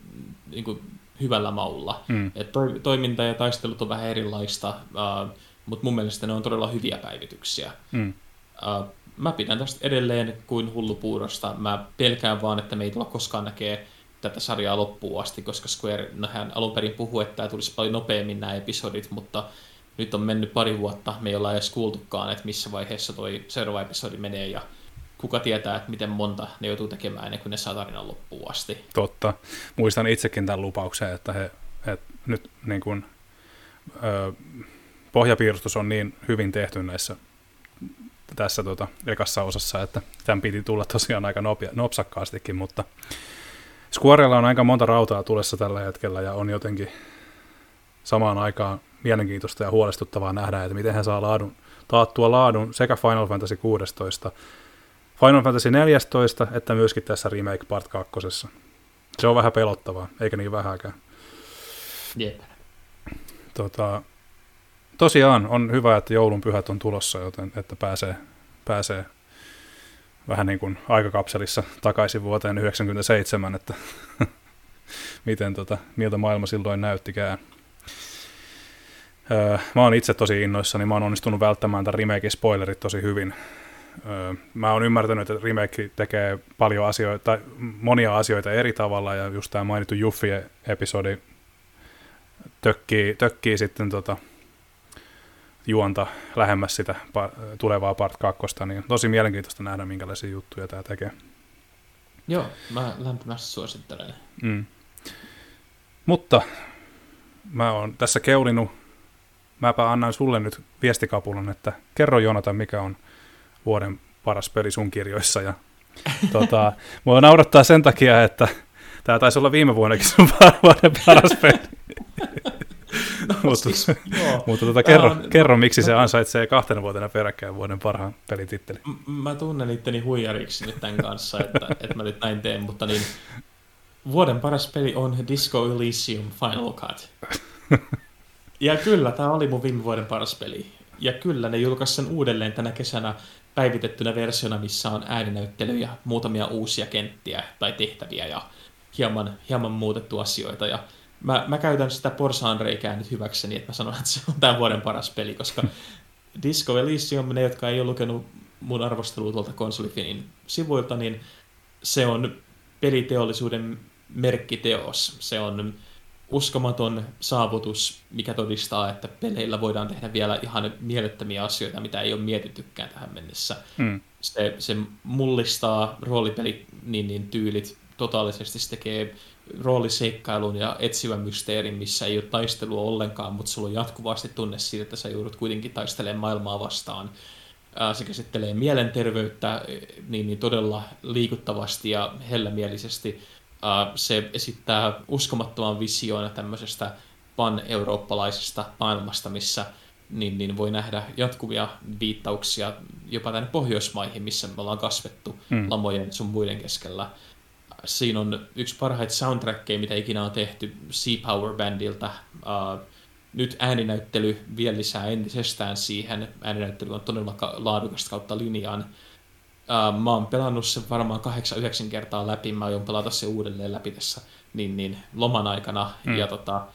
niin kuin hyvällä maulla. Mm. Et to, toiminta ja taistelut on vähän erilaista, uh, mutta mun mielestä ne on todella hyviä päivityksiä. Mm. Uh, mä pidän tästä edelleen kuin hullupuurosta. Mä pelkään vaan, että me ei tulla koskaan näkee tätä sarjaa loppuun asti, koska Square no hän alun perin puhui, että tämä tulisi paljon nopeammin nämä episodit, mutta nyt on mennyt pari vuotta, me ei olla edes kuultukaan, että missä vaiheessa toi seuraava episodi menee, ja kuka tietää, että miten monta ne joutuu tekemään ennen kuin ne saa tarinan loppuun asti. Totta. Muistan itsekin tämän lupauksen, että he, he nyt niin kuin, ö, pohjapiirustus on niin hyvin tehty näissä tässä tota, ekassa osassa, että tämän piti tulla tosiaan aika nopsakkaastikin, mutta Squarella on aika monta rautaa tulessa tällä hetkellä ja on jotenkin samaan aikaan mielenkiintoista ja huolestuttavaa nähdä, että miten he saa laadun, taattua laadun sekä Final Fantasy 16 Final Fantasy 14, että myöskin tässä Remake Part 2. Se on vähän pelottavaa, eikä niin vähäkään. Jep. Tota, tosiaan on hyvä, että joulun pyhät on tulossa, joten että pääsee, pääsee vähän niin kuin aikakapselissa takaisin vuoteen 1997, että [laughs] miten tota, miltä maailma silloin näyttikään. Öö, mä oon itse tosi innoissani, mä oon onnistunut välttämään tämän remake-spoilerit tosi hyvin. Öö, mä oon ymmärtänyt, että remake tekee paljon asioita, tai monia asioita eri tavalla, ja just tämä mainittu Juffi-episodi tökkii, tökkii sitten tota, juonta lähemmäs sitä tulevaa part 2, niin tosi mielenkiintoista nähdä, minkälaisia juttuja tämä tekee. Joo, mä lämpimästi suosittelen. Mm. Mutta mä oon tässä keulinut, mäpä annan sulle nyt viestikapulan, että kerro Jonatan, mikä on vuoden paras peli sun kirjoissa. Ja, [laughs] tota, mua naurattaa sen takia, että tämä taisi olla viime vuonnakin sun [laughs] vuoden paras peli. [laughs] No, mutta siis, mutta tota, kerro, on, kerro, miksi se ansaitsee kahtena vuotena peräkkäin vuoden parhaan pelitittelin. Mä tunnen itteni huijariksi nyt tämän kanssa, että, [laughs] että mä nyt näin teen, mutta niin vuoden paras peli on Disco Elysium Final Cut. Ja kyllä, tämä oli mun viime vuoden paras peli. Ja kyllä, ne julkaisi sen uudelleen tänä kesänä päivitettynä versiona, missä on ääninäyttelyjä, muutamia uusia kenttiä tai tehtäviä ja hieman, hieman muutettu asioita. Ja mä, mä käytän sitä porsaanreikää nyt hyväkseni, että mä sanon, että se on tämän vuoden paras peli, koska Disco Elysium, ne jotka ei ole lukenut mun arvostelua tuolta konsolifinin sivuilta, niin se on peliteollisuuden merkkiteos. Se on uskomaton saavutus, mikä todistaa, että peleillä voidaan tehdä vielä ihan mielettömiä asioita, mitä ei ole mietittykään tähän mennessä. Mm. Se, se mullistaa roolipeli niin, niin tyylit totaalisesti, se tekee rooliseikkailun ja etsivän mysteerin, missä ei ole taistelua ollenkaan, mutta sulla on jatkuvasti tunne siitä, että sä joudut kuitenkin taistelemaan maailmaa vastaan. Se käsittelee mielenterveyttä niin, niin todella liikuttavasti ja hellämielisesti. Se esittää uskomattoman visioon tämmöisestä pan-eurooppalaisesta maailmasta, missä niin, niin voi nähdä jatkuvia viittauksia jopa tänne Pohjoismaihin, missä me ollaan kasvettu mm. lamojen sun muiden keskellä siinä on yksi parhaita soundtrackeja, mitä ikinä on tehty Sea Power Bandilta. Uh, nyt ääninäyttely vielä lisää entisestään siihen. Ääninäyttely on todella laadukasta kautta linjaan. Uh, mä oon pelannut sen varmaan 8-9 kertaa läpi. Mä aion pelata se uudelleen läpi tässä niin, niin, loman aikana. Mm. Ja tota,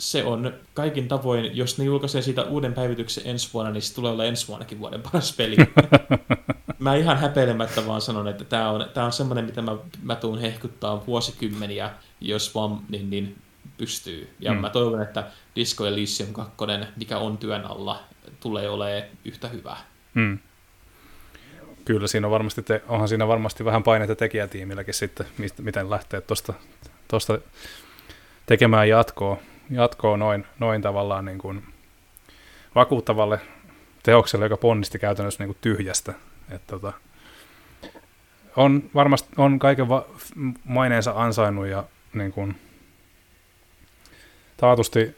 se on kaikin tavoin, jos ne julkaisee siitä uuden päivityksen ensi vuonna, niin se tulee olla ensi vuonnakin vuoden paras peli. [laughs] mä ihan häpeilemättä vaan sanon, että tämä on, tää on semmoinen, mitä mä, mä tuun hehkuttaa vuosikymmeniä, jos vaan niin, niin pystyy. Ja mm. mä toivon, että Disco Elysium 2, mikä on työn alla, tulee olemaan yhtä hyvä. Mm. Kyllä, siinä on varmasti te, onhan siinä varmasti vähän paineita tekijätiimilläkin sitten, miten lähtee tuosta tekemään jatkoa, jatkoa noin, noin tavallaan niin kuin vakuuttavalle teokselle, joka ponnisti käytännössä niin kuin tyhjästä. Et tota, on varmasti on kaiken va- maineensa ansainnut ja niin kuin, taatusti,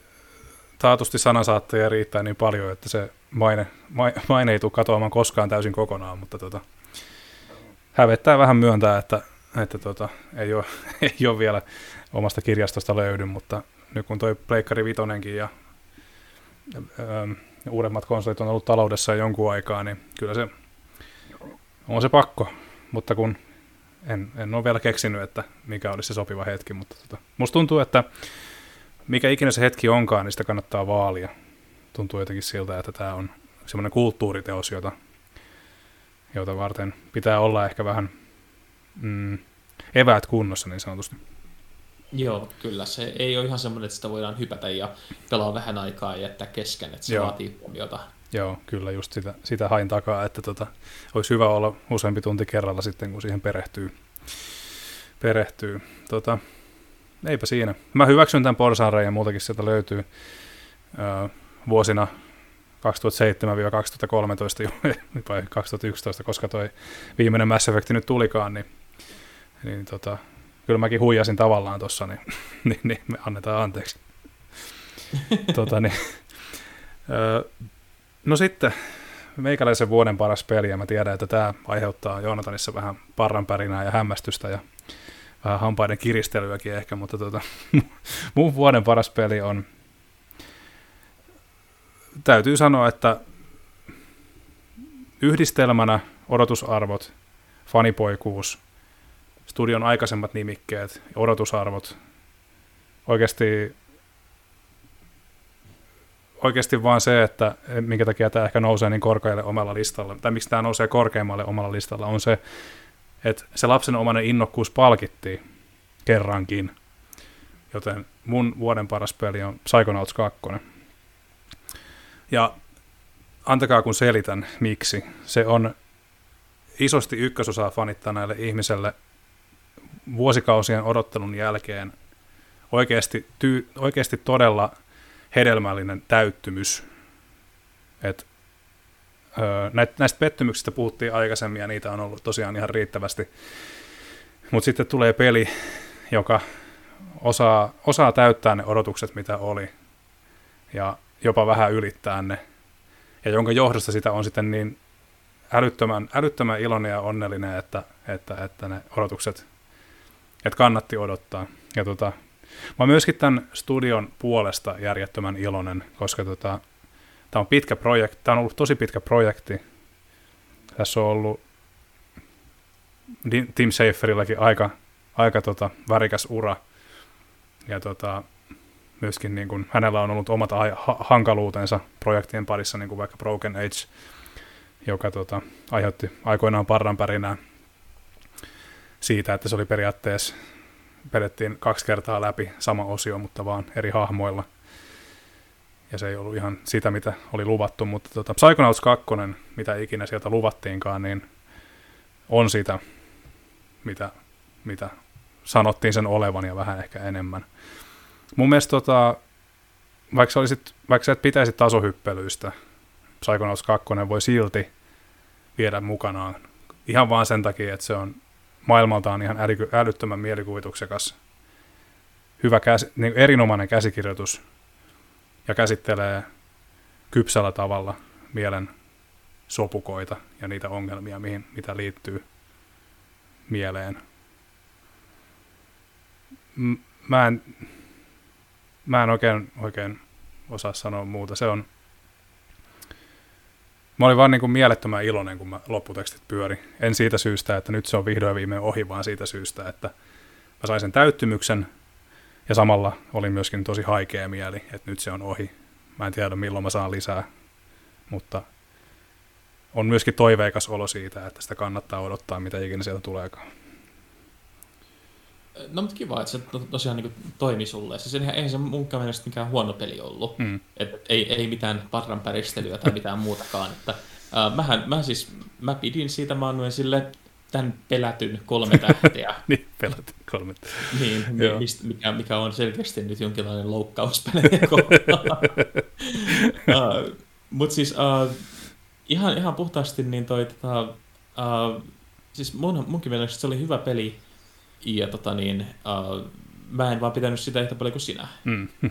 taatusti sanasaattajia riittää niin paljon, että se maine, maine ei tule katoamaan koskaan täysin kokonaan, mutta tota, hävettää vähän myöntää, että, että tota, ei, ole, [laughs] ei ole vielä omasta kirjastosta löydy, mutta nyt kun toi Pleikkari Vitonenkin ja ö, uudemmat konsolit on ollut taloudessa jonkun aikaa, niin kyllä se on se pakko, mutta kun en, en ole vielä keksinyt, että mikä olisi se sopiva hetki, mutta tota, musta tuntuu, että mikä ikinä se hetki onkaan, niin sitä kannattaa vaalia. Tuntuu jotenkin siltä, että tämä on semmoinen kulttuuriteos, jota, jota varten pitää olla ehkä vähän mm, eväät kunnossa niin sanotusti. Joo, kyllä. Se ei ole ihan semmoinen, että sitä voidaan hypätä ja pelaa vähän aikaa ja jättää kesken, että se Joo. vaatii huomiota. Joo, kyllä just sitä, sitä hain takaa, että tota, olisi hyvä olla useampi tunti kerralla sitten, kun siihen perehtyy. perehtyy. Tota, eipä siinä. Mä hyväksyn tämän porsaanreijan, ja muutakin sieltä löytyy öö, vuosina 2007-2013 [laughs] vai 2011, koska toi viimeinen Mass Effect nyt tulikaan, niin, niin tota, kyllä mäkin huijasin tavallaan tuossa, niin, [laughs] niin, niin me annetaan anteeksi. [laughs] tota, niin, öö, No sitten meikäläisen vuoden paras peli, ja mä tiedän, että tämä aiheuttaa Joonatanissa vähän parranpärinää ja hämmästystä ja vähän hampaiden kiristelyäkin ehkä, mutta tota, [laughs] mun vuoden paras peli on, täytyy sanoa, että yhdistelmänä odotusarvot fanipoikuus, studion aikaisemmat nimikkeet, odotusarvot, oikeasti, oikeasti vaan se, että minkä takia tämä ehkä nousee niin korkealle omalla listalla, tai miksi tämä nousee korkeammalle omalla listalla, on se, että se lapsen omainen innokkuus palkittiin kerrankin. Joten mun vuoden paras peli on Psychonauts 2. Ja antakaa kun selitän, miksi. Se on isosti ykkösosaa fanittaneelle ihmiselle vuosikausien odottelun jälkeen oikeasti, tyy, oikeasti todella hedelmällinen täyttymys. Et, öö, näistä pettymyksistä puhuttiin aikaisemmin ja niitä on ollut tosiaan ihan riittävästi. Mutta sitten tulee peli, joka osaa, osaa täyttää ne odotukset, mitä oli, ja jopa vähän ylittää ne, ja jonka johdosta sitä on sitten niin älyttömän, älyttömän iloinen ja onnellinen, että, että, että ne odotukset, että kannatti odottaa. Ja tota, mä oon myöskin tämän studion puolesta järjettömän iloinen, koska tota, tämä on pitkä projekti, tämä on ollut tosi pitkä projekti. Tässä on ollut Tim Schaferilläkin aika, aika tota, värikäs ura. Ja tota, myöskin niin kuin, hänellä on ollut omat ha- hankaluutensa projektien parissa, niin kuin vaikka Broken Age, joka tota, aiheutti aikoinaan parranpärinää siitä, että se oli periaatteessa, vedettiin kaksi kertaa läpi sama osio, mutta vaan eri hahmoilla. Ja se ei ollut ihan sitä, mitä oli luvattu, mutta tota, Psychonauts 2, mitä ikinä sieltä luvattiinkaan, niin on sitä, mitä, mitä sanottiin sen olevan ja vähän ehkä enemmän. Mun mielestä tota, vaikka, olisit, vaikka sä et pitäisi tasohyppelyistä, Psychonauts 2 voi silti viedä mukanaan. Ihan vaan sen takia, että se on maailmaltaan ihan äly, älyttömän mielikuvituksekas, hyvä niin erinomainen käsikirjoitus ja käsittelee kypsällä tavalla mielen sopukoita ja niitä ongelmia, mihin, mitä liittyy mieleen. Mä en, mä en oikein, oikein osaa sanoa muuta. Se on, mä olin vaan niin kuin mielettömän iloinen, kun mä lopputekstit pyöri. En siitä syystä, että nyt se on vihdoin viimein ohi, vaan siitä syystä, että mä sain sen täyttymyksen ja samalla oli myöskin tosi haikea mieli, että nyt se on ohi. Mä en tiedä milloin mä saan lisää, mutta on myöskin toiveikas olo siitä, että sitä kannattaa odottaa, mitä ikinä sieltä tuleekaan. No mutta kiva, että se to, tosiaan niin toimi sulle. Siis eihän, eihän se munkaan mielestä mikään huono peli ollut. Mm. Et ei, ei mitään parran päristelyä tai mitään muutakaan. Että, äh, mähän, mä siis, mä pidin siitä, mä annoin sille tämän pelätyn kolme tähteä. niin, pelätyn kolme niin, mistä, mikä, mikä on selkeästi nyt jonkinlainen loukkaus pelejä [laughs] uh, Mutta siis uh, ihan, ihan puhtaasti niin toi, tota, uh, siis mun, munkin mielestä se oli hyvä peli, ja tota niin, uh, mä en vaan pitänyt sitä yhtä paljon kuin sinä. Mm. [laughs]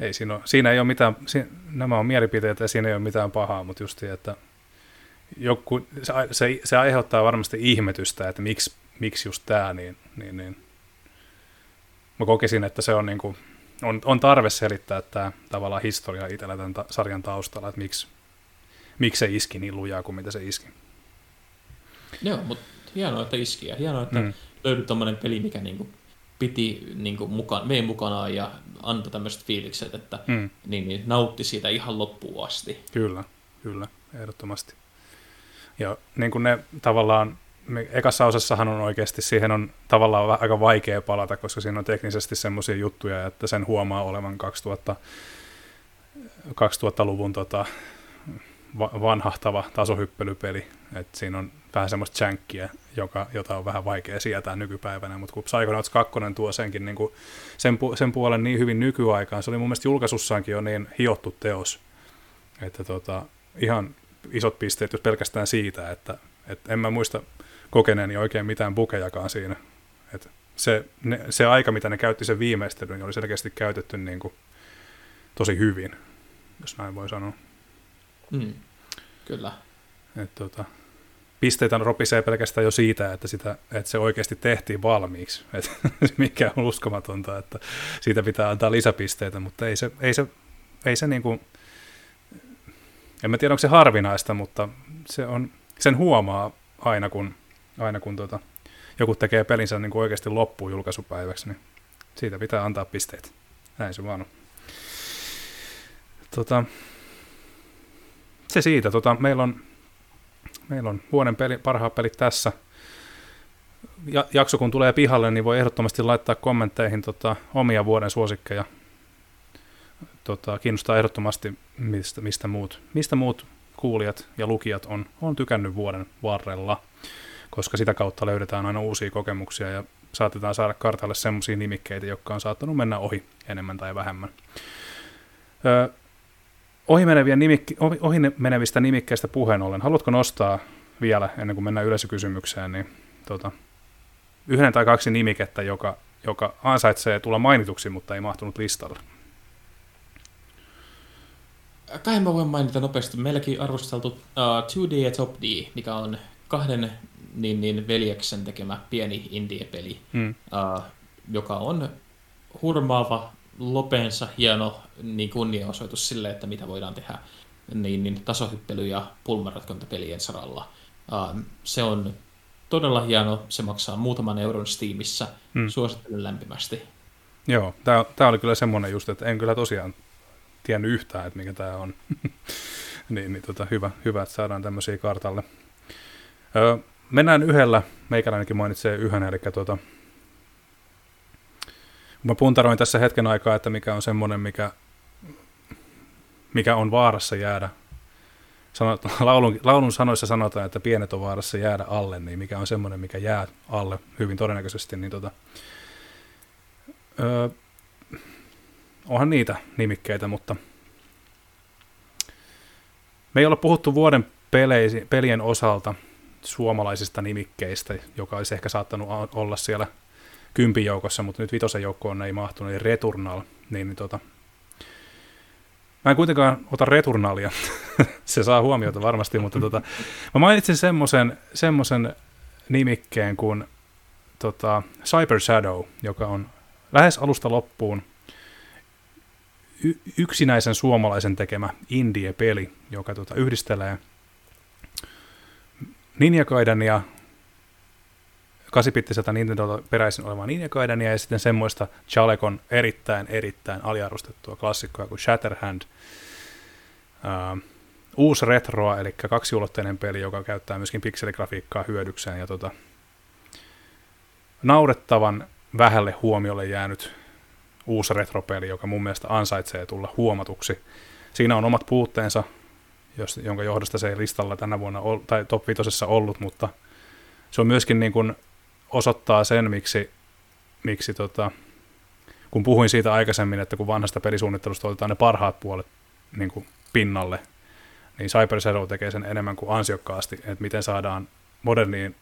Ei siinä, ole, siinä ei ole mitään, siinä, nämä on mielipiteitä ja siinä ei ole mitään pahaa, mutta just että joku, se, se, se aiheuttaa varmasti ihmetystä, että miksi, miksi just tämä, niin, niin, niin mä kokisin, että se on, niin kuin, on, on tarve selittää tämä tavallaan historia itsellä tämän ta, sarjan taustalla, että miksi, miksi se iski niin lujaa kuin mitä se iski. Joo, mutta hienoa, että iski ja hienoa, että mm. löytyi tuommoinen peli, mikä niinku piti niinku mukaan, vei mukanaan ja antoi tämmöiset fiilikset, että mm. niin, niin, nautti siitä ihan loppuun asti. Kyllä, kyllä, ehdottomasti. Ja niin kuin ne tavallaan, me, ekassa osassahan on oikeasti, siihen on tavallaan aika vaikea palata, koska siinä on teknisesti semmoisia juttuja, että sen huomaa olevan 2000, 2000-luvun tota, vanhahtava tasohyppelypeli. Et siinä on vähän semmoista chankkiä, joka, jota on vähän vaikea sietää nykypäivänä, mutta kun Psychonauts 2 tuo senkin niin kuin sen, sen puolen niin hyvin nykyaikaan, se oli mun mielestä julkaisussaankin jo niin hiottu teos, että tota, ihan isot pisteet jos pelkästään siitä, että, että en mä muista kokeneeni oikein mitään bukejakaan siinä. Että se, ne, se aika, mitä ne käytti sen viimeistelyn, niin oli selkeästi käytetty niin kuin tosi hyvin, jos näin voi sanoa. Mm, kyllä. Et, tota, pisteitä ropisee pelkästään jo siitä, että, sitä, että se oikeasti tehtiin valmiiksi, [laughs] et, mikä on uskomatonta, että siitä pitää antaa lisäpisteitä, mutta ei se, ei se, ei se niin kuin, en mä tiedä onko se harvinaista, mutta se on, sen huomaa aina kun, aina kun tota, joku tekee pelinsä niin kuin oikeasti loppuun julkaisupäiväksi, niin siitä pitää antaa pisteet. Näin se vaan on. Tota, se siitä. Tota, meillä, on, meillä on vuoden peli, parhaat pelit tässä. Ja, jakso kun tulee pihalle, niin voi ehdottomasti laittaa kommentteihin tota, omia vuoden suosikkeja. Tota, kiinnostaa ehdottomasti, mistä, mistä, muut, mistä muut kuulijat ja lukijat on, on tykännyt vuoden varrella, koska sitä kautta löydetään aina uusia kokemuksia ja saatetaan saada kartalle semmoisia nimikkeitä, jotka on saattanut mennä ohi enemmän tai vähemmän. Öö, ohi, nimikki, ohi, ohi menevistä nimikkeistä puheen ollen, haluatko nostaa vielä, ennen kuin mennään yleisökysymykseen, niin tota, yhden tai kaksi nimikettä, joka, joka ansaitsee tulla mainituksi, mutta ei mahtunut listalle? Kai mä voin mainita nopeasti. Meilläkin arvosteltu uh, 2D ja Top D, mikä on kahden niin, niin veljeksen tekemä pieni indie-peli, mm. uh, joka on hurmaava, lopeensa hieno niin kunniaosoitus sille, että mitä voidaan tehdä niin, niin tasohyppely- ja pulmanratkontapelien saralla. Uh, se on todella hieno, se maksaa muutaman euron Steamissa, mm. suosittelen lämpimästi. Joo, tämä oli kyllä semmoinen just, että en kyllä tosiaan tiennyt yhtään, että mikä tämä on. [laughs] niin, niin tota, hyvä, hyvä, että saadaan tämmöisiä kartalle. Öö, mennään yhdellä, meikäläinenkin mainitsee yhden, eli tuota, mä puntaroin tässä hetken aikaa, että mikä on semmoinen, mikä, mikä on vaarassa jäädä. Sanot, [laughs] laulun, laulun sanoissa sanotaan, että pienet on vaarassa jäädä alle, niin mikä on semmoinen, mikä jää alle hyvin todennäköisesti, niin tota, öö, onhan niitä nimikkeitä, mutta me ei olla puhuttu vuoden peleisi, pelien osalta suomalaisista nimikkeistä, joka olisi ehkä saattanut olla siellä kympin joukossa, mutta nyt vitosen joukkoon ei mahtunut, eli Returnal, niin, niin tota, Mä en kuitenkaan ota Returnalia, [laughs] se saa huomiota varmasti, mutta tota, mä mainitsin semmoisen, semmoisen nimikkeen kuin tota, Cyber Shadow, joka on lähes alusta loppuun y- yksinäisen suomalaisen tekemä indie-peli, joka tota, yhdistelee Ninja Gaidenia, 8 Nintendo peräisin olevaa Ninja Gaidenia ja sitten semmoista Chalekon erittäin, erittäin aliarvostettua klassikkoa kuin Shatterhand. Uh, uusi retroa, eli kaksiulotteinen peli, joka käyttää myöskin pikseligrafiikkaa hyödykseen ja tota, naurettavan vähälle huomiolle jäänyt uusi retropeli, joka mun mielestä ansaitsee tulla huomatuksi. Siinä on omat puutteensa, jos, jonka johdosta se ei listalla tänä vuonna ol, tai top 5 ollut, mutta se on myöskin niin kuin osoittaa sen, miksi, miksi tota, kun puhuin siitä aikaisemmin, että kun vanhasta pelisuunnittelusta otetaan ne parhaat puolet niin kuin pinnalle, niin Cyber Shadow tekee sen enemmän kuin ansiokkaasti, että miten saadaan moderniin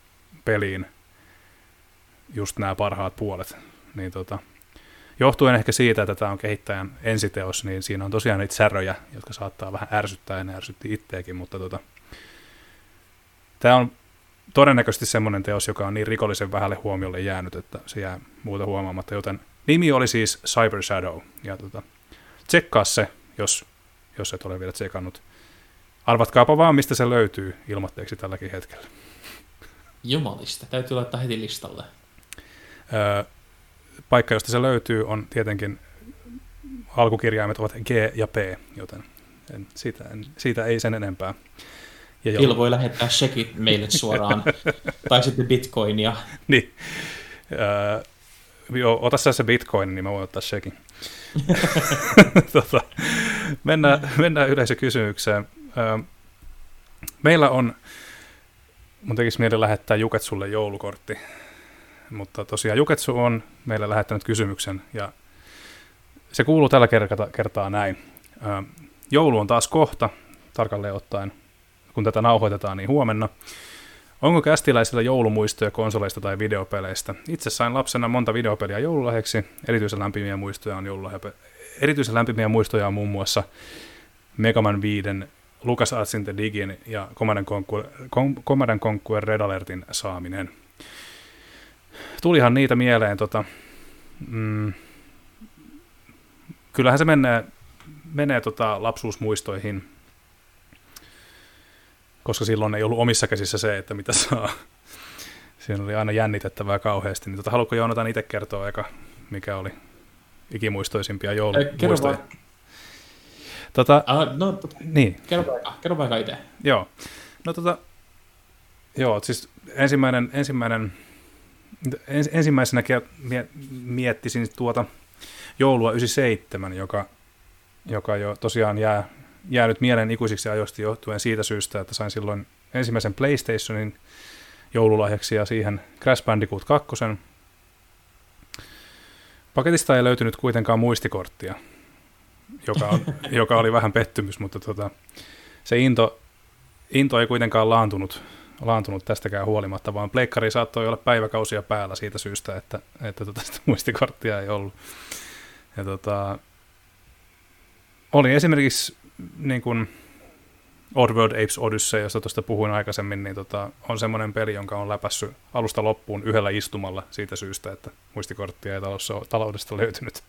peliin just nämä parhaat puolet. Niin tota, johtuen ehkä siitä, että tämä on kehittäjän ensiteos, niin siinä on tosiaan niitä säröjä, jotka saattaa vähän ärsyttää, ja ne ärsytti itteekin, mutta tota, tämä on todennäköisesti semmoinen teos, joka on niin rikollisen vähälle huomiolle jäänyt, että se jää muuta huomaamatta, joten nimi oli siis Cyber Shadow, ja tota, tsekkaa se, jos, jos et ole vielä tsekannut. Arvatkaapa vaan, mistä se löytyy ilmoitteeksi tälläkin hetkellä. Jumalista, täytyy laittaa heti listalle. Öö, paikka, josta se löytyy, on tietenkin alkukirjaimet ovat G ja P, joten en, siitä, en, siitä ei sen enempää. Ja Il voi lähettää shekit meille suoraan, [laughs] tai sitten bitcoinia. Niin. Öö, joo, ota sä se bitcoin, niin mä voin ottaa shekin. [laughs] [laughs] tota, mennään, mennään yleisökysymykseen. Öö, meillä on, mun tekisi mieli lähettää Juketsulle joulukortti mutta tosiaan Juketsu on meille lähettänyt kysymyksen ja se kuuluu tällä kertaa näin. Joulu on taas kohta, tarkalleen ottaen, kun tätä nauhoitetaan, niin huomenna. Onko kästiläisillä joulumuistoja konsoleista tai videopeleistä? Itse sain lapsena monta videopeliä joululahjaksi. Erityisen lämpimiä muistoja on joululahja. Erityisen lämpimiä muistoja on muun muassa Megaman 5, Lucas Artsin The Digin ja Command Conquer Red Alertin saaminen tulihan niitä mieleen, tota, mm, kyllähän se menee, menee tota lapsuusmuistoihin, koska silloin ei ollut omissa käsissä se, että mitä saa. Siinä oli aina jännitettävää kauheasti. Niin tota, haluatko Joonatan itse kertoa eka, mikä oli ikimuistoisimpia joulumuistoja? Tota, uh, no, niin. kerro vaikka, kerro vaikka itse. Joo. No tota, joo, siis ensimmäinen, ensimmäinen ens, ensimmäisenä miettisin tuota joulua 97, joka, joka jo tosiaan jää, jäänyt mieleen ikuisiksi ajoista johtuen siitä syystä, että sain silloin ensimmäisen PlayStationin joululahjaksi ja siihen Crash Bandicoot 2. Paketista ei löytynyt kuitenkaan muistikorttia, joka, on, [laughs] joka oli vähän pettymys, mutta tota, se into, into ei kuitenkaan laantunut, laantunut tästäkään huolimatta, vaan pleikkari saattoi olla päiväkausia päällä siitä syystä, että, että tota sitä muistikorttia ei ollut. Ja tota, oli esimerkiksi niin kuin Oddworld Apes Odyssey, josta tuosta puhuin aikaisemmin, niin tota, on semmoinen peli, jonka on läpässyt alusta loppuun yhdellä istumalla siitä syystä, että muistikorttia ei talossa, taloudesta löytynyt.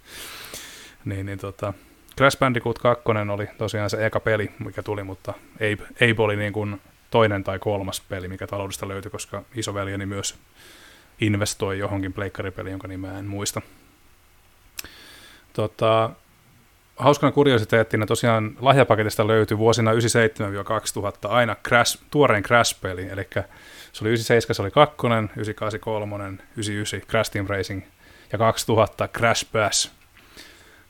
[laughs] niin, niin tota, Crash Bandicoot 2 oli tosiaan se eka peli, mikä tuli, mutta Ape, Ape oli niin kuin toinen tai kolmas peli, mikä taloudesta löytyi, koska isoveljeni myös investoi johonkin pleikkaripeliin, jonka nimeä en muista. Tota, hauskana kuriositeettina tosiaan lahjapaketista löytyi vuosina 97-2000 aina Crash, tuoreen Crash-peli, eli se oli 97, se oli 2, 98, 3, 99 Crash Team Racing ja 2000 Crash Bash,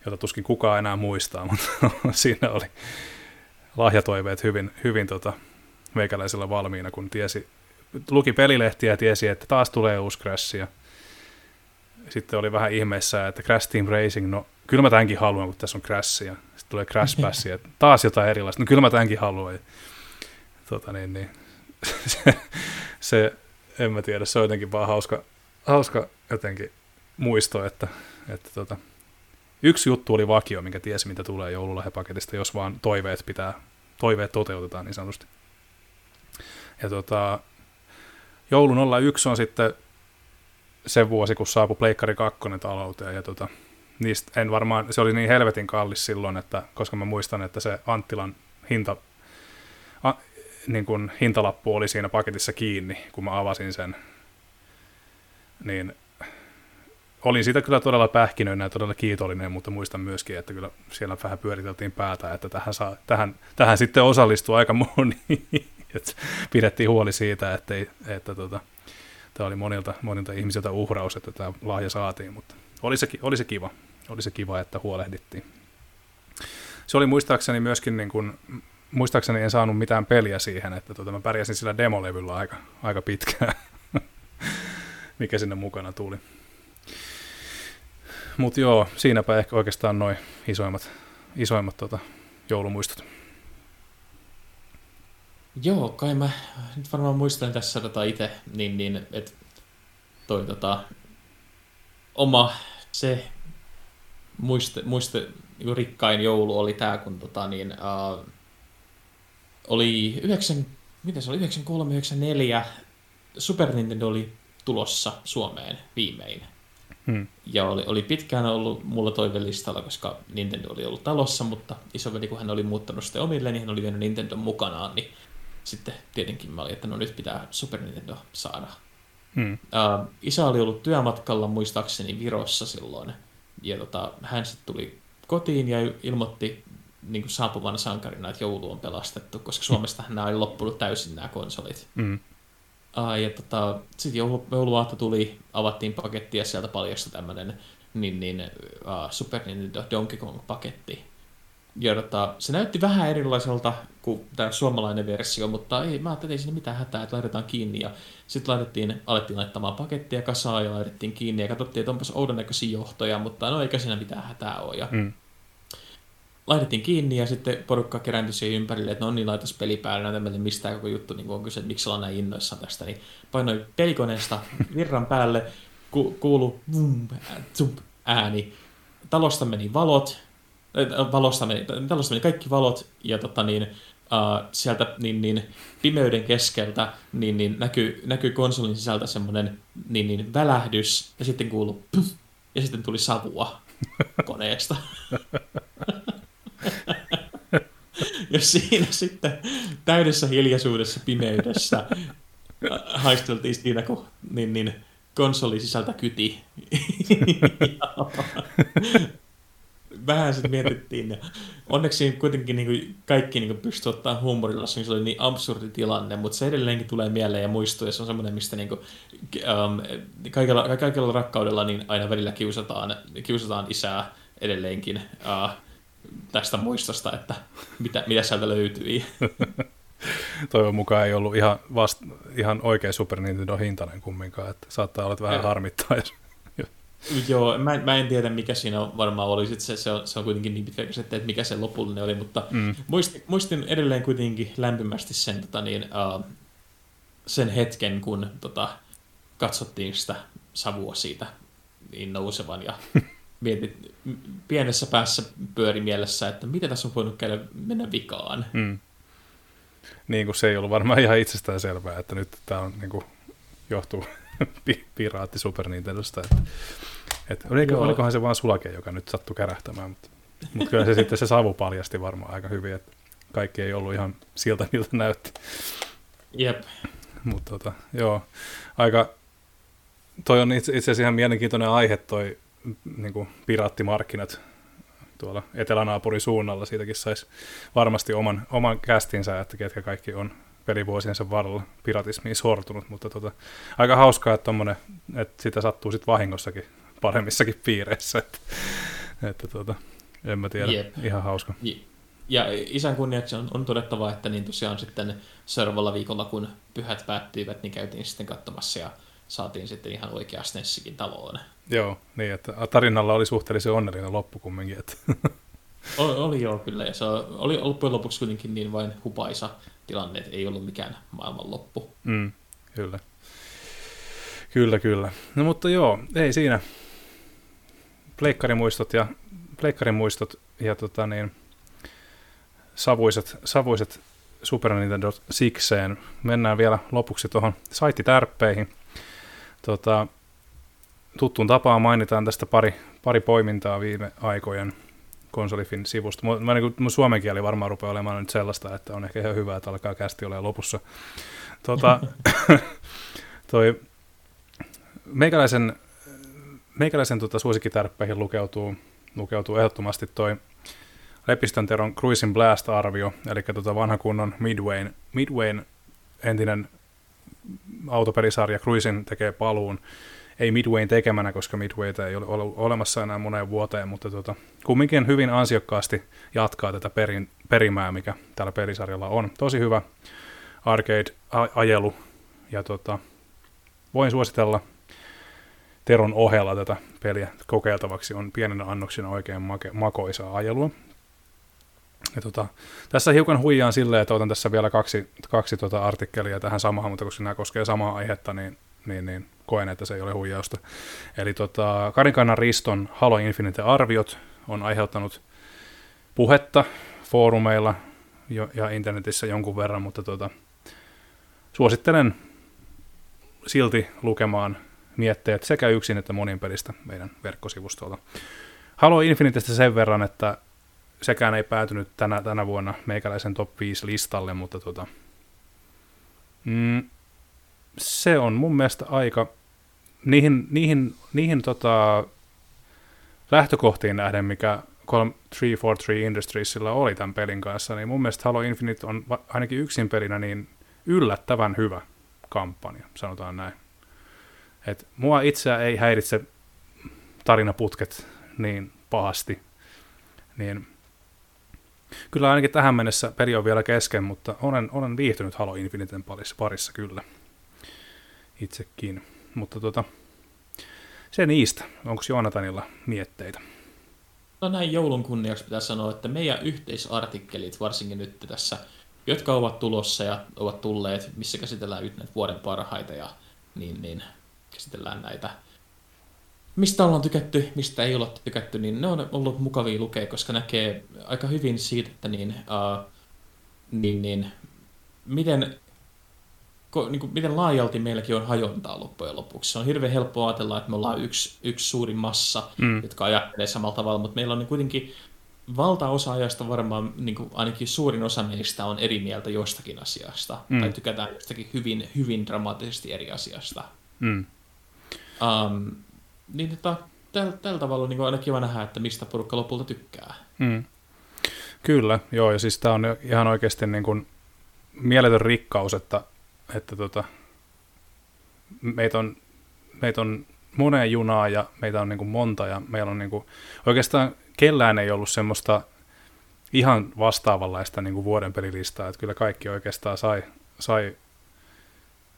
jota tuskin kukaan enää muistaa, [laughs] mutta siinä oli lahjatoiveet hyvin, hyvin tota, meikäläisellä valmiina, kun tiesi, luki pelilehtiä ja tiesi, että taas tulee uusi Crash, ja sitten oli vähän ihmeessä, että Crash Team Racing, no kyllä mä tämänkin haluan, kun tässä on Crash ja sitten tulee Crash [laughs] Bash ja taas jotain erilaista. No kyllä mä tämänkin haluan. Ja, tota niin, niin. [laughs] se, se, en mä tiedä, se on jotenkin vaan hauska, hauska jotenkin muisto, että, että tota, yksi juttu oli vakio, minkä tiesi, mitä tulee joululahjapaketista, jos vaan toiveet pitää, toiveet toteutetaan niin sanotusti. Ja tota, joulun 01 on sitten se vuosi, kun saapui Pleikkari 2 talouteen, ja tota, niistä en varmaan, se oli niin helvetin kallis silloin, että, koska mä muistan, että se Anttilan hinta, a, niin kun hintalappu oli siinä paketissa kiinni, kun mä avasin sen, niin olin siitä kyllä todella pähkinöinen ja todella kiitollinen, mutta muistan myöskin, että kyllä siellä vähän pyöriteltiin päätä, että tähän, saa, tähän, tähän sitten osallistuu aika moni. [laughs] että pidettiin huoli siitä, että, että tota, tämä oli monilta, monilta ihmisiltä uhraus, että tämä lahja saatiin, mutta oli se, oli se kiva oli se kiva, että huolehdittiin. Se oli muistaakseni myöskin, niin kuin, muistaakseni en saanut mitään peliä siihen, että tota, mä pärjäsin sillä demolevyllä aika, aika pitkään, [laughs] mikä sinne mukana tuli. Mutta joo, siinäpä ehkä oikeastaan noin isoimmat, isoimmat tota, joulumuistot. Joo, kai mä nyt varmaan muistan tässä tota itse, niin, niin että toi tota, oma se muiste, muiste niin rikkain joulu oli tämä, kun tota, niin, uh, oli 9, mitä se oli, 93, 94 Super Nintendo oli tulossa Suomeen viimein. Hmm. Ja oli, oli pitkään ollut mulla toivelistalla, koska Nintendo oli ollut talossa, mutta isoveli, kun hän oli muuttanut sitten omille, niin hän oli vienyt Nintendo mukanaan, niin sitten tietenkin mä olin, että no nyt pitää Super Nintendo saada. Hmm. Uh, isä oli ollut työmatkalla muistaakseni Virossa silloin, ja tota, hän sitten tuli kotiin ja ilmoitti niin kuin saapuvana sankarina, että joulu on pelastettu, koska Suomesta [laughs] nämä oli loppunut täysin nämä konsolit. Mm. Uh, ja tota, sitten joulu, jouluaatto tuli, avattiin paketti ja sieltä paljastui tämmöinen niin, niin, uh, Super Nintendo Donkey Kong-paketti. Ja tota, se näytti vähän erilaiselta kuin tämä suomalainen versio, mutta ei, mä ajattelin, että ei siinä mitään hätää, että laitetaan kiinni. Ja sitten laitettiin, alettiin laittamaan pakettia kasaan ja laitettiin kiinni ja katsottiin, että onpas oudon näköisiä johtoja, mutta no eikä siinä mitään hätää ole. Ja mm. Laitettiin kiinni ja sitten porukka kerääntyi siihen ympärille, että no niin, laitas peli päälle, näytä meille mistä koko juttu niin on kyse, että miksi ollaan näin innoissaan tästä. Niin painoi pelikoneesta virran päälle, ku, kuulu vum, ääni. Talosta meni valot, valosta meni, talosta meni kaikki valot ja tota niin, uh, sieltä niin, niin, pimeyden keskeltä niin, niin, näkyy, näkyy konsolin sisältä semmoinen niin, niin, välähdys ja sitten kuuluu ja sitten tuli savua [laughs] koneesta. [laughs] ja siinä sitten täydessä hiljaisuudessa, pimeydessä haisteltiin siinä, kun niin, niin, konsoli sisältä kyti. [laughs] vähän sitten mietittiin. Ja onneksi kuitenkin niin kuin kaikki niin pystyi ottaa huumorilla, se oli niin absurdi tilanne, mutta se edelleenkin tulee mieleen ja muistuu, ja se on semmoinen, mistä niin kuin, um, kaikella, kaikella rakkaudella niin aina välillä kiusataan, kiusataan isää edelleenkin uh, tästä muistosta, että mitä, mitä sieltä löytyi. [laughs] Toivon mukaan ei ollut ihan, vast, ihan oikea Super Nintendo hintainen kumminkaan, että saattaa olla vähän harmittaa, jos Joo, mä, mä en tiedä mikä siinä varmaan oli, Sitten se, se, on, se on kuitenkin niin pitkä että mikä se lopullinen oli, mutta mm. muistin, muistin edelleen kuitenkin lämpimästi sen, tota niin, uh, sen hetken, kun tota, katsottiin sitä savua siitä niin nousevan ja [laughs] mietit, pienessä päässä pyöri mielessä, että mitä tässä on voinut käydä mennä vikaan. Mm. Niin kuin se ei ollut varmaan ihan itsestään selvää, että nyt tämä on niin kuin, johtuu [laughs] piraatti Super Nintendosta. Että, että oliko, olikohan se vaan sulake, joka nyt sattui kärähtämään, mutta, mutta kyllä se sitten se savu paljasti varmaan aika hyvin, että kaikki ei ollut ihan siltä, miltä näytti. Jep. Mutta tota, joo, aika, toi on itse, itse asiassa ihan mielenkiintoinen aihe toi niin kuin piraattimarkkinat tuolla etelänaapurin suunnalla. Siitäkin saisi varmasti oman, oman kästinsä, että ketkä kaikki on pelivuosiensa varrella piratismiin sortunut, mutta tota, aika hauskaa, että, tommonen, että sitä sattuu sitten vahingossakin paremmissakin piireissä, että, että tota, en mä tiedä, Jep. ihan hauska. Ja isän kunniaksi on, on todettava, että niin tosiaan sitten seuraavalla viikolla, kun pyhät päättyivät, niin käytiin sitten katsomassa ja saatiin sitten ihan oikea Snessikin taloon. Joo, niin että tarinalla oli suhteellisen onnellinen loppu kumminkin. Että. Oli, oli joo kyllä, ja se oli loppujen lopuksi kuitenkin niin vain hupaisa tilanne, että ei ollut mikään maailmanloppu. Mm, kyllä. Kyllä, kyllä. No mutta joo, ei siinä. Pleikkarimuistot ja, pleikkarimuistot ja tota niin, savuiset, savuiset Super Nintendo sikseen. Mennään vielä lopuksi tuohon saittitärppeihin. Tota, tuttuun tapaan mainitaan tästä pari, pari poimintaa viime aikojen konsolifin sivusta. Mä, mä, niin mun suomen kieli varmaan rupeaa olemaan nyt sellaista, että on ehkä ihan hyvä, että alkaa kästi olemaan lopussa. Tota, [laughs] toi, meikäläisen, meikäläisen tota, suosikkitärppeihin lukeutuu, lukeutuu ehdottomasti toi Lepistön Teron Cruising Blast-arvio, eli tota vanha kunnon Midwayn, Midwayn entinen autopelisarja Cruising tekee paluun ei Midwayn tekemänä, koska Midwayta ei ole olemassa enää moneen vuoteen, mutta tota, kumminkin hyvin ansiokkaasti jatkaa tätä perin, perimää, mikä tällä pelisarjalla on. Tosi hyvä arcade-ajelu, ja tota, voin suositella Teron ohella tätä peliä kokeiltavaksi. On pienenä annoksina oikein make, makoisaa ajelua. Ja tota, tässä hiukan huijaan silleen, että otan tässä vielä kaksi, kaksi tota artikkelia tähän samaan, mutta koska nämä koskee samaa aihetta, niin, niin, niin koen, että se ei ole huijausta. Eli tota, Karinkannan Riston Halo Infinite-arviot on aiheuttanut puhetta foorumeilla ja internetissä jonkun verran, mutta tota, suosittelen silti lukemaan mietteet sekä yksin että monin pelistä meidän verkkosivustolta. Halo Infinitestä sen verran, että sekään ei päätynyt tänä, tänä vuonna meikäläisen top 5 listalle, mutta tota, mm, se on mun mielestä aika niihin, niihin, niihin tota, lähtökohtiin nähden, mikä 343 Industriesilla oli tämän pelin kanssa, niin mun mielestä Halo Infinite on ainakin yksin pelinä niin yllättävän hyvä kampanja, sanotaan näin. Et mua itseä ei häiritse tarinaputket niin pahasti, niin kyllä ainakin tähän mennessä peli on vielä kesken, mutta olen, olen viihtynyt Halo Infiniten parissa, parissa kyllä itsekin. Mutta tota, se niistä. Onko Joonatanilla mietteitä? No näin joulun kunniaksi pitää sanoa, että meidän yhteisartikkelit, varsinkin nyt tässä, jotka ovat tulossa ja ovat tulleet, missä käsitellään nyt näitä vuoden parhaita ja niin, niin käsitellään näitä, mistä ollaan tykätty, mistä ei olla tykätty, niin ne on ollut mukavia lukea, koska näkee aika hyvin siitä, että niin, uh, niin, niin, miten niin kuin, miten laajalti meilläkin on hajontaa loppujen lopuksi. Se on hirveän helppo ajatella, että me ollaan yksi, yksi suuri massa, mm. jotka ajattelee samalla tavalla, mutta meillä on niin kuitenkin valtaosa ajasta varmaan niin kuin ainakin suurin osa meistä on eri mieltä jostakin asiasta, mm. tai tykätään jostakin hyvin, hyvin dramaattisesti eri asiasta. Mm. Um, niin tota, tällä, tällä tavalla niin aina kiva nähdä, että mistä porukka lopulta tykkää. Mm. Kyllä, joo, ja siis tämä on ihan oikeasti niin kuin mieletön rikkaus, että, että tota, meitä on, meitä on moneen junaa ja meitä on niin kuin monta ja meillä on niin kuin, oikeastaan kellään ei ollut semmoista ihan vastaavanlaista niin kuin vuoden pelilistaa, että kyllä kaikki oikeastaan sai, sai,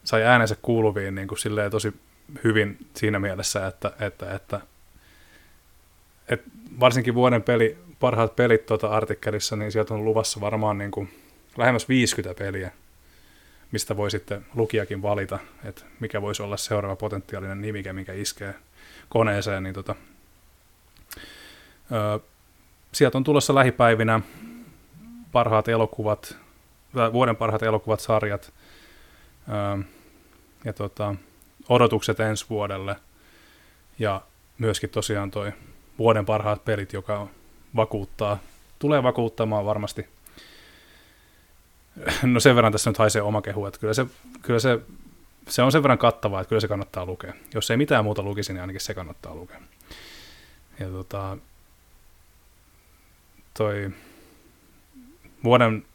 sai äänensä kuuluviin niin kuin silleen tosi hyvin siinä mielessä, että, että, että, että varsinkin vuoden peli, parhaat pelit tuota artikkelissa, niin sieltä on luvassa varmaan niin kuin lähemmäs 50 peliä, mistä voi sitten lukijakin valita, että mikä voisi olla seuraava potentiaalinen nimike, mikä iskee koneeseen, niin tota, öö, sieltä on tulossa lähipäivinä parhaat elokuvat, vuoden parhaat elokuvat, sarjat ja tota, odotukset ensi vuodelle ja myöskin tosiaan toi vuoden parhaat pelit, joka vakuuttaa, tulee vakuuttamaan varmasti – No sen verran tässä nyt haisee oma kehu, että kyllä se, kyllä se, se on sen verran kattavaa, että kyllä se kannattaa lukea. Jos ei mitään muuta lukisi, niin ainakin se kannattaa lukea. Ja tota, toi vuoden,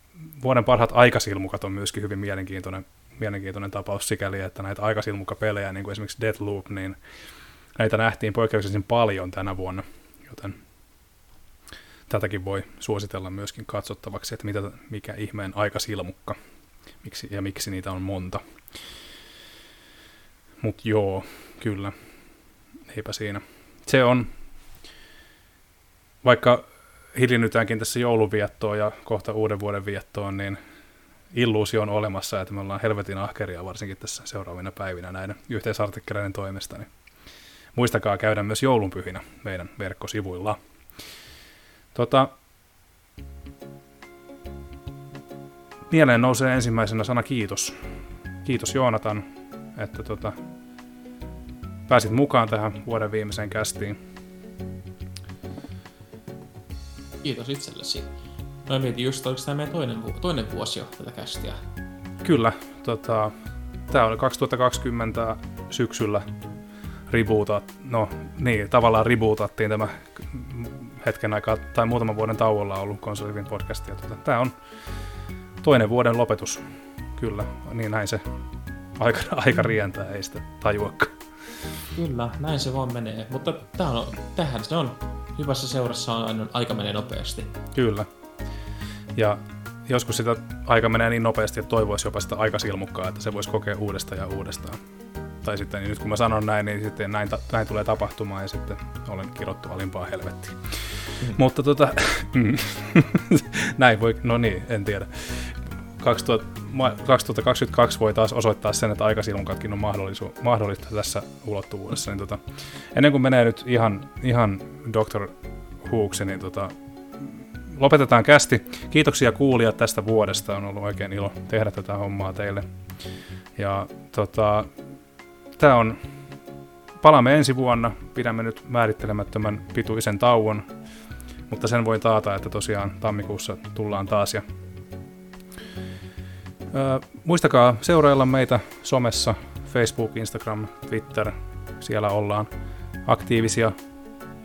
vuoden parhaat aikasilmukat on myöskin hyvin mielenkiintoinen, mielenkiintoinen tapaus sikäli, että näitä aikasilmukapelejä, niin kuin esimerkiksi Deathloop, niin näitä nähtiin poikkeuksellisen paljon tänä vuonna, joten tätäkin voi suositella myöskin katsottavaksi, että mitä, mikä ihmeen aikasilmukka miksi, ja miksi niitä on monta. Mutta joo, kyllä, eipä siinä. Se on, vaikka hiljennytäänkin tässä jouluviettoon ja kohta uuden vuoden viettoon, niin illuusio on olemassa, että me ollaan helvetin ahkeria varsinkin tässä seuraavina päivinä näiden yhteisartikkeleiden toimesta. Niin muistakaa käydä myös joulunpyhinä meidän verkkosivuilla. Tota, mieleen nousee ensimmäisenä sana kiitos. Kiitos Joonatan, että tota, pääsit mukaan tähän vuoden viimeiseen kästiin. Kiitos itsellesi. Mä mietin just, oliko tämä meidän toinen, toinen vuosi jo tätä kästiä. Kyllä. Tota, tämä oli 2020 syksyllä rebootat, no niin, tavallaan rebootattiin tämä hetken aikaa tai muutaman vuoden tauolla ollut konsolivin podcastia. Tuota, tämä on toinen vuoden lopetus. Kyllä, niin näin se aika, [laughs] aika rientää, ei sitä tajuakaan. Kyllä, näin se vaan menee. Mutta tähän, on, tähän se on. Hyvässä seurassa on aina aika menee nopeasti. Kyllä. Ja joskus sitä aika menee niin nopeasti, että toivoisi jopa sitä aikasilmukkaa, että se voisi kokea uudestaan ja uudestaan tai sitten niin nyt kun mä sanon näin, niin sitten näin, näin tulee tapahtumaan ja sitten olen kirottu alimpaa helvettiin. Mm. Mutta tota, [laughs] näin voi, no niin, en tiedä. 2022 voi taas osoittaa sen, että aikasilmunkatkin on mahdollista tässä ulottuvuudessa. Niin tota, ennen kuin menee nyt ihan, ihan Dr. Huuksi, niin tota, lopetetaan kästi. Kiitoksia kuulijat tästä vuodesta. On ollut oikein ilo tehdä tätä hommaa teille. Ja tota, tämä on, palaamme ensi vuonna, pidämme nyt määrittelemättömän pituisen tauon, mutta sen voi taata, että tosiaan tammikuussa tullaan taas. Ja, ö, muistakaa seurailla meitä somessa, Facebook, Instagram, Twitter, siellä ollaan aktiivisia,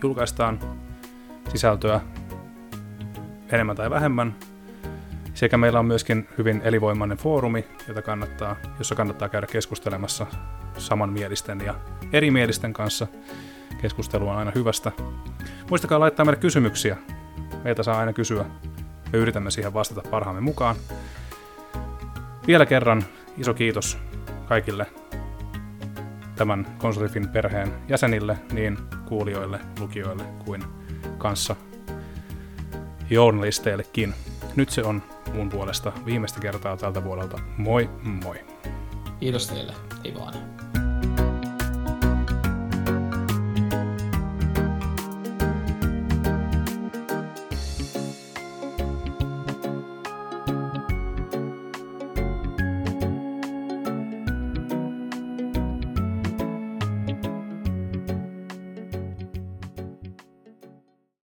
julkaistaan sisältöä enemmän tai vähemmän. Sekä meillä on myöskin hyvin elivoimainen foorumi, jota kannattaa, jossa kannattaa käydä keskustelemassa samanmielisten ja erimielisten kanssa. Keskustelu on aina hyvästä. Muistakaa laittaa meille kysymyksiä. Meitä saa aina kysyä. Me yritämme siihen vastata parhaamme mukaan. Vielä kerran iso kiitos kaikille tämän Konsolifin perheen jäsenille, niin kuulijoille, lukijoille kuin kanssa journalisteillekin. Nyt se on mun puolesta viimeistä kertaa tältä vuodelta. Moi moi! Kiitos teille. Ei vaan.